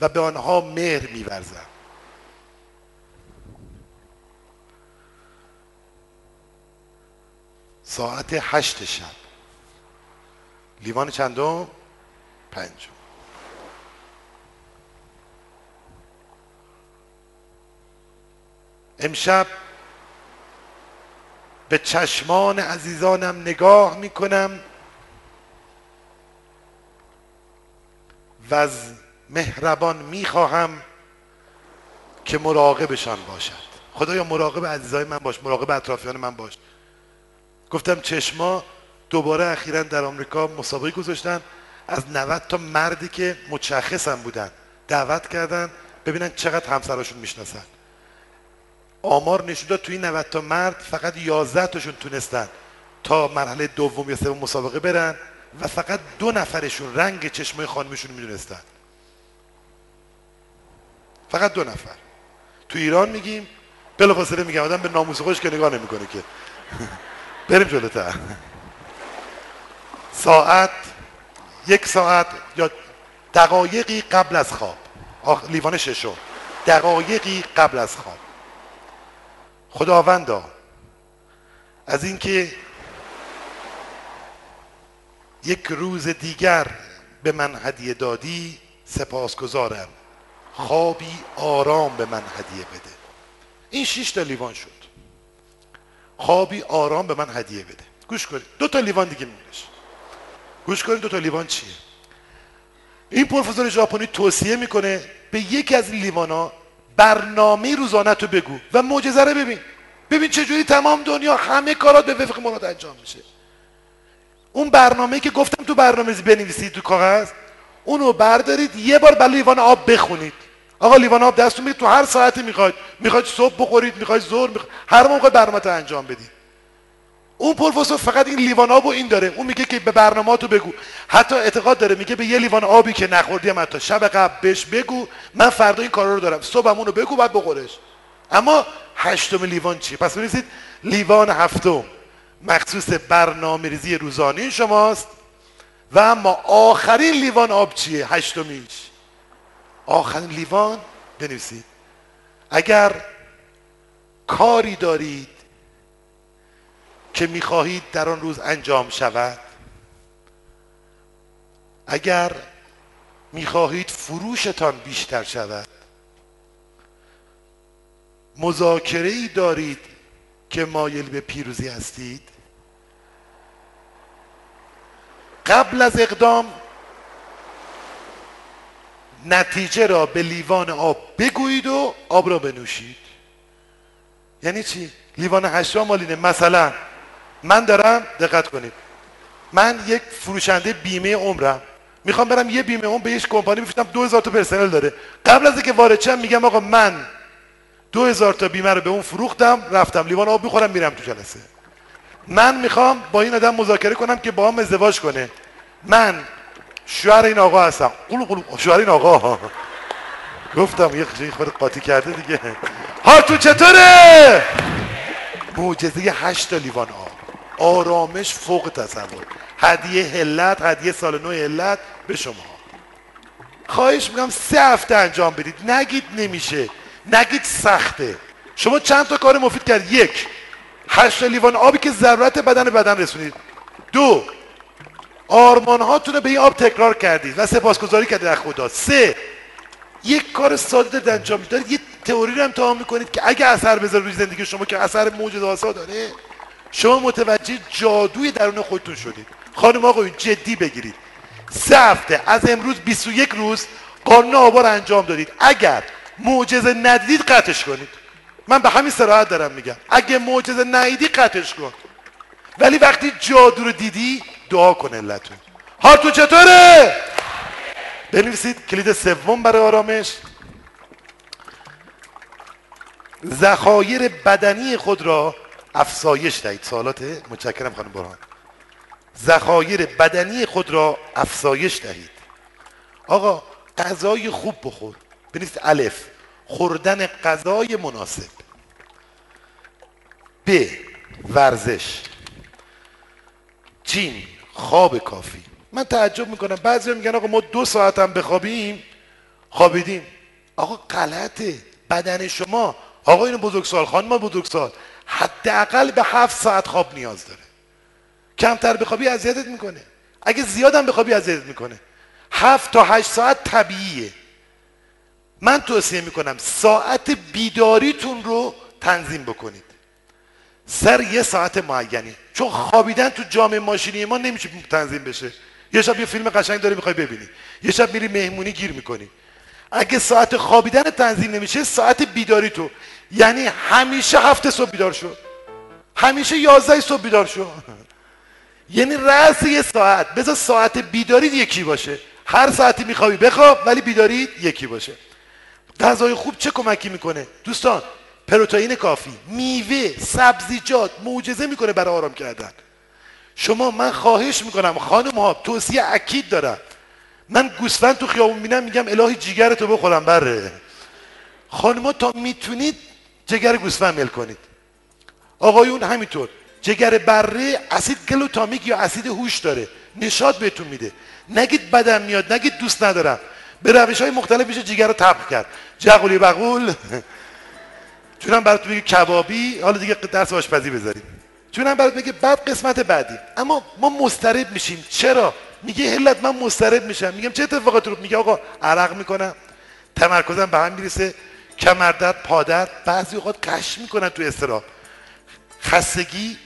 و به آنها مهر میورزم. ساعت هشت شب. لیوان چندم؟ پنجم. امشب به چشمان عزیزانم نگاه می‌کنم و از مهربان می‌خواهم که مراقبشان باشد. خدایا مراقب عزیزای من باش مراقب اطرافیان من باش. گفتم چشما دوباره اخیرا در آمریکا مسابقه گذاشتن. از 90 تا مردی که متشخصم بودن دعوت کردن ببینن چقدر همسراشون می‌شناسن. آمار نشون داد توی 90 تا مرد فقط 11 تاشون تونستن تا مرحله دوم یا سوم مسابقه برن و فقط دو نفرشون رنگ چشمای خانمشون می‌دونستن. فقط دو نفر. تو ایران میگیم بلافاصله میگم آدم به ناموس خودش که نگاه نمی‌کنه که. بریم جلوتر. ساعت یک ساعت یا دقایقی قبل از خواب. آخ لیوان ششم. دقایقی قبل از خواب. خداوندا از اینکه یک روز دیگر به من هدیه دادی سپاسگزارم. خوابی آرام به من هدیه بده. این شش تا لیوان شد. خوابی آرام به من هدیه بده. گوش کنید. دو تا لیوان دیگه میمونش گوش کنید دو تا لیوان چیه؟ این پروفسور ژاپنی توصیه می‌کنه به یکی از این لیوانا برنامه روزانه تو بگو و معجزه رو ببین. ببین چجوری تمام دنیا همه کارات به وفق مراد انجام میشه. اون برنامه که گفتم تو برنامه بنویسید تو کاغذ اونو بردارید یه بار برای لیوان آب بخونید. آقا لیوان آب دستتون میگه تو هر ساعتی می‌خواید. می‌خواید صبح بخورید می‌خواید ظهر می‌خواید هر موقع برنامه انجام بدید. اون پروفسور فقط این لیوان آب این داره. اون میگه که به برنامه تو بگو. حتی اعتقاد داره. میگه به یه لیوان آبی که نخوردی هم حتی. شب قبل بهش بگو. من فردا این کارا رو دارم. صبح اونو بگو بعد بخورش. اما هشتم لیوان چی پس بنویسید. لیوان هفتم. مخصوص برنامه ریزی روزانه شماست. و اما آخرین لیوان آب چیه؟ هشتمیش آخرین لیوان بنویسید. اگر کاری دارید که می‌خواهید در آن روز انجام شود اگر می‌خواهید فروشتان بیشتر شود مذاکره ای دارید که مایل به پیروزی هستید قبل از اقدام نتیجه را به لیوان آب بگویید و آب را بنوشید. یعنی چی؟ لیوان هشتا مالینه. مثلا من دارم دقت کنید. من یک فروشنده بیمه عمرم. می‌خوام برم یه بیمه عمر به یک کمپانی بفروشم 2000 تا پرسنل داره. قبل از اینکه وارد شم میگم آقا من دو هزار تا بیمه رو به اون فروختم رفتم. لیوان آب می‌خورم میرم تو جلسه. من می‌خوام با این آدم مذاکره کنم که با هم ازدواج کنه. من شوهر این آقا هستم. قلو قلو شوهر این آقا. گفتم یه خود قاطی کرده دیگه. تو چطوره؟ معجزه هشت لیوان آب. آرامش فوق تصور. هدیه هلت هدیه سال نو هلت به شما. خواهش میگم سه هفته انجام بدید. نگید نمیشه. نگید سخته. شما چند تا کار مفید کرد؟ یک. هشت لیوان آبی که ضرورت بدن بدن رسونید. دو. آرمان هاتون به این آب تکرار کردید و سپاسگزاری کردید از خدا. سه یک کار ساده دارید انجام دارید یه تئوری رو امتحان می‌کنید که اگه اثر بذاره روی زندگی شما که اثر موجود آسا داره شما متوجه جادوی درون خودتون شدید. خانم آقا جدی بگیرید. سه هفته از امروز 21 روز قانون آبا رو انجام دادید. اگر معجزه ندید قطعش کنید. من به همین سراحت دارم میگم. اگه معجزه ندیدی قطعش کن. ولی وقتی جادو رو دیدی دعا کن علتون. تو چطوره؟ بنویسید کلید سوم برای آرامش. ذخایر بدنی خود را افسایش دهید. سوالات متشکرم خانم برهان. ذخایر بدنی خود را افسایش دهید. آقا غذای خوب بخور. بنویسید الف. خوردن غذای مناسب. ب. ورزش. جیم خواب کافی. من تعجب می‌کنم. بعضی میگن آقا ما دو ساعت هم بخوابیم خوابیدیم. آقا غلطه. بدن شما. آقا اینو بزرگسال خانم بزرگسال. حداقل به هفت ساعت خواب نیاز داره. کمتر بخوابی اذیتت می‌کنه. اگه زیادم بخوابی اذیتت می‌کنه. هفت تا هشت ساعت طبیعیه. من توصیه می‌کنم ساعت بیداریتون رو تنظیم بکنید. سر یه ساعت معینی. چون خوابیدن تو جامعه ماشینی ما نمیشه تنظیم بشه. یه شب یه فیلم قشنگ داری می‌خوای ببینی. یه شب میری مهمونی گیر می‌کنی. اگه ساعت خوابیدن تنظیم نمیشه ساعت بیداری تو. یعنی همیشه هفته صبح بیدار شو. همیشه یازده صبح بیدار شو. یعنی رأس یه ساعت. بذار ساعت بیداری یکی باشه. هر ساعتی میخوابی بخواب ولی بیداری یکی باشه. غذای خوب چه کمکی می‌کنه؟ دوستان پروتئین کافی میوه سبزیجات معجزه می‌کنه برای آرام کردن. شما من خواهش می‌کنم خانم ها توصیه اکید دارم. من گوسفند تو خیابون می‌بینم میگم الهی جیگر تو بخورم بره. خانم تا می‌تونید جگر گوسفند میل کنید. آقایون همینطور جگر بره اسید گلوتامیک یا اسید هوش داره. نشاد بهتون میده. نگید بدم میاد نگید دوست ندارم. به روش های مختلف میشه جگر رو تبخ کرد. جغولی بغول. چونم براتون میگه کبابی حالا دیگه درس آشپزی بذاریم. چونم برات میگه بعد قسمت بعدی. اما ما مسترب میشیم. چرا؟ میگه هلت من مسترب میشم. میگم چه اتفاقاتی رو؟ میگه آقا عرق می‌کنم. تمرکزم به هم می‌رسه. کمردرد پادر بعضی اوقات قش می‌کنن تو استرا. خستگی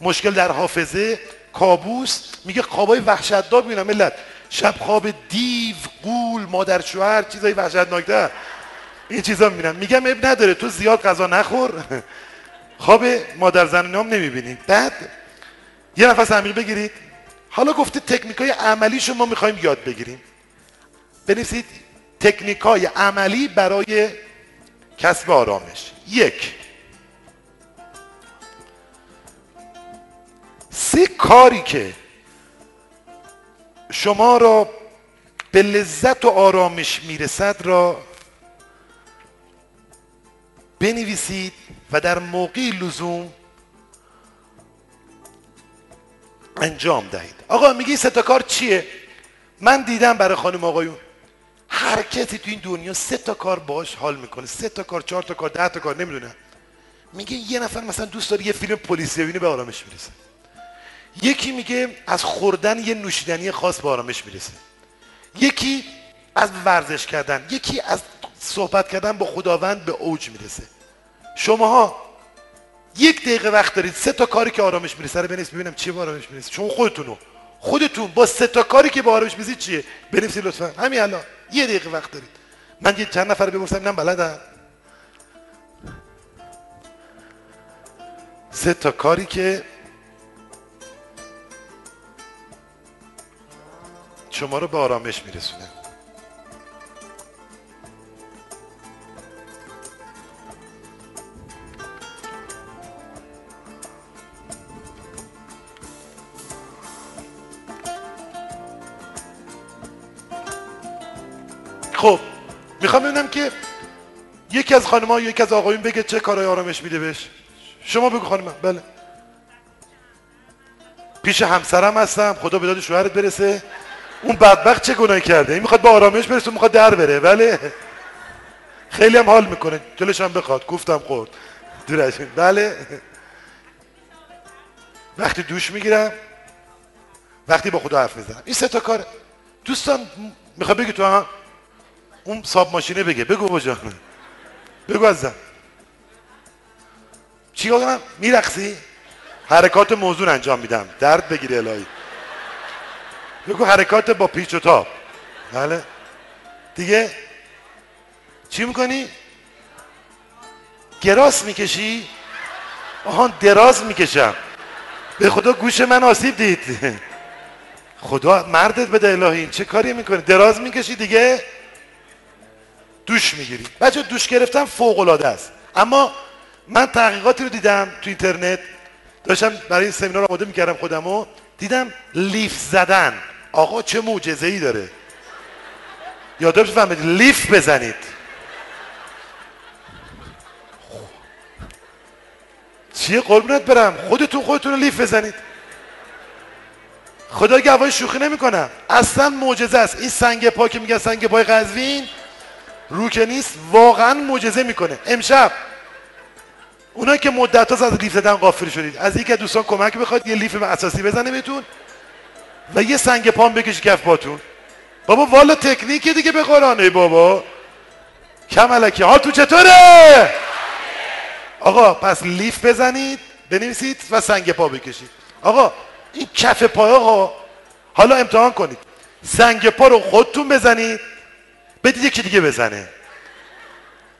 مشکل در حافظه کابوس. میگه خوابای وحشتناک می‌بینم ملت. شب خواب دیو قول مادر شوهر چیزای وحشتناکتر. این چیزا می‌بینم. میگم اب نداره تو زیاد غذا نخور. خواب مادر زن نام نمی‌بینی بعد یه نفس عمیق بگیرید. حالا گفته تکنیک های عملی شما می‌خوایم یاد بگیریم. بنویسید تکنیک های عملی برای کسب آرامش. یک. سه کاری که شما را به لذت و آرامش می‌رسد را بنویسید و در موقع لزوم انجام دهید. آقا میگی سه تا کار چیه؟ من دیدم برای خانم آقایون. هر کسی تو این دنیا سه تا کار باش حال می‌کنه. سه تا کار چهار تا کار ده تا کار نمی‌دونم میگه یه نفر مثلا دوست داره یه فیلم پلیسی ببینه به آرامش می‌رسه. یکی میگه از خوردن یه نوشیدنی خاص به آرامش می‌رسه. یکی از ورزش کردن یکی از صحبت کردن با خداوند به اوج می‌رسه. شماها یک دقیقه وقت دارید سه تا کاری که آرامش می‌رسه رو بنویسید ببینم چی به آرامش می‌رسه شما خودتونو خودتون با سه تا کاری که به آرامش می‌رسید چیه؟ بنویسید لطفا. همین الان. یه دقیقه وقت دارید. من یه چند نفر بپرسم اینم بلدم سه تا کاری که شما رو به آرامش میرسونه. خب می‌خوام ببینم که یکی از خانم ها یکی از آقایون بگه چه کارهای آرامش میده بهش. شما بگو خانم بله. پیش همسرم هستم. خدا به داد شوهرت برسه. اون بدبخت چه گناهی کرده؟ این می‌خواد به آرامش برسه می‌خواد در بره. بله. خیلی هم حال می‌کنه. جلش هم بخواد. گفتم خورد. دورش بله. وقتی دوش می‌گیرم وقتی با خدا حرف می‌زنم. این سه تا کار دوستان می‌خواد بگی تو هم اون ساب ماشینه بگه. بگو بجا بگو ازم چی کنم میرقصی؟ حرکات موضوع انجام میدم. درد بگیره الهی. بگو حرکات با پیچ و تاب. بله. دیگه؟ چی می‌کنی؟ گراس می‌کشی؟ آهان دراز می‌کشم. به خدا گوش من آسیب دید. خدا مردت بده الهی. چه کاری می‌کنی؟ دراز می‌کشی دیگه؟ دوش می‌گیری. بچه دوش گرفتن فوق العاده است. اما من تحقیقاتی رو دیدم تو اینترنت. داشتم برای این سمینار آماده می‌کردم خودمو. دیدم لیف زدن. آقا چه معجزه ای داره. یادم فهمید لیف بزنید. چیه قربونت برم؟ خودتون خودتون رو لیف بزنید. خدا گواهی شوخی نمی‌کنم اصلا معجزه است. این سنگ پا که میگن سنگ پای قزوین. رو که نیست واقعا معجزه می‌کنه. امشب اونایی که مدت از لیف زدن غافل شدید از از دوستان کمک بخواد یه لیف اساسی بزنه بهتون و یه سنگ پام بکشی کف پاتون. بابا والا تکنیکی دیگه به قرآن بابا. کم علکی حال تو چطوره؟ آقا پس لیف بزنید بنویسید و سنگ پا بکشید. آقا این کف پایه ها حالا امتحان کنید. سنگ پا رو خودتون بزنید. بدید یکی دیگه بزنه.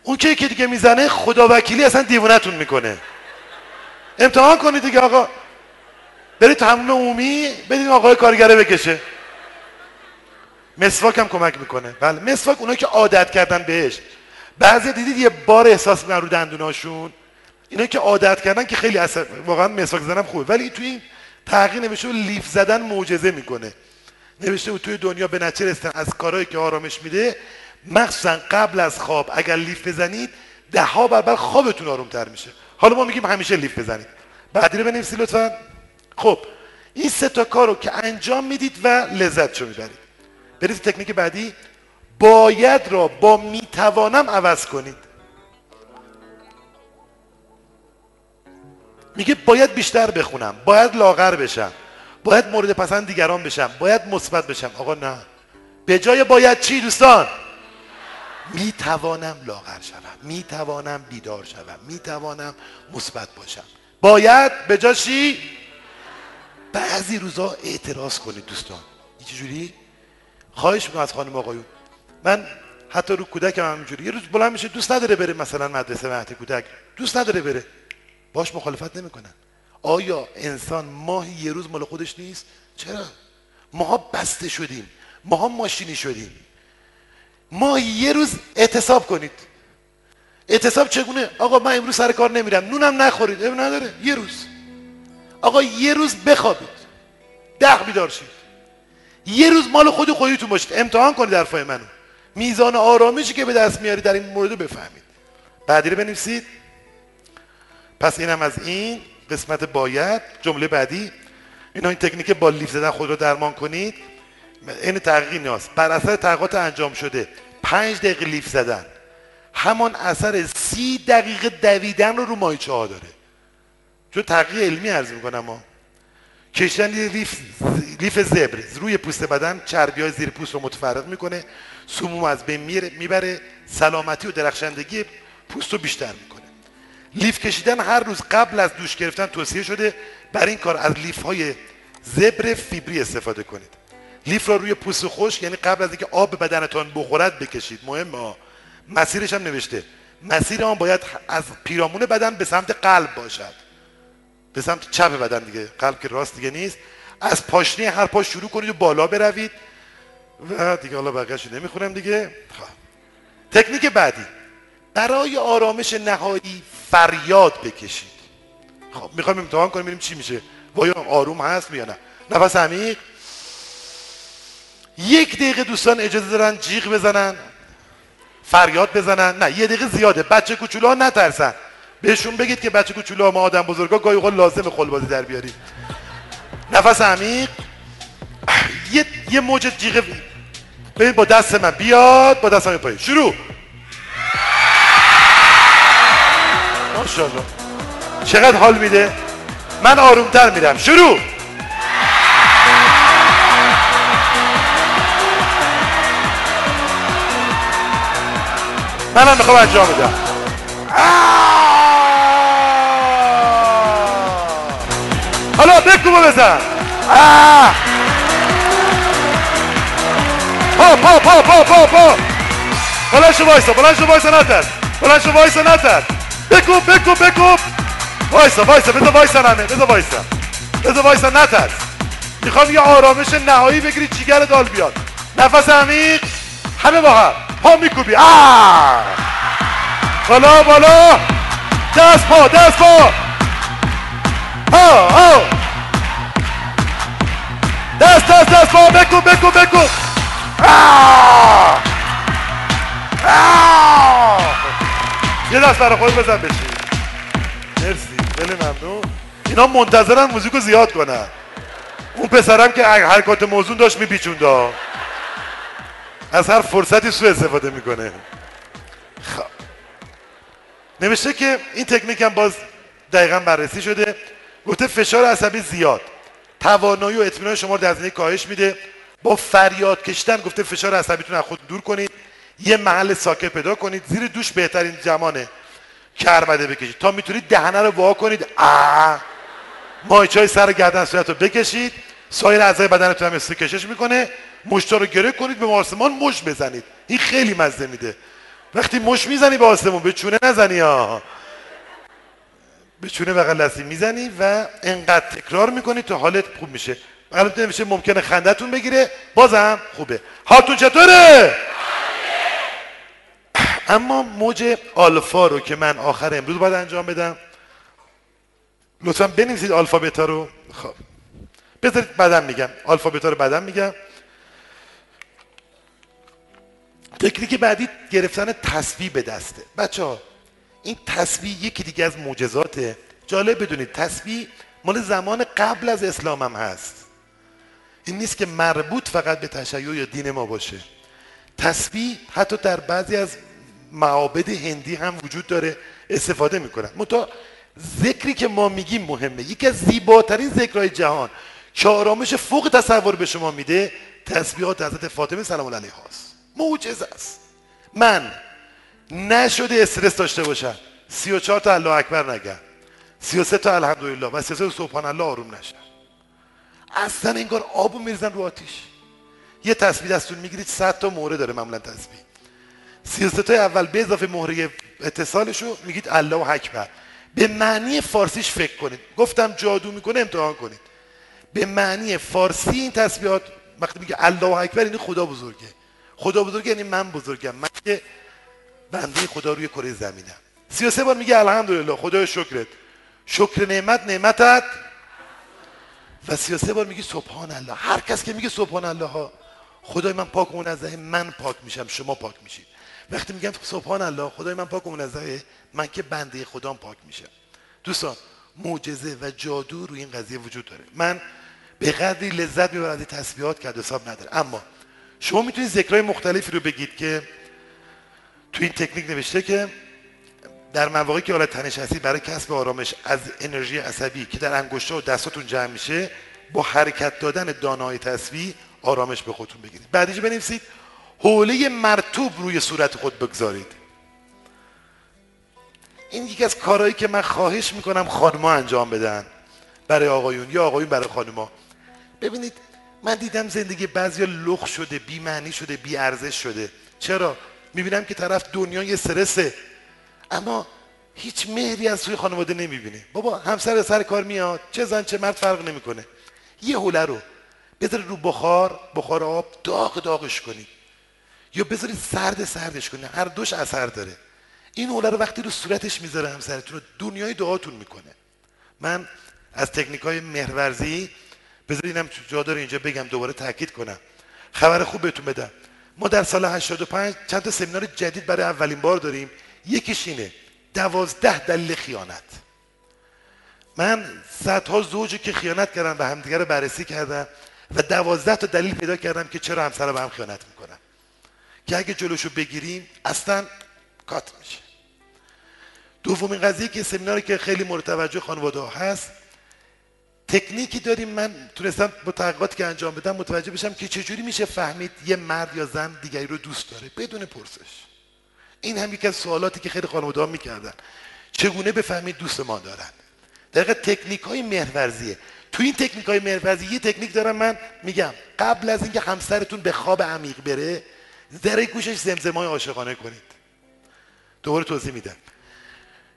اون که یکی دیگه می‌زنه خدا وکیلی اصلا دیوونتون می‌کنه. امتحان کنید دیگه آقا. برید تموم عمومی بدین آقای کارگره بکشه. مسواک هم کمک می‌کنه. بله مسواک اونایی که عادت کردن بهش. بعضی دیدید یه بار احساس می‌کنن رو دندوناشون. اینا که عادت کردن که خیلی اثر واقعا مسواک زدن خوبه. ولی توی این تغییر نوشته لیف زدن معجزه می‌کنه. نوشته بود توی دنیا به نچه رسیدن از کارهایی که آرامش میده مخصوصا قبل از خواب اگر لیف بزنید ده ها برابر خوابتون آرومتر میشه. حالا ما میگیم همیشه لیف بزنید. بعدی رو بنویسید لطفا. خب این سه تا کار رو که انجام می‌دید و لذت شو می‌برید. برید تکنیک بعدی. باید را با می‌توانم عوض کنید. میگه باید بیشتر بخونم باید لاغر بشم. باید مورد پسند دیگران بشم. باید مثبت بشم. آقا نه. به جای باید چی دوستان؟ می‌توانم لاغر شوم. می‌توانم بیدار شوم. می‌توانم مثبت باشم. باید به جای چی؟ بعضی روزا اعتراض کنید دوستان. این چجوری خواهش می‌کنم از خانم آقایون. من حتی رو کودکم هم اینجوری. یه روز بلند میشه دوست نداره بره مثلا مدرسه مهد کودک. دوست نداره بره. باش مخالفت نمی‌کنن. آیا انسان ماهی یه روز مال خودش نیست؟ چرا؟ ماها بسته شدیم ماها ماشینی شدیم. ما یه روز اعتصاب کنید. اعتصاب چگونه؟ آقا من امروز سر کار نمیرم. نونم نخورید. اب نداره. یه روز. آقا یه روز بخوابید. ده بیدار شید. یه روز مال خود خودتون باشید. امتحان کنید حرفای منو. میزان آرامشی که به دست میاری در این مورد بفهمید. بعدی رو بنویسید. پس اینم از این. قسمت باید جمله بعدی. اینا این تکنیک با لیف زدن خود رو درمان کنید. این تحقیق نیاز. بر اثر تحقیقات انجام شده پنج دقیقه لیف زدن. همان اثر سی دقیقه دویدن رو رو ماهیچه ها داره. چون تحقیق علمی عرض می‌کنم ما. کشتن لیف, لیف زبر روی پوست بدن چربی های زیر پوست رو متفرق می‌کنه. سموم از بین می‌بره. سلامتی و درخشندگی پوست رو بیشتر می‌کنه. لیف کشیدن هر روز قبل از دوش گرفتن توصیه شده برای این کار از لیف های زبر فیبری استفاده کنید. لیف را روی پوست خشک یعنی قبل از اینکه آب بدنتان بخورد بکشید. مهمه مسیرش هم نوشته. مسیر آن باید از پیرامون بدن به سمت قلب باشد. به سمت چپ بدن دیگه. قلب که راست دیگه نیست. از پاشنه هر پا شروع کنید و بالا بروید. و دیگه حالا بقیه‌شو نمی‌خونم دیگه. خب. تکنیک بعدی. برای آرامش نهایی فریاد بکشید. خب می‌خوایم امتحان کنیم ببینیم چی میشه. وایا آروم هست یا نه؟ نفس عمیق. یک دقیقه دوستان اجازه دارن جیغ بزنن فریاد بزنن. نه یه دقیقه زیاده. بچه کوچولو نترسن. بهشون بگید که بچه کوچولو ما آدم بزرگا گاهی اوقات لازم خلبازی در بیارید نفس عمیق. یه یه موج جیغ ببین با دست من. بیاد با دست من پایین. شروع. ماشاءالله. چقدر حال میده؟ من آرومتر میرم. شروع! منم می‌خوام انجام بدم. حالا بکوبو بزن. پا پا پا پا پا پا. بلند شو وایسا بلند شو وایسا نتر بلند شو نتر بکوب بکوب بکوب وایسا وایسا بذار وایسا نمه بذار وایسا. بذار وایسا نترس. می‌خوام یه آرامش نهایی بگیری جیگر دال بیاد. نفس عمیق. همه با هم. پا میکوبی. آه! بالا بالا. دست پا دست پا. ها ها دست دست دست پا. بکوب بکوب بکوب. آه! آه! یه دست برای خود بزن بشی مرسی خیلی ممنون. اینا منتظرن موزیکو زیاد کنن. اون پسرم که حرکات موزون داشت میپیچونده از هر فرصتی سو استفاده می‌کنه. خب. نوشته که این تکنیک هم باز دقیقا بررسی شده. گفته فشار عصبی زیاد. توانایی و اطمینان شما رو در کاهش میده. با فریاد کشیدن گفته فشار عصبیتون از خود دور کنید. یه محل ساکت پیدا کنید زیر دوش بهترین زمانه کربده بکشید. تا می‌تونید دهنه رو وا کنید. آ! مایچه های سر گردن صورت رو بکشید. سایر اعضای بدنتون هم کشش می‌کنه. مشتا رو گره کنید به آسمان مش بزنید. این خیلی مزه میده. وقتی مش می‌زنی به آسمون به چونه نزنی ها به چونه بغل دستی می‌زنی و انقدر تکرار می‌کنی تا حالت خوب میشه. البته نمیشه ممکنه خندتون بگیره. بازم خوبه. حالتون چطوره؟ اما موج آلفا رو که من آخر امروز باید انجام بدم. لطفا بنویسید آلفابتا رو. خب. بذارید بعدم میگم. آلفابتا رو بعدم میگم. تکنیک بعدی گرفتن تصویه به دسته. بچه ها این تصویه یکی دیگه از معجزاته. جالب بدونید تصویه مال زمان قبل از اسلام هم هست. این نیست که مربوط فقط به تشیع یا دین ما باشه. تسبیح حتی در بعضی از معابد هندی هم وجود داره استفاده می‌کنن. متا ذکری که ما میگیم مهمه. یکی از زیباترین ذکرهای جهان که آرامش فوق تصور به شما میده تسبیحات حضرت فاطمه سلام الله علیها است. معجزه است. من نشده استرس داشته باشم. 34 تا الله اکبر نگم 33 تا الحمدلله و 33 سبحان الله آروم نشم. اصلا انگار آبو میریزن رو آتیش. یه تسبیح دستون می‌گیرید 100 تا مهره داره معمولا تسبیح. 33 تا اول به اضافه مهره اتصالشو میگید الله اکبر. به معنی فارسیش فکر کنید. گفتم جادو می‌کنه امتحان کنید. به معنی فارسی این تسبیحات وقتی میگه الله اکبر یعنی خدا بزرگه. خدا بزرگه یعنی من بزرگم. من که بنده خدا روی کره زمینم. 33 بار میگه الحمدلله خدای شکرت. شکر نعمت نعمتت. و 33 بار میگه سبحان الله هر کس که میگه سبحان الله ها خدای من پاک و منزه من پاک میشم شما پاک میشید. وقتی میگم سبحان الله خدای من پاک و منزه من که بنده خدام پاک میشم. دوستان معجزه و جادو روی این قضیه وجود داره. من به قدری لذت می‌برم از تسبیحات که حساب نداره. اما شما می‌تونید ذکرهای مختلفی رو بگید که تو این تکنیک نوشته که در مواقعی که حالت تنشستی برای کسب آرامش از انرژی عصبی که در انگشتا و دستاتون جمع میشه با حرکت دادن دانای تصوی آرامش به خودتون بگیرید. بعدیش بنویسید حوله مرتوب روی صورت خود بگذارید. این یکی از کارهایی که من خواهش می‌کنم خانما انجام بدن. برای آقایون یا آقایون برای خانما ببینید من دیدم زندگی بعضی لخ شده بی معنی شده بی ارزش شده. چرا؟ می‌بینم که طرف دنیای سرسه. اما هیچ مهری از سوی خانواده نمی‌بینه. بابا همسر سر کار میاد. چه زن چه مرد فرق نمی‌کنه. یه حوله رو بذارید رو بخار بخار آب داغ داغش کنید. یا بذارید سرد سردش کنید هر دوش اثر داره. این حوله رو وقتی رو صورتش می‌ذاره همسرتون رو دنیای دعاتون می‌کنه. من از تکنیک های مهرورزی بذارید اینم جا داره اینجا بگم دوباره تاکید کنم. خبر خوب بهتون بدم. ما در سال 85 چند تا سمینار جدید برای اولین بار داریم. یکیش اینه دوازده دلیل خیانت. من صدها زوجی که خیانت کردن به همدیگه رو بررسی کردم و دوازده تا دلیل پیدا کردم که چرا همسر به هم خیانت که اگه جلوشو بگیریم اصلا کات میشه. دومین قضیه که سمیناری که خیلی مورد توجه خانواده ها هست تکنیکی داریم. من تونستم با تحقیقاتی که انجام بدم متوجه بشم که چجوری میشه فهمید یه مرد یا زن دیگری رو دوست داره بدون پرسش. این هم یکی از سوالاتی که خیلی خانواده ها می‌کردن. چگونه بفهمید دوست ما دارن؟ دقیقه تکنیک های مهرورزیه. تو این تکنیک های مهرورزی یه تکنیک دارم من میگم. قبل از اینکه همسرتون به خواب عمیق بره ذره گوشش زمزمای عاشقانه کنید. دوباره توضیح میدم.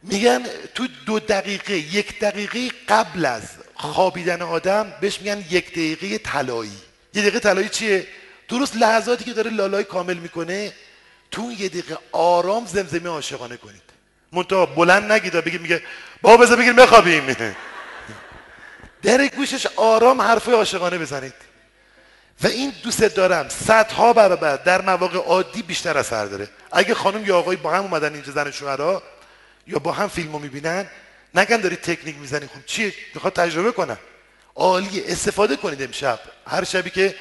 میگن تو دو دقیقه یک دقیقه قبل از خوابیدن آدم بهش میگن یک دقیقه طلایی. یه دقیقه طلایی چیه؟ درست لحظاتی که داره لالای کامل می‌کنه تو یه دقیقه آرام زمزمه عاشقانه کنید. منتها بلند نگید بگید میگه بابا بذار بگیر بخوابیم. در گوشش آرام حرف عاشقانه بزنید. و این دوست دارم. صدها برابر در مواقع عادی بیشتر اثر داره. اگه خانم یا آقای با هم اومدن اینجا زن شوهرها یا با هم فیلمو می‌بینن نگن داری تکنیک می‌زنی. خب چیه می‌خواد تجربه کنم عالیه استفاده کنید امشب. هر شبی که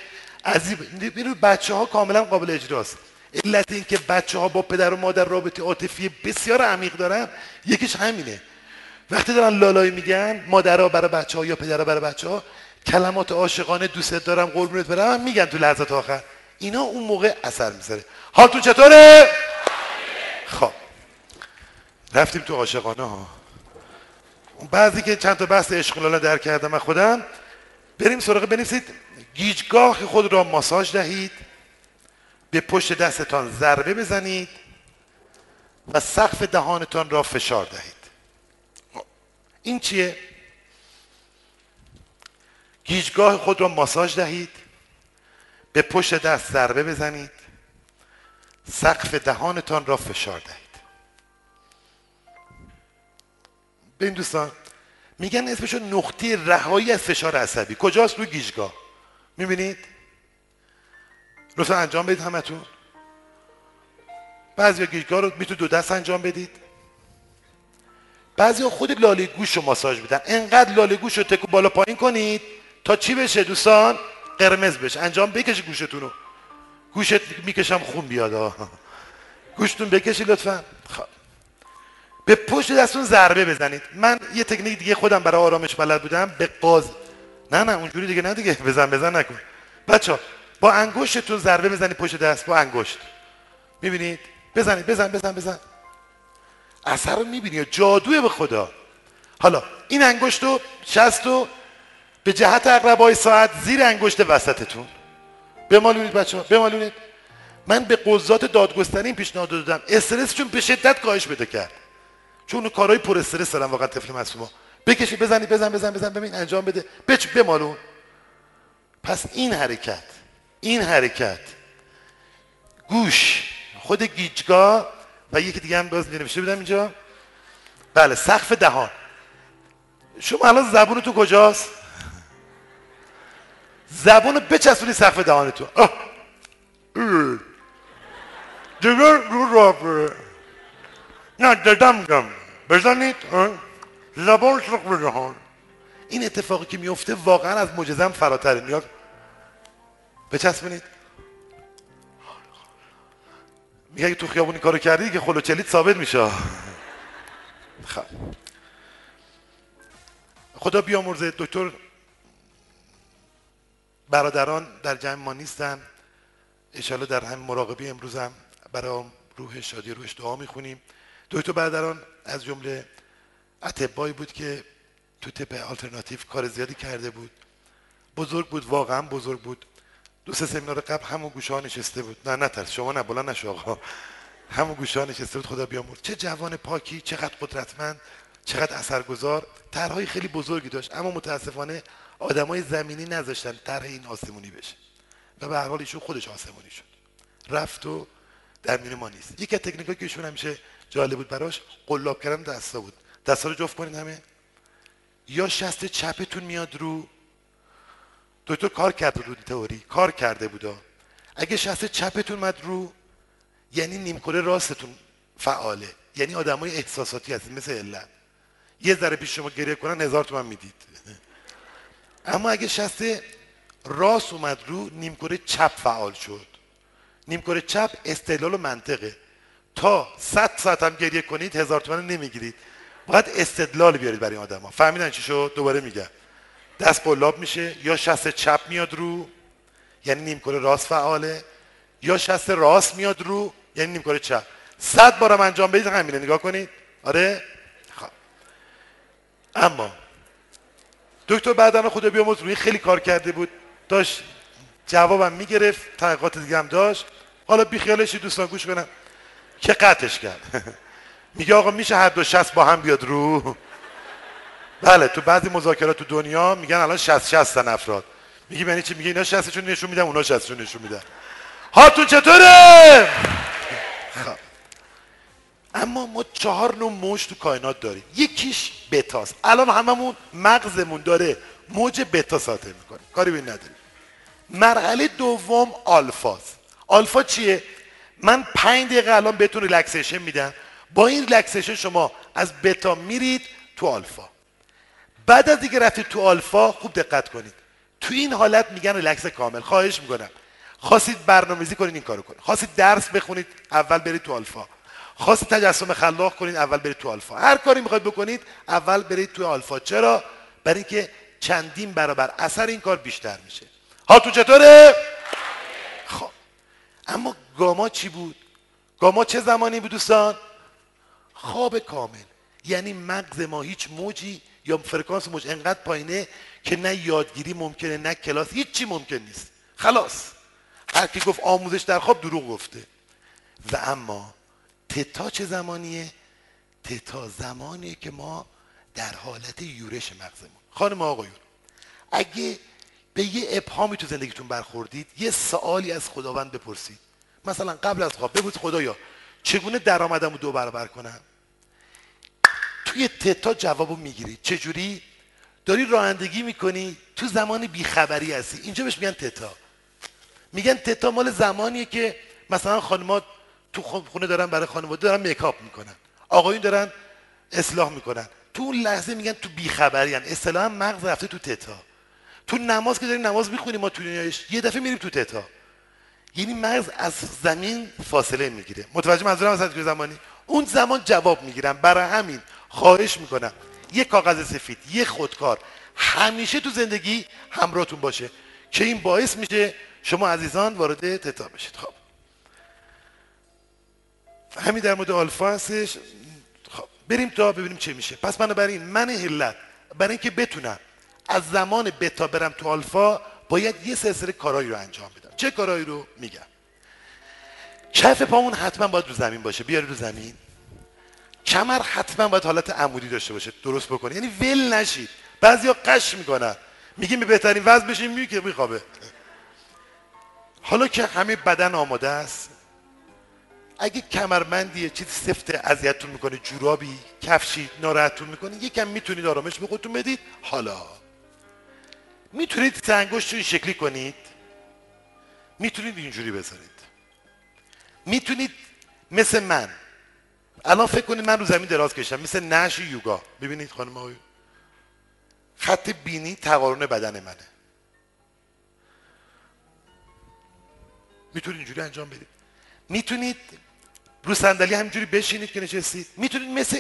از این بچه ها کاملا قابل اجراست. علت این که بچه ها با پدر و مادر رابطه عاطفی بسیار عمیق دارن یکیش همینه. وقتی دارن لالایی میگن مادرها برای بچه ها یا پدرها برای بچه ها کلمات عاشقانه دوست دارم قربونت برم. میگن تو لحظات آخر. اینا اون موقع اثر می‌ذاره. حالتون چطوره؟ خب. رفتیم تو عاشقانه ها. بعضی که چند تا بحث عشق در کردم من خودم بریم سراغ بنویسید. گیجگاه خود را ماساژ دهید. به پشت دستتان ضربه بزنید و سقف دهانتان را فشار دهید. خب، این چیه؟ گیجگاه خود را ماساژ دهید. به پشت دست ضربه بزنید. سقف دهانتان را فشار دهید. به این دوستان میگن اسمش نقطه رهایی از فشار عصبی. کجاست روی گیجگاه؟ می‌بینید؟ لطفا انجام بدید همتون. بعضی گیجگاه رو می‌تونید دو دست انجام بدید. بعضی خود لاله گوش رو ماساژ میدن. انقدر لاله گوش رو تکو بالا پایین کنید تا چی بشه دوستان؟ قرمز بشه. انجام بکشید گوشتون رو. گوشت می‌کشم خون بیاد. گوشتون بکشی لطفا. خب. به پشت دستون ضربه بزنید. من یه تکنیک دیگه خودم برای آرامش بلد بودم. به قاز. نه نه اونجوری دیگه نه دیگه. بزن بزن نکن. بچه با انگشتتون ضربه بزنید پشت دست. با انگشت. می‌بینید؟ بزنید بزن بزن بزن. اثر رو می‌بینید جادوه به خدا؟ حالا این انگشت رو شست رو به جهت اقربای ساعت زیر انگشت وسطتون. بمالونید بچه ها بمالونید. من به قضات دادگستری پیشنهاد دادم. استرسشون به شدت کاهش بده کرد. چون کارهای پر استرس دارن واقعا طفل معصوما بکشید بزنید بزن بزن بزن ببین انجام بده. بچ بمالون. پس این حرکت این حرکت. گوش. خود گیجگاه و یکی دیگه هم باز نوشته بدم اینجا. بله سقف دهان. شما الان زبون تو کجاست؟ زبون بچسبونی سقف دهانتون دیگر رو نه ددم گم. بزنید. زبان سقف دهان. این اتفاقی که میفته واقعا از مجزم فراتره. نیاز بچسبونید. میگه اگه تو خیابونی کارو کردی که خلوچلیت ثابت میشه. خب. خدا بیامرزه دکتر. برادران در جمع ما نیستن. اشاله در همین مراقبی امروز هم برای روح شادی روش دعا می‌خونیم. دکتر برادران از جمله اتبایی بود که تو تپ آلترناتیو کار زیادی کرده بود. بزرگ بود واقعا بزرگ بود. دو سه سمینار قبل همون گوشه نشسته بود. نه نه ترس شما نه بلند نشو آقا. همون گوشه نشسته بود خدا بیامرز. چه جوان پاکی چقدر قدرتمند چقدر اثرگذار. طرحهای خیلی بزرگی داشت اما متاسفانه آدمای زمینی نذاشتن طرح این آسمونی بشه. و به هر حال ایشون خودش آسمونی شد. رفت و در میون ما نیست. یکی از تکنیکایی که ایشون همیشه جالب بود براش قلاب کردن دستا بود. دستا رو جفت کنید همه. یا شست چپتون میاد رو. دکتر کار کرده بود تئوری. کار کرده بودا. اگه شست چپتون مد رو یعنی نیمکره راستتون فعاله. یعنی آدمای احساساتی هستید مثل علت. یه ذره پیش شما گریه کنن هزار تومن می‌دید. اما اگه شست راست اومد رو نیمکره چپ فعال شد. نیمکره چپ استدلال و منطقه. تا صد ساعت هم گریه کنید هزار تومن نمی‌گیرید. باید استدلال بیارید برای آدم ها فهمیدن چی شد؟ دوباره میگم دست قلاب میشه. یا شست چپ میاد رو یعنی نیمکره راست فعاله. یا شست راست میاد رو یعنی نیمکره چپ. صد بارم انجام بدید همینه. نگاه کنید. آره؟ خب. اما دکتر بعدن خدا بیامرز روی خیلی کار کرده بود. داشت جوابم می‌گرفت تحقیقات دیگه هم داشت. حالا بیخیالشی دوستان گوش کنم؟ که قطعش کرد؟ میگه آقا میشه هر دو شست با هم بیاد رو؟ بله تو بعضی مذاکرات تو دنیا میگن الان 60 60 تا افراد. میگی یعنی چی؟ میگه اینا 60 چون نشون میدن اونا 60 چون نشون میدن. هاتون چطوره؟ خب. اما ما چهار نوع موج تو کائنات داریم. یکیش بتاست الان هممون مغزمون داره موج بتا ساطع می‌کنه. کاری به نداریم. مرحله دوم آلفاست آلفا چیه؟ من پنج دقیقه الان بهتون relaxation میدم. با این relaxation شما از بتا میرید تو آلفا. بعد از دیگه رفتید تو آلفا خوب دقت کنید. تو این حالت میگن ریلکس کامل. خواهش می‌کنم. خواستید برنامه‌ریزی کنید این کارو کنید. خواستید درس بخونید اول برید تو آلفا. خواستید تجسم خلاق کنید اول برید تو آلفا. هر کاری می‌خواید بکنید اول برید تو آلفا. چرا؟ برای اینکه چندین برابر اثر این کار بیشتر میشه. ها تو چطوره؟ خب. اما گاما چی بود؟ گاما چه زمانی بود دوستان؟ خواب کامل. یعنی مغز ما هیچ موجی یا فرکانس موج انقدر پایینه که نه یادگیری ممکنه نه کلاس هیچی ممکن نیست. خلاص. هر کی گفت آموزش در خواب دروغ گفته. و اما تتا چه زمانیه؟ تتا زمانیه که ما در حالت یورش مغزمون. خانم آقایون اگه به یه ابهامی تو زندگیتون برخوردید یه سوالی از خداوند بپرسید. مثلا قبل از خواب بگوید خدایا چگونه درآمدم رو دو برابر کنم؟ توی تتا جوابو می‌گیری. چجوری؟ داری رانندگی می‌کنی تو زمان بیخبری هستی. اینجا بهش میگن تتا. میگن تتا مال زمانیه که مثلا خانمات تو خونه دارن برای خانواده دارن میکاپ می‌کنن. آقایون دارن اصلاح می‌کنن. تو اون لحظه میگن تو بیخبری. اصطلاحا مغز رفته تو تتا. تو نماز که داریم نماز می‌خونیم ما تو دنیایش یه دفعه میریم تو تتا. یعنی مغز از زمین فاصله می‌گیره. متوجه منظورم از زمانی؟ اون زمان جواب می‌گیرم. برای همین خواهش می‌کنم. یه کاغذ سفید یه خودکار. همیشه تو زندگی همراهتون باشه. که این باعث میشه شما عزیزان وارد تتا بشید. خب. همین در مورد آلفا هستش. خب بریم تا ببینیم چه میشه. پس بنابراین من هلت برای اینکه بتونم از زمان بتا برم تو آلفا باید یه سلسله کارایی رو انجام بدم. چه کارایی رو؟ میگم. کف پامون حتما باید رو زمین باشه. بیاری رو زمین. کمر حتما باید حالت عمودی داشته باشه. درست بکنه یعنی ول نشید. بعضیا قش می‌کنن. میگیم به بهترین وضع بشین میگه که میخوابه. حالا که همه بدن آماده است اگه کمربندی چیزی سفته اذیتتون می‌کنه جورابی کفشی ناراحتتون می‌کنه یکم می‌تونید آرامش به خودتون بدید. حالا می‌تونید سنگوش این شکلی کنید. می‌تونید اینجوری بذارید. می‌تونید مثل من. الان فکر کنید من رو زمین دراز کشم. مثل نش یوگا. ببینید خانم آقای خط بینی تقارن بدن منه. می‌تونید اینجوری انجام بدید. می‌تونید رو صندلی همینجوری بشینید که نشستید می‌تونید مثل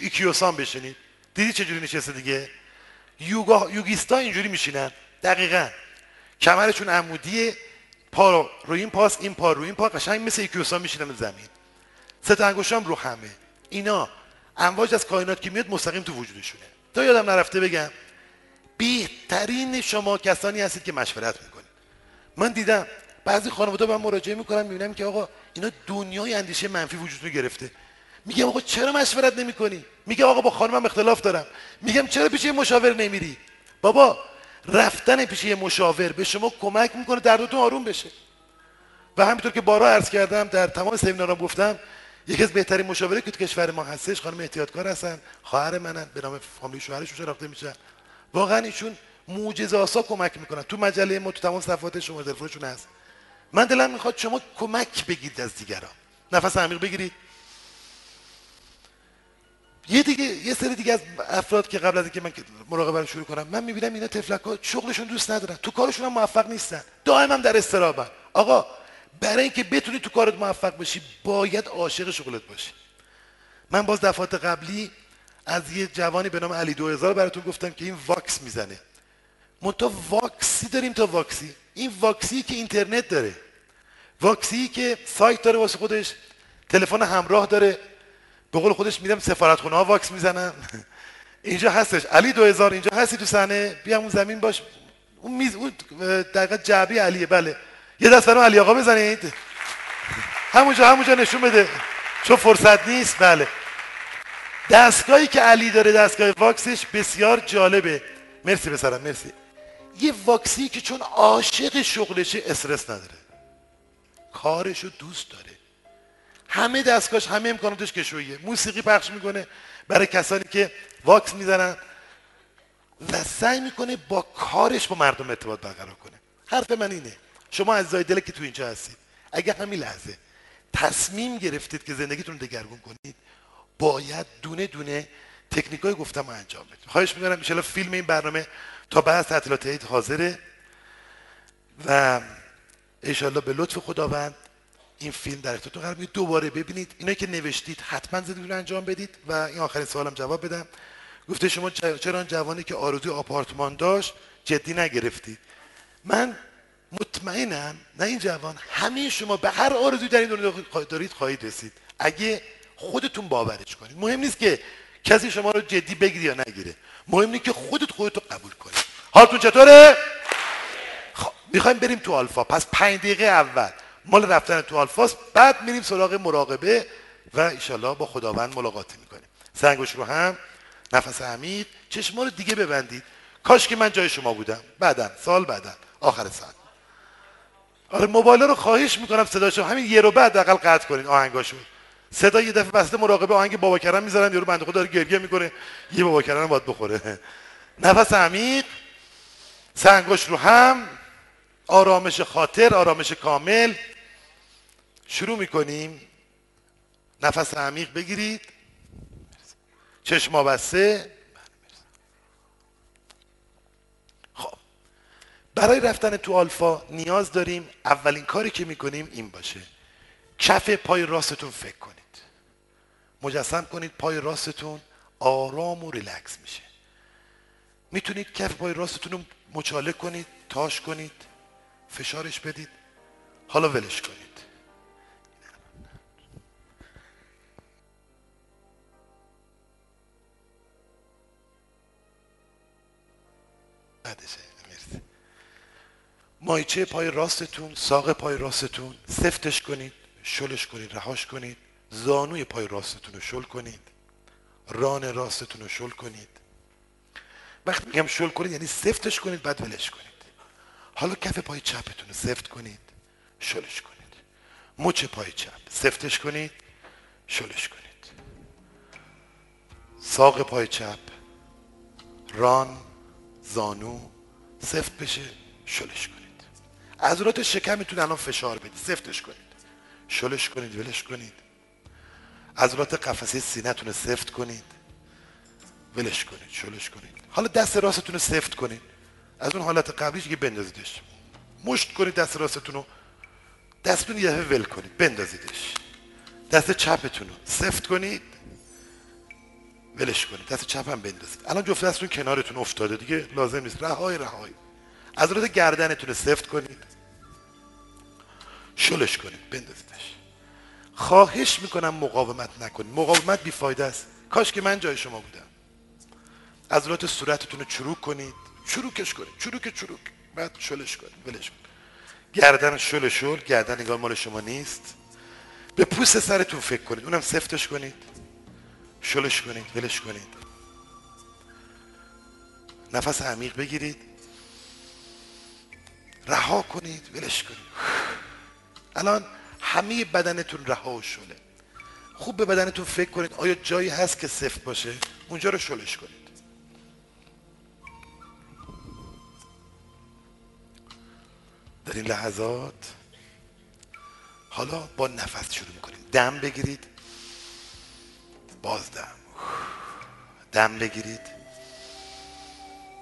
ایکیوسان بشینید دیدی چجوری نشسته دیگه یوگا یوگیستا اینجوری میشینن دقیقا کمرشون عمودیه پا رو این پاس این پا رو این پا قشنگ مثل ایکیوسان میشینن زمین سه تا انگشتام رو همه اینا امواج از کائنات که میاد مستقیم تو وجودشونه تا یادم نرفته بگم بهترین شما کسانی هستید که مشورت می‌کنید من دیدم بعضی خانواده به مراجعه می‌کنن می‌بینم که آقا اینا دنیای اندیشه منفی وجود گرفته. میگم آقا چرا مشورت نمی‌کنی؟ میگه آقا با خانمم اختلاف دارم. میگم چرا پیش مشاور نمیری؟ بابا رفتن پیش مشاور به شما کمک می‌کنه دردتون آروم بشه. و همینطور که بارا عرض کردم در تمام سمینارام گفتم یکی از بهترین مشاوره که تو کشور ما هستش خانم احتیاطکار هستن خواهر منن به نام فامیل شوهرشون شناخته میشن. واقعا ایشون معجزه آسا کمک می‌کنن. تو مجله ما تو تمام صفحات شما تلفنشون هست. من دلم می‌خواد شما کمک بگیرید از دیگران. نفس عمیق بگیرید. یه دیگه یه سری دیگه از افراد که قبل از اینکه من مراقبه رو شروع کنم من می‌بینم اینا تفلک ها شغلشون دوست ندارن. تو کارشون هم موفق نیستن. دائما در استرابن. آقا برای اینکه بتونی تو کارت موفق بشی باید عاشق شغلت باشی. من باز دفعات قبلی از یه جوانی به نام علی 2000 براتون گفتم که این واکس می‌زنه. منتها واکسی داریم تا واکسی. این واکسی که اینترنت داره واکسی که سایت داره واسه خودش تلفن همراه داره به قول خودش میدم سفارت خونه ها واکس می‌زنن. اینجا هستش. علی 2000 اینجا هستی تو صحنه؟ بیا اون زمین باش. اون میز اون دقیقا جعبی علیه. بله. یه دست برام علی آقا بزنید. همونجا همونجا نشون بده. چون فرصت نیست. بله. دستگاهی که علی داره دستگاه واکسش بسیار جالبه. مرسی بسرم مرسی. یه واکسی که چون عاشق شغلشه استرس نداره. کارشو دوست داره. همه دستگاهش همه امکاناتش کشویه موسیقی پخش می‌کنه برای کسانی که واکس می‌زنن و سعی می‌کنه با کارش با مردم ارتباط برقرار کنه. حرف من اینه. شما از دل که تو اینجا هستید اگر همین لحظه تصمیم گرفتید که زندگیتون دگرگون کنید باید دونه دونه تکنیکای گفتم رو انجام بدید. خواهش می‌کنم ان فیلم این برنامه تا بعد از تعطیلات عید حاضره و انشالله به لطف خداوند این فیلم در اختیارتون قرار میگه دوباره ببینید. اینایی که نوشتید حتما زندگی رو انجام بدید و این آخرین سوالم جواب بدم. گفته شما چرا جوانی که آرزوی آپارتمان داشت جدی نگرفتید؟ من مطمئنم نه این جوان همه شما به هر آرزوی در این دنیا دارید خواهید رسید. اگه خودتون باورش کنید. مهم نیست که کسی شما رو جدی بگیره یا نگیره. مهم نیست که خودت خودتو قبول کنید حالتون چطوره؟ خب می‌خوایم بریم تو آلفا. پس پنج دقیقه اول. مال رفتن تو آلفاست بعد میریم سراغ مراقبه و ایشالله با خداوند ملاقاتی می‌کنیم. سنگوش رو هم نفس عمیق چشما رو دیگه ببندید. کاش که من جای شما بودم. بعدا سال بعدا. آخر سال. آره موبایل رو خواهش می‌کنم صداشو همین یه رو بعد اقل قطع کنین. آهنگاشو. صدا یه دفعه بسته مراقبه آهنگ بابا کرم می‌ذارن یارو بنده خدا داره گریه می‌کنه. یه بابا کرم باید بخوره. نفس عمیق سنگاش رو هم آرامش خاطر آرامش کامل. شروع می‌کنیم. نفس عمیق بگیرید. چشما بسته خب. برای رفتن تو آلفا نیاز داریم اولین کاری که می‌کنیم این باشه. کف پای راستتون فکر کنید. مجسم کنید پای راستتون آرام و ریلکس میشه. می‌تونید کف پای راستتون رو مچاله کنید تاش کنید فشارش بدید. حالا ولش کنید. بعدشه مایچه پای راستتون ساق پای راستتون سفتش کنید شلش کنید رهاش کنید. زانوی پای راستتون رو شل کنید. ران راستتون رو شل کنید. وقتی میگم شل کنید یعنی سفتش کنید بعد ولش کنید. حالا کف پای چپتون رو سفت کنید شلش کنید. مچ پای چپ سفتش کنید شلش کنید. ساق پای چپ ران زانو سفت بشه شلش کنید. عضلات شکمتون الان فشار بدید سفتش کنید. شلش کنید ولش کنید. عضلات قفسه سینهتون رو سفت کنید. ولش کنید شلش کنید. حالا دست راستتون رو سفت کنید. از اون حالت قبلیش که بندازیدش. مشت کنید دست راستتون رو. دستتون یه ول کنید بندازیدش. دست چپتون رو سفت کنید. ولش کنید دست چپ هم بندازید. الان جفت دستتون کنارتون افتاده دیگه لازم نیست. رهای رهای عضلات گردنتون رو سفت کنید. شلش کنید بندازیدش. خواهش می‌کنم مقاومت نکنید. مقاومت بیفایده است. کاش که من جای شما بودم. عضلات صورتتون رو چروک کنید. چروکش کنید. چروک چروک. بعد شلش کنید. ولش کنید گردن شل شل. گردن نگاه مال شما نیست. به پوست سرتون فکر کنید. اونم سفتش کنید. شلش کنید. ولش کنید. نفس عمیق بگیرید. رها کنید. ولش کنید. الان همه بدنتون رها شله خوب به بدنتون فکر کنید. آیا جایی هست که سفت باشه؟ اونجا رو شلش کنید. در این لحظات حالا با نفس شروع می‌کنید. دم بگیرید. بازدم دم. بگیرید.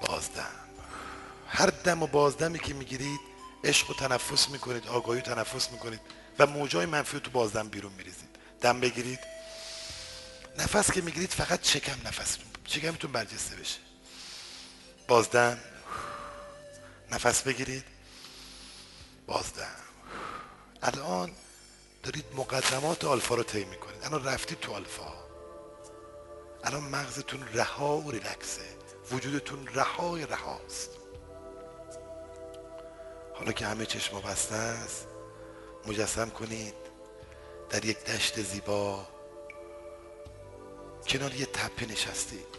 بازدم هر دم و بازدمی که می‌گیرید عشق و تنفس می‌کنید آگاهی و تنفس می‌کنید. و موجای منفی تو بازدم بیرون میریزید. دم بگیرید. نفس که می‌گیرید فقط شکم نفستون شکمتون برجسته بشه. بازدم. نفس بگیرید. بازدم. الان دارید مقدمات آلفا رو طی می‌کنید. الان رفتید تو آلفا الان مغزتون رها و ریلکسه. وجودتون رهای رهاست. حالا که همه چشما بسته است مجسم کنید. در یک دشت زیبا. کنار یه تپه نشستید.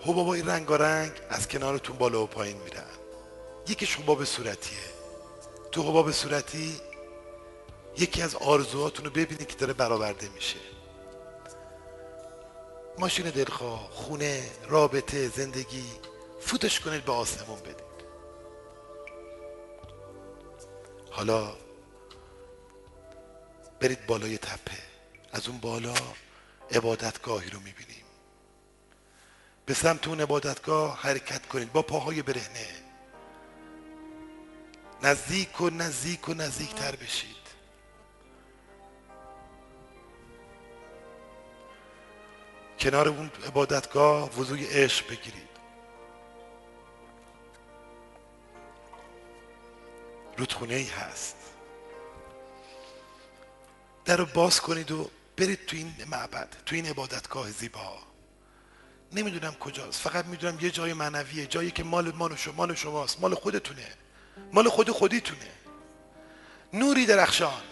حبابای رنگارنگ از کنارتون بالا و پایین میرن یکیش حباب صورتیه. تو حباب صورتی یکی از آرزوهاتون رو ببینید که داره برآورده میشه. ماشین دلخواه خونه رابطه زندگی. فوتش کنید به آسمون بدید. حالا برید بالای تپه. از اون بالا عبادتگاهی رو می‌بینیم. به سمت اون عبادتگاه حرکت کنید. با پاهای برهنه. نزدیک و نزدیک و نزدیکتر بشید. کنار اون عبادتگاه وضوی عشق بگیرید. رودخونه ای هست. در رو باز کنید و برید تو این معبد تو این عبادتگاه زیبا. نمی‌دونم کجاست فقط می‌دونم یه جای معنویه جایی که مال مال شما مال شماست مال خودتونه مال خود خودیتونه. نوری درخشان.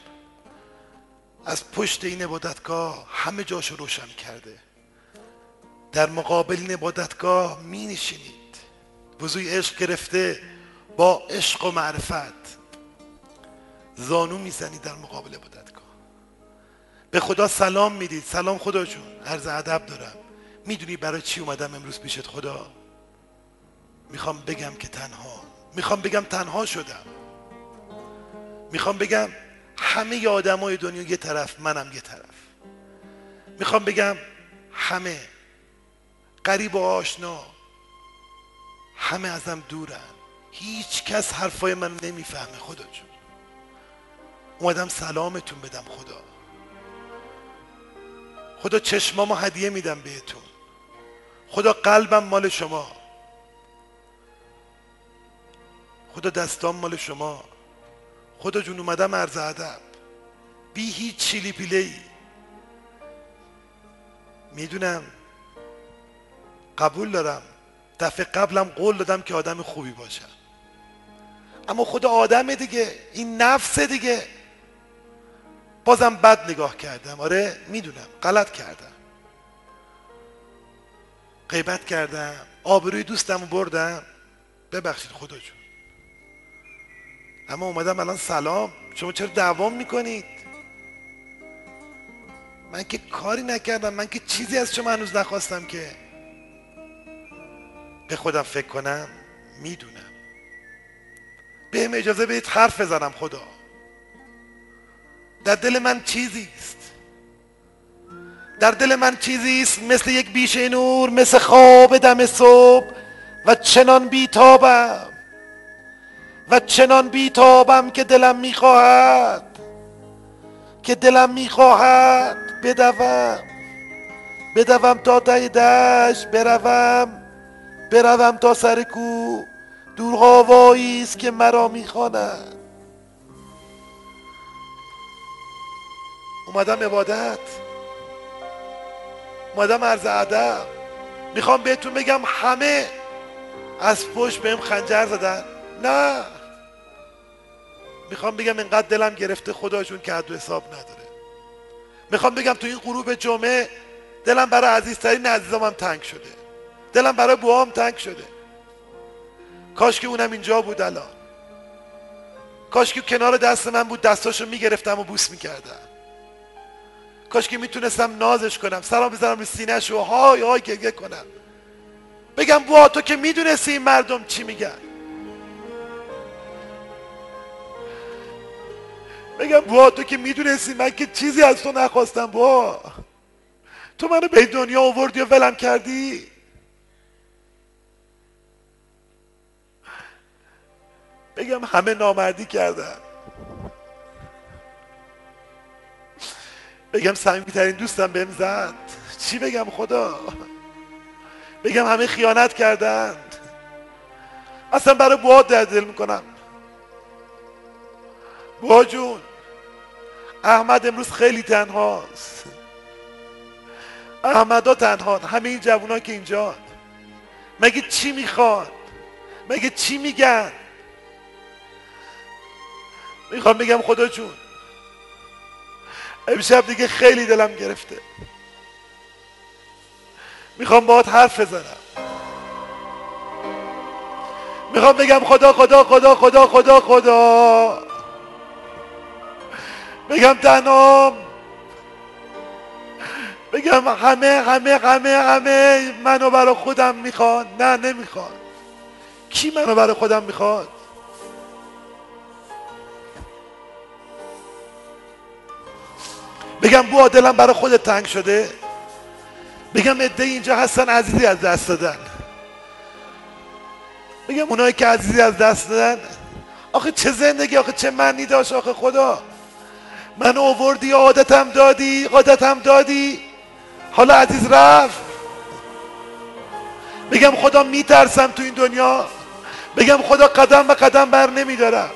از پشت این عبادتگاه همه جاشو روشن کرده. در مقابل این عبادتگاه می نشینید. وضوی عشق گرفته با عشق و معرفت. زانو می‌زنید در مقابل عبادتگاه به خدا سلام می‌دید سلام خدا جون. عرض ادب دارم. می‌دونی برای چی اومدم امروز پیشت خدا؟ می‌خوام بگم که تنها. می‌خوام بگم تنها شدم. می‌خوام بگم همه آدمای دنیا یه طرف منم یه طرف. می‌خوام بگم همه قریب و آشنا همه ازم دورن. هیچ کس حرفای من نمی‌فهمه خدا جون. اومدم سلامتون بدم خدا. خدا چشمامو هدیه میدم بهتون. خدا قلبم مال شما. خدا دستام مال شما. خدا جون اومدم عرض ادب. بی هیچ چیلی پیله ای می‌دونم قبول دارم. دفعه قبلم قول دادم که آدم خوبی باشم. اما خدا آدمه دیگه. این نفس دیگه. بازم بد نگاه کردم. آره می‌دونم. غلط کردم. غیبت کردم. آبروی دوستم بردم. ببخشید خدا جون. اما اومدم الان سلام. شما چرا دوام می‌کنید؟ من که کاری نکردم. من که چیزی از شما هنوز نخواستم که. به خودم فکر کنم. می‌دونم. بهم اجازه بدید حرف بزنم خدا. در دل من چیزی است. در دل من چیزی است مثل یک بیشه نور مثل خواب دم صبح و چنان بیتابم. و چنان بیتابم که دلم می‌خواهد که دلم می‌خواهد بدوم. بدوم تا ته دشت بروم بروم تا سر کو دور است که مرا می‌خواند. اومدم عبادت. اومدم عرض ادب. می‌خوام بهتون بگم همه از پشت بهم خنجر زدن. نه. می‌خوام بگم اینقدر دلم گرفته خداشون که حد حساب نداره. می‌خوام بگم تو این غروب جمعه دلم برای عزیزترین عزیزامم تنگ شده. دلم برای بوام تنگ شده. کاش که اونم اینجا بود الان. کاش که کنار دست من بود دستاشو می‌گرفتم و بوس می‌کردم. کاش که می‌تونستم نازش کنم سلام بزنم رو سینهش و های های گگه کنم. بگم بوا تو که می‌دونستی این مردم چی میگن؟ بگم بوا تو که می‌دونستی من که چیزی از تو نخواستم بوا تو منو به دنیا آوردی و ولم کردی؟ بگم همه نامردی کردن. بگم ترین دوستم بهم زد. چی بگم خدا؟ بگم همه خیانت کردند اصلا برای بوا در دل می‌کنم. بوا جون احمد امروز خیلی تنهاست. احمدا تنها همه این جوونا که اینجا. مگه چی می‌خوان؟ مگه چی میگن؟ می‌خوام بگم خدا جون. امشب دیگه خیلی دلم گرفته. می‌خوام باهات حرف بزنم. می‌خوام بگم خدا خدا خدا خدا خدا خدا. بگم تنام. بگم همه همه همه همه منو برای خودم می‌خوان. نه نمی‌خوان. کی منو برای خودم می‌خواد؟ بگم بو دلم برای خودت تنگ شده. بگم عده اینجا هستن عزیزی از دست دادن. بگم اونایی که عزیزی از دست دادن. آخه چه زندگی آخه چه معنی داشت آخه خدا. من اووردی عادتم دادی عادتم دادی. حالا عزیز رفت. بگم خدا میترسم تو این دنیا. بگم خدا قدم به قدم بر نمیدارم.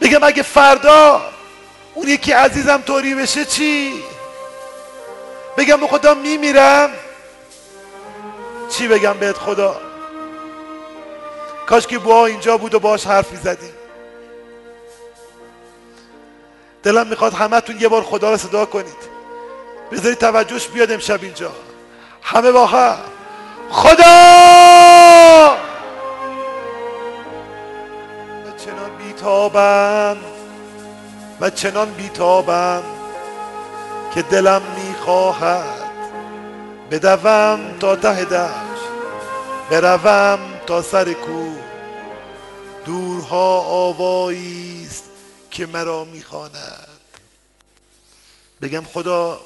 بگم اگه فردا اون یکی عزیزم طوری بشه چی؟ بگم به خدا میمیرم؟ چی بگم بهت خدا؟ کاش که بوا اینجا بود و باش حرف می‌زدیم دلم می‌خواد همتون یه بار خدا رو صدا کنید. بذارید توجهش بیاد امشب اینجا. همه با هم. خدا! چنان بیتابم؟ و چنان بیتابم که دلم می‌خواهد بدوم تا ته دشت بروم تا سر کو دورها آوایی است که مرا می‌خواند. بگم خدا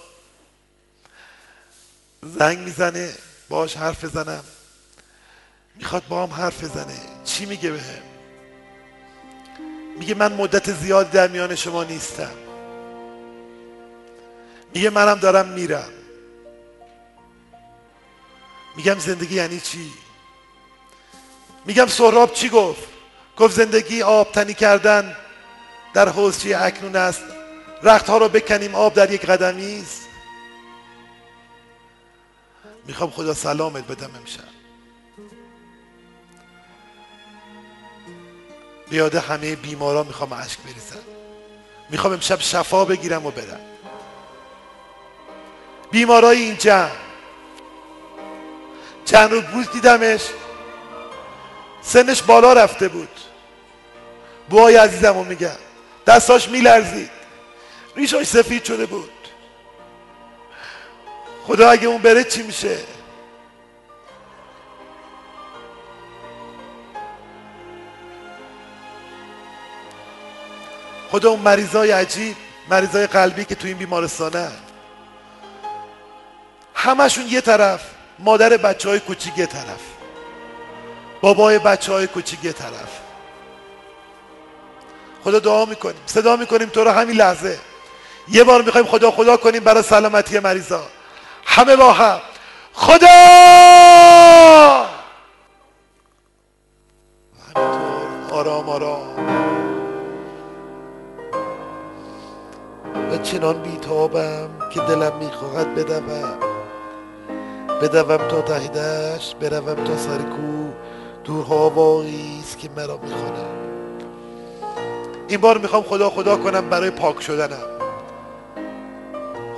زنگ می‌زنه باش حرف بزنم. می‌خواد با هم حرف بزنه. چی میگه بهم؟ میگه من مدت زیاد در میان شما نیستم. میگه منم دارم میرم. میگم زندگی یعنی چی؟ میگم سهراب چی گفت؟ گفت زندگی آب تنی کردن در حوزچی اکنون است. رختها رو بکنیم آب در یک قدمی است. می‌خوام خدا سلامت بدم امشب بیاده همه بیمارا می‌خوام عشق بریزم. می‌خوام امشب شفا بگیرم و برم. بیمارای این جمع. چند رو بود دیدمش. سنش بالا رفته بود. بوهای عزیزم رو میگم. دستاش میلرزید. ریشاش سفید شده بود. خدا اگه اون بره چی میشه؟ خدا اون مریضای عجیب مریضای قلبی که تو این بیمارستانه. همشون یه طرف مادر بچه های کوچیک یه طرف. بابای بچه های کوچیک یه طرف. خدا دعا می‌کنیم صدا می‌کنیم تو رو همین لحظه. یه بار می‌خوایم خدا خدا کنیم برای سلامتی مریضا. همه با هم. خدا! همینطور آرام آرام. و چنان بیتابم که دلم می‌خواهد بدوم. بدوم تا ته دشت بروم تا سر کو. دورها واقعی است که مرا می‌خوانم این بار می‌خوام خدا خدا کنم برای پاک شدنم.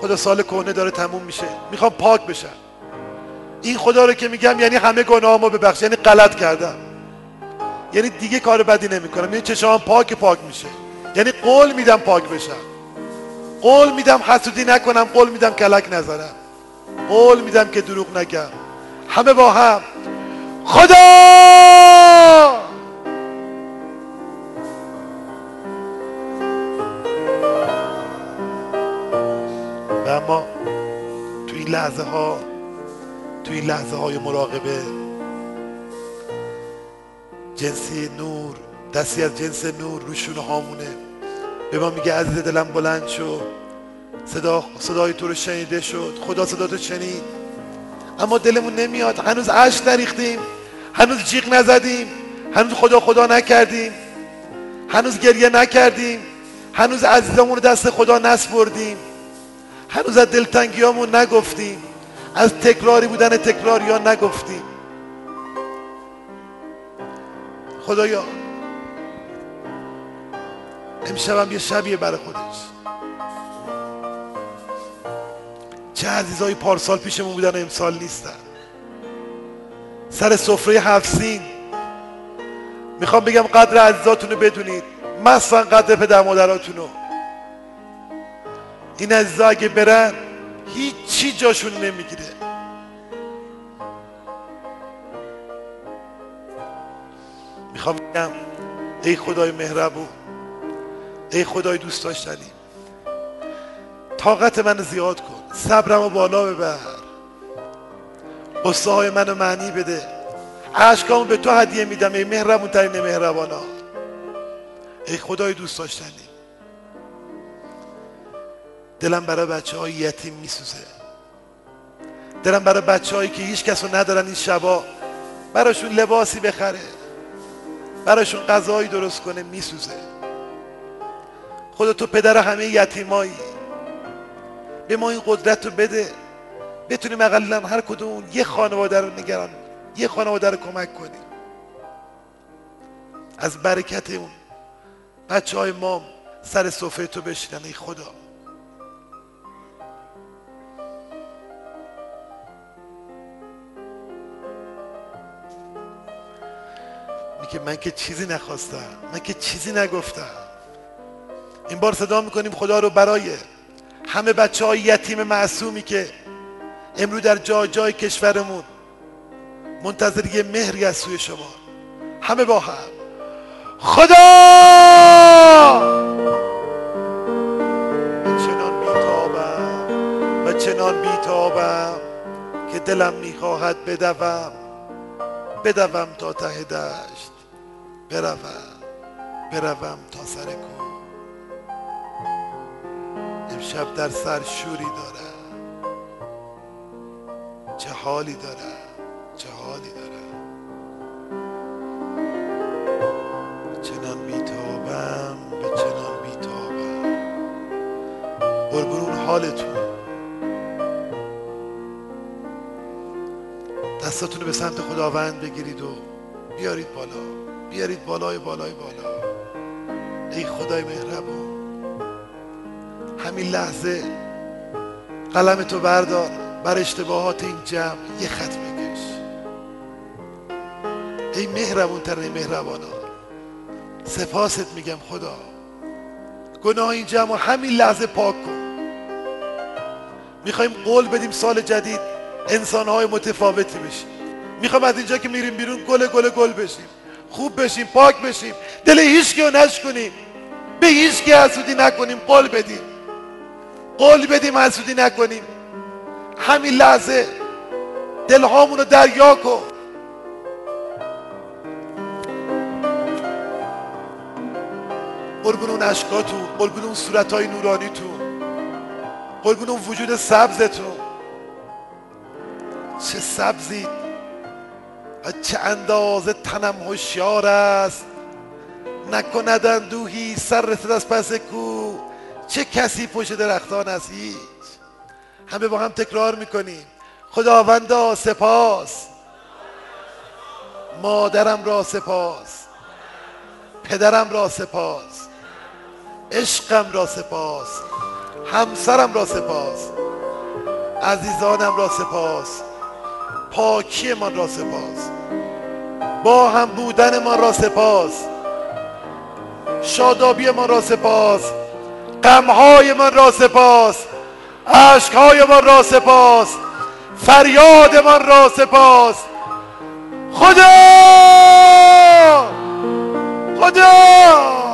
خدا سال کهنه داره تموم میشه. می‌خوام پاک بشم. این خدا رو که میگم یعنی همه گناهامو ببخش یعنی غلط کردم. یعنی دیگه کار بدی نمی‌کنم. یعنی چشام پاک پاک میشه. یعنی قول میدم پاک بشم. قول میدم حسودی نکنم قول میدم کلک نذارم. قول میدم که دروغ نگم. همه با هم. خدا! و اما تو این لحظه ها تو این لحظه های مراقبه جنسی نور دستی از جنس نور روشون هامونه. به ما میگه عزیز دلم بلند شو. صدا صدای تو رو شنیده شد. خدا صدا تو شنید اما دلمون نمیاد. هنوز عشق نریختیم. هنوز جیغ نزدیم. هنوز خدا خدا نکردیم. هنوز گریه نکردیم. هنوز عزیزمون رو دست خدا نسپردیم. هنوز از دلتنگیامون نگفتیم. از تکراری بودن تکراری ها نگفتیم. خدایا امشبم یه شبیه برای خودش. چه عزیزای پارسال پیشمون بودن امسال نیستن. سر سفره هفت می‌خوام بگم قدر عزیزاتون رو بدونید. مثلا قدر پدر مادراتون رو این عزیزا اگه برن هیچی جاشون نمی‌گیره. می‌خوام بگم ای خدای مهربون ای خدای دوست داشتنی. طاقت من زیاد کن. صبرم رو بالا ببر. قصه های منو معنی بده. عشقامو به تو هدیه میدم ای مهربون ترین مهربانا. ای خدای دوست داشتنی. دلم برای بچه های یتیم میسوزه. دلم برای بچه هایی که هیچ کس رو ندارن این شبا. براشون لباسی بخره. براشون غذایی درست کنه میسوزه. خدا تو پدر همه یتیمایی. به ما این قدرت رو بده. بتونیم اقلا هر کدوم یه خانواده رو نگران یه خانواده رو کمک کنیم. از برکت اون بچه های ما سر صفحه تو بشینن ای خدا. میگه من که چیزی نخواستم. من که چیزی نگفتم. این بار صدا می‌کنیم خدا رو برای همه بچه های یتیم معصومی که امرو در جای جای کشورمون منتظر یه مهری از سوی شما. همه با هم. خدا! چنان بیتابم و چنان بیتابم که دلم می‌خواهد بدوم. بدوم تا ته دشت. بروم بروم تا سر کو امشب در سر شوری دارم چه حالی دارم چه حالی دارم چنان بیتابم به چنان بیتابم قربون حالتون. دستاتون به سمت خداوند بگیرید و بیارید بالا. بیارید بالای بالای بالا. ای خدای مهربون. همین لحظه قلم تو بردار بر اشتباهات این جمع یه خط بکش. ای مهربون ترین مهربانا سپاست میگم خدا. گناه این جمع همین لحظه پاک کن. می‌خوایم قول بدیم سال جدید انسانهای متفاوتی بشیم. می‌خوایم از اینجا که میریم بیرون گل گل گل بشیم. خوب بشیم پاک بشیم. دل هیچکی رو نشکنیم. به هیچکی حسودی نکنیم. قول بدیم. قول بدیم حسودی نکنیم. همین لحظه دلهامون رو دریا کن. قربون اون عشقاتون قربون اون صورتهای نورانیتون قربون اون وجود سبزتون. چه سبزی و چه اندازه تنم هوشیار است. نکند اندوهی سر رسد از پس کو. چه کسی پشت درختان است؟ هیچ. همه با هم تکرار می‌کنیم. خداوندا سپاس. مادرم را سپاس. پدرم را سپاس. عشقم را سپاس. همسرم را سپاس. عزیزانم را سپاس. پاکی من را سپاس. با هم بودن ما را سپاس. شادابی ما را سپاس. غمهای من را سپاس. عشقهای من را سپاس. فریاد من را سپاس. خدا! خدا!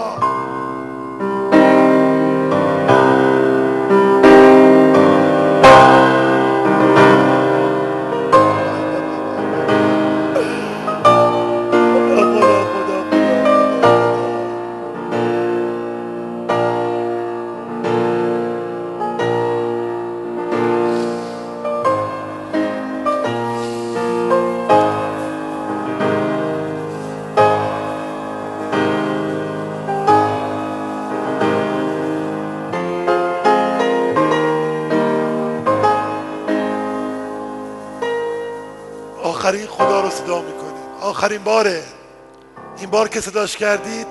آخرین باره این بار که صداش کردید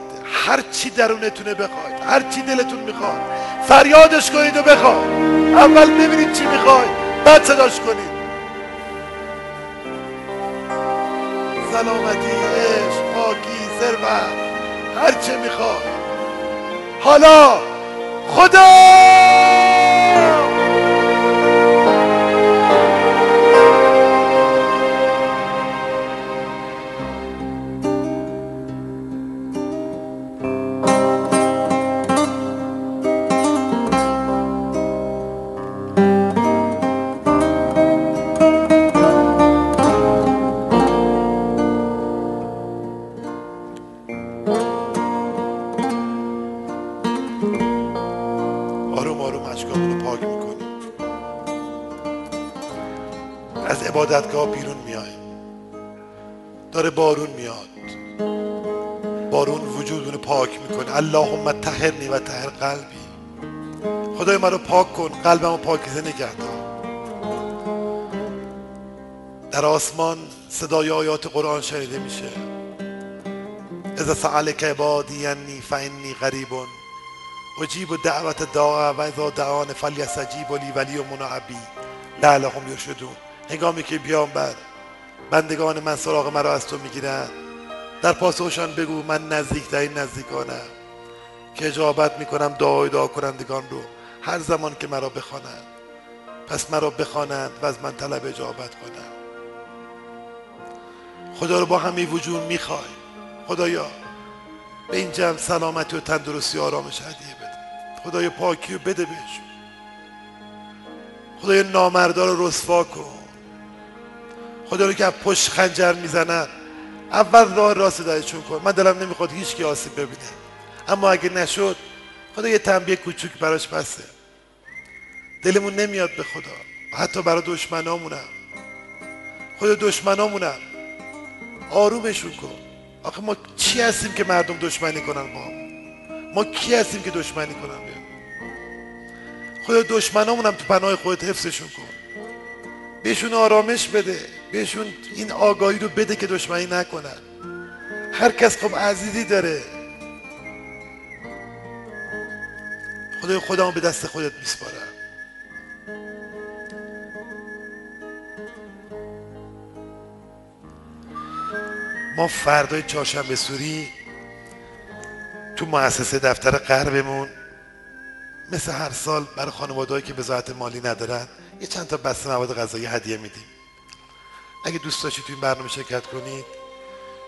هر چی درونتونه بخواید هر چی دلتون می‌خواد فریادش کنید و بخواید. اول ببینید چی می‌خواید بعد صداش کنید. سلامتی عشق پاکی ثروت هر چه می‌خواد حالا خدا! اللهم طهرنی و طهر قلبی. خدای من رو پاک کن قلبم رو پاکیزه نگه دار. در آسمان صدای آیات قرآن شنیده میشه. اذا سألك عبادی انی فانی قریب اجیب دعوت داع و اذا دعان فلیستجیب لی ولی منعبی لعلهم یرشدون. هنگامی که بیام بر بندگان من سراغ مرا از تو می‌گیرن در پاسخشان بگو من نزدیک در این نزدیکانم. که اجابت می‌کنم دعای دعا کنندگان رو. هر زمان که مرا بخوانند. پس مرا بخوانند و از من طلب اجابت کنند. خدا رو با همه وجود می‌خوای. خدایا به این جمع سلامتی و تندرستی و آرامش هدیه بده. خدایا پاکی و بده بهشون خدایا نامردار رو رسوا کن. خدا رو که از پشت خنجر می‌زنن اول راه راست درشون کن. من دلم نمی‌خواد هیچ کی آسیب ببینه. اما اگه نشد خدا یه تنبیه کوچوک براش بسه دلمون نمیاد به خدا. حتی برای دشمنامونم. خدا دشمنامونم. آرومشون کن. آخه ما چی هستیم که مردم دشمنی کنن با هم؟ ما کی هستیم که دشمنی کنن بهم خدا دشمنامونم تو پناه خودت حفظشون کن. بهشون آرامش بده. بهشون این آگاهی رو بده که دشمنی نکنن. هر کس خب عزیزی داره. خدای خودمو به دست خودت میسپارم. ما فردای چهارشنبه سوری تو مؤسسه دفتر غربمون مثل هر سال برای خانوادهایی که وزارت مالی ندارن یه چند تا بسته مواد غذایی هدیه میدیم. اگه دوست داشتید تو این برنامه شرکت کنید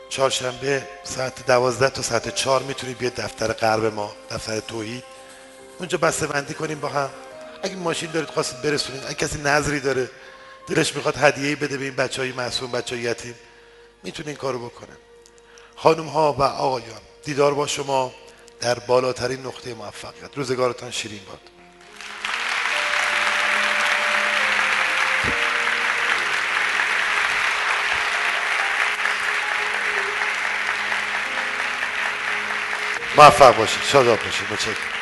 چهارشنبه ساعت دوازده تا ساعت چهار می‌تونید بیاد دفتر غرب ما دفتر توحید. اونجا بسته بندی کنیم با هم. اگه ماشین دارید خواستید برسونید اگه کسی نظری داره دلش می‌خواد هدیه بده به این بچه های معصوم بچه های یتیم می‌تونه این کارو بکنه خانم ها و آقایان دیدار با شما در بالاترین نقطه موفقیت. روزگارتان شیرین باد. موفق باشید. شاداب باشید. متشکرم.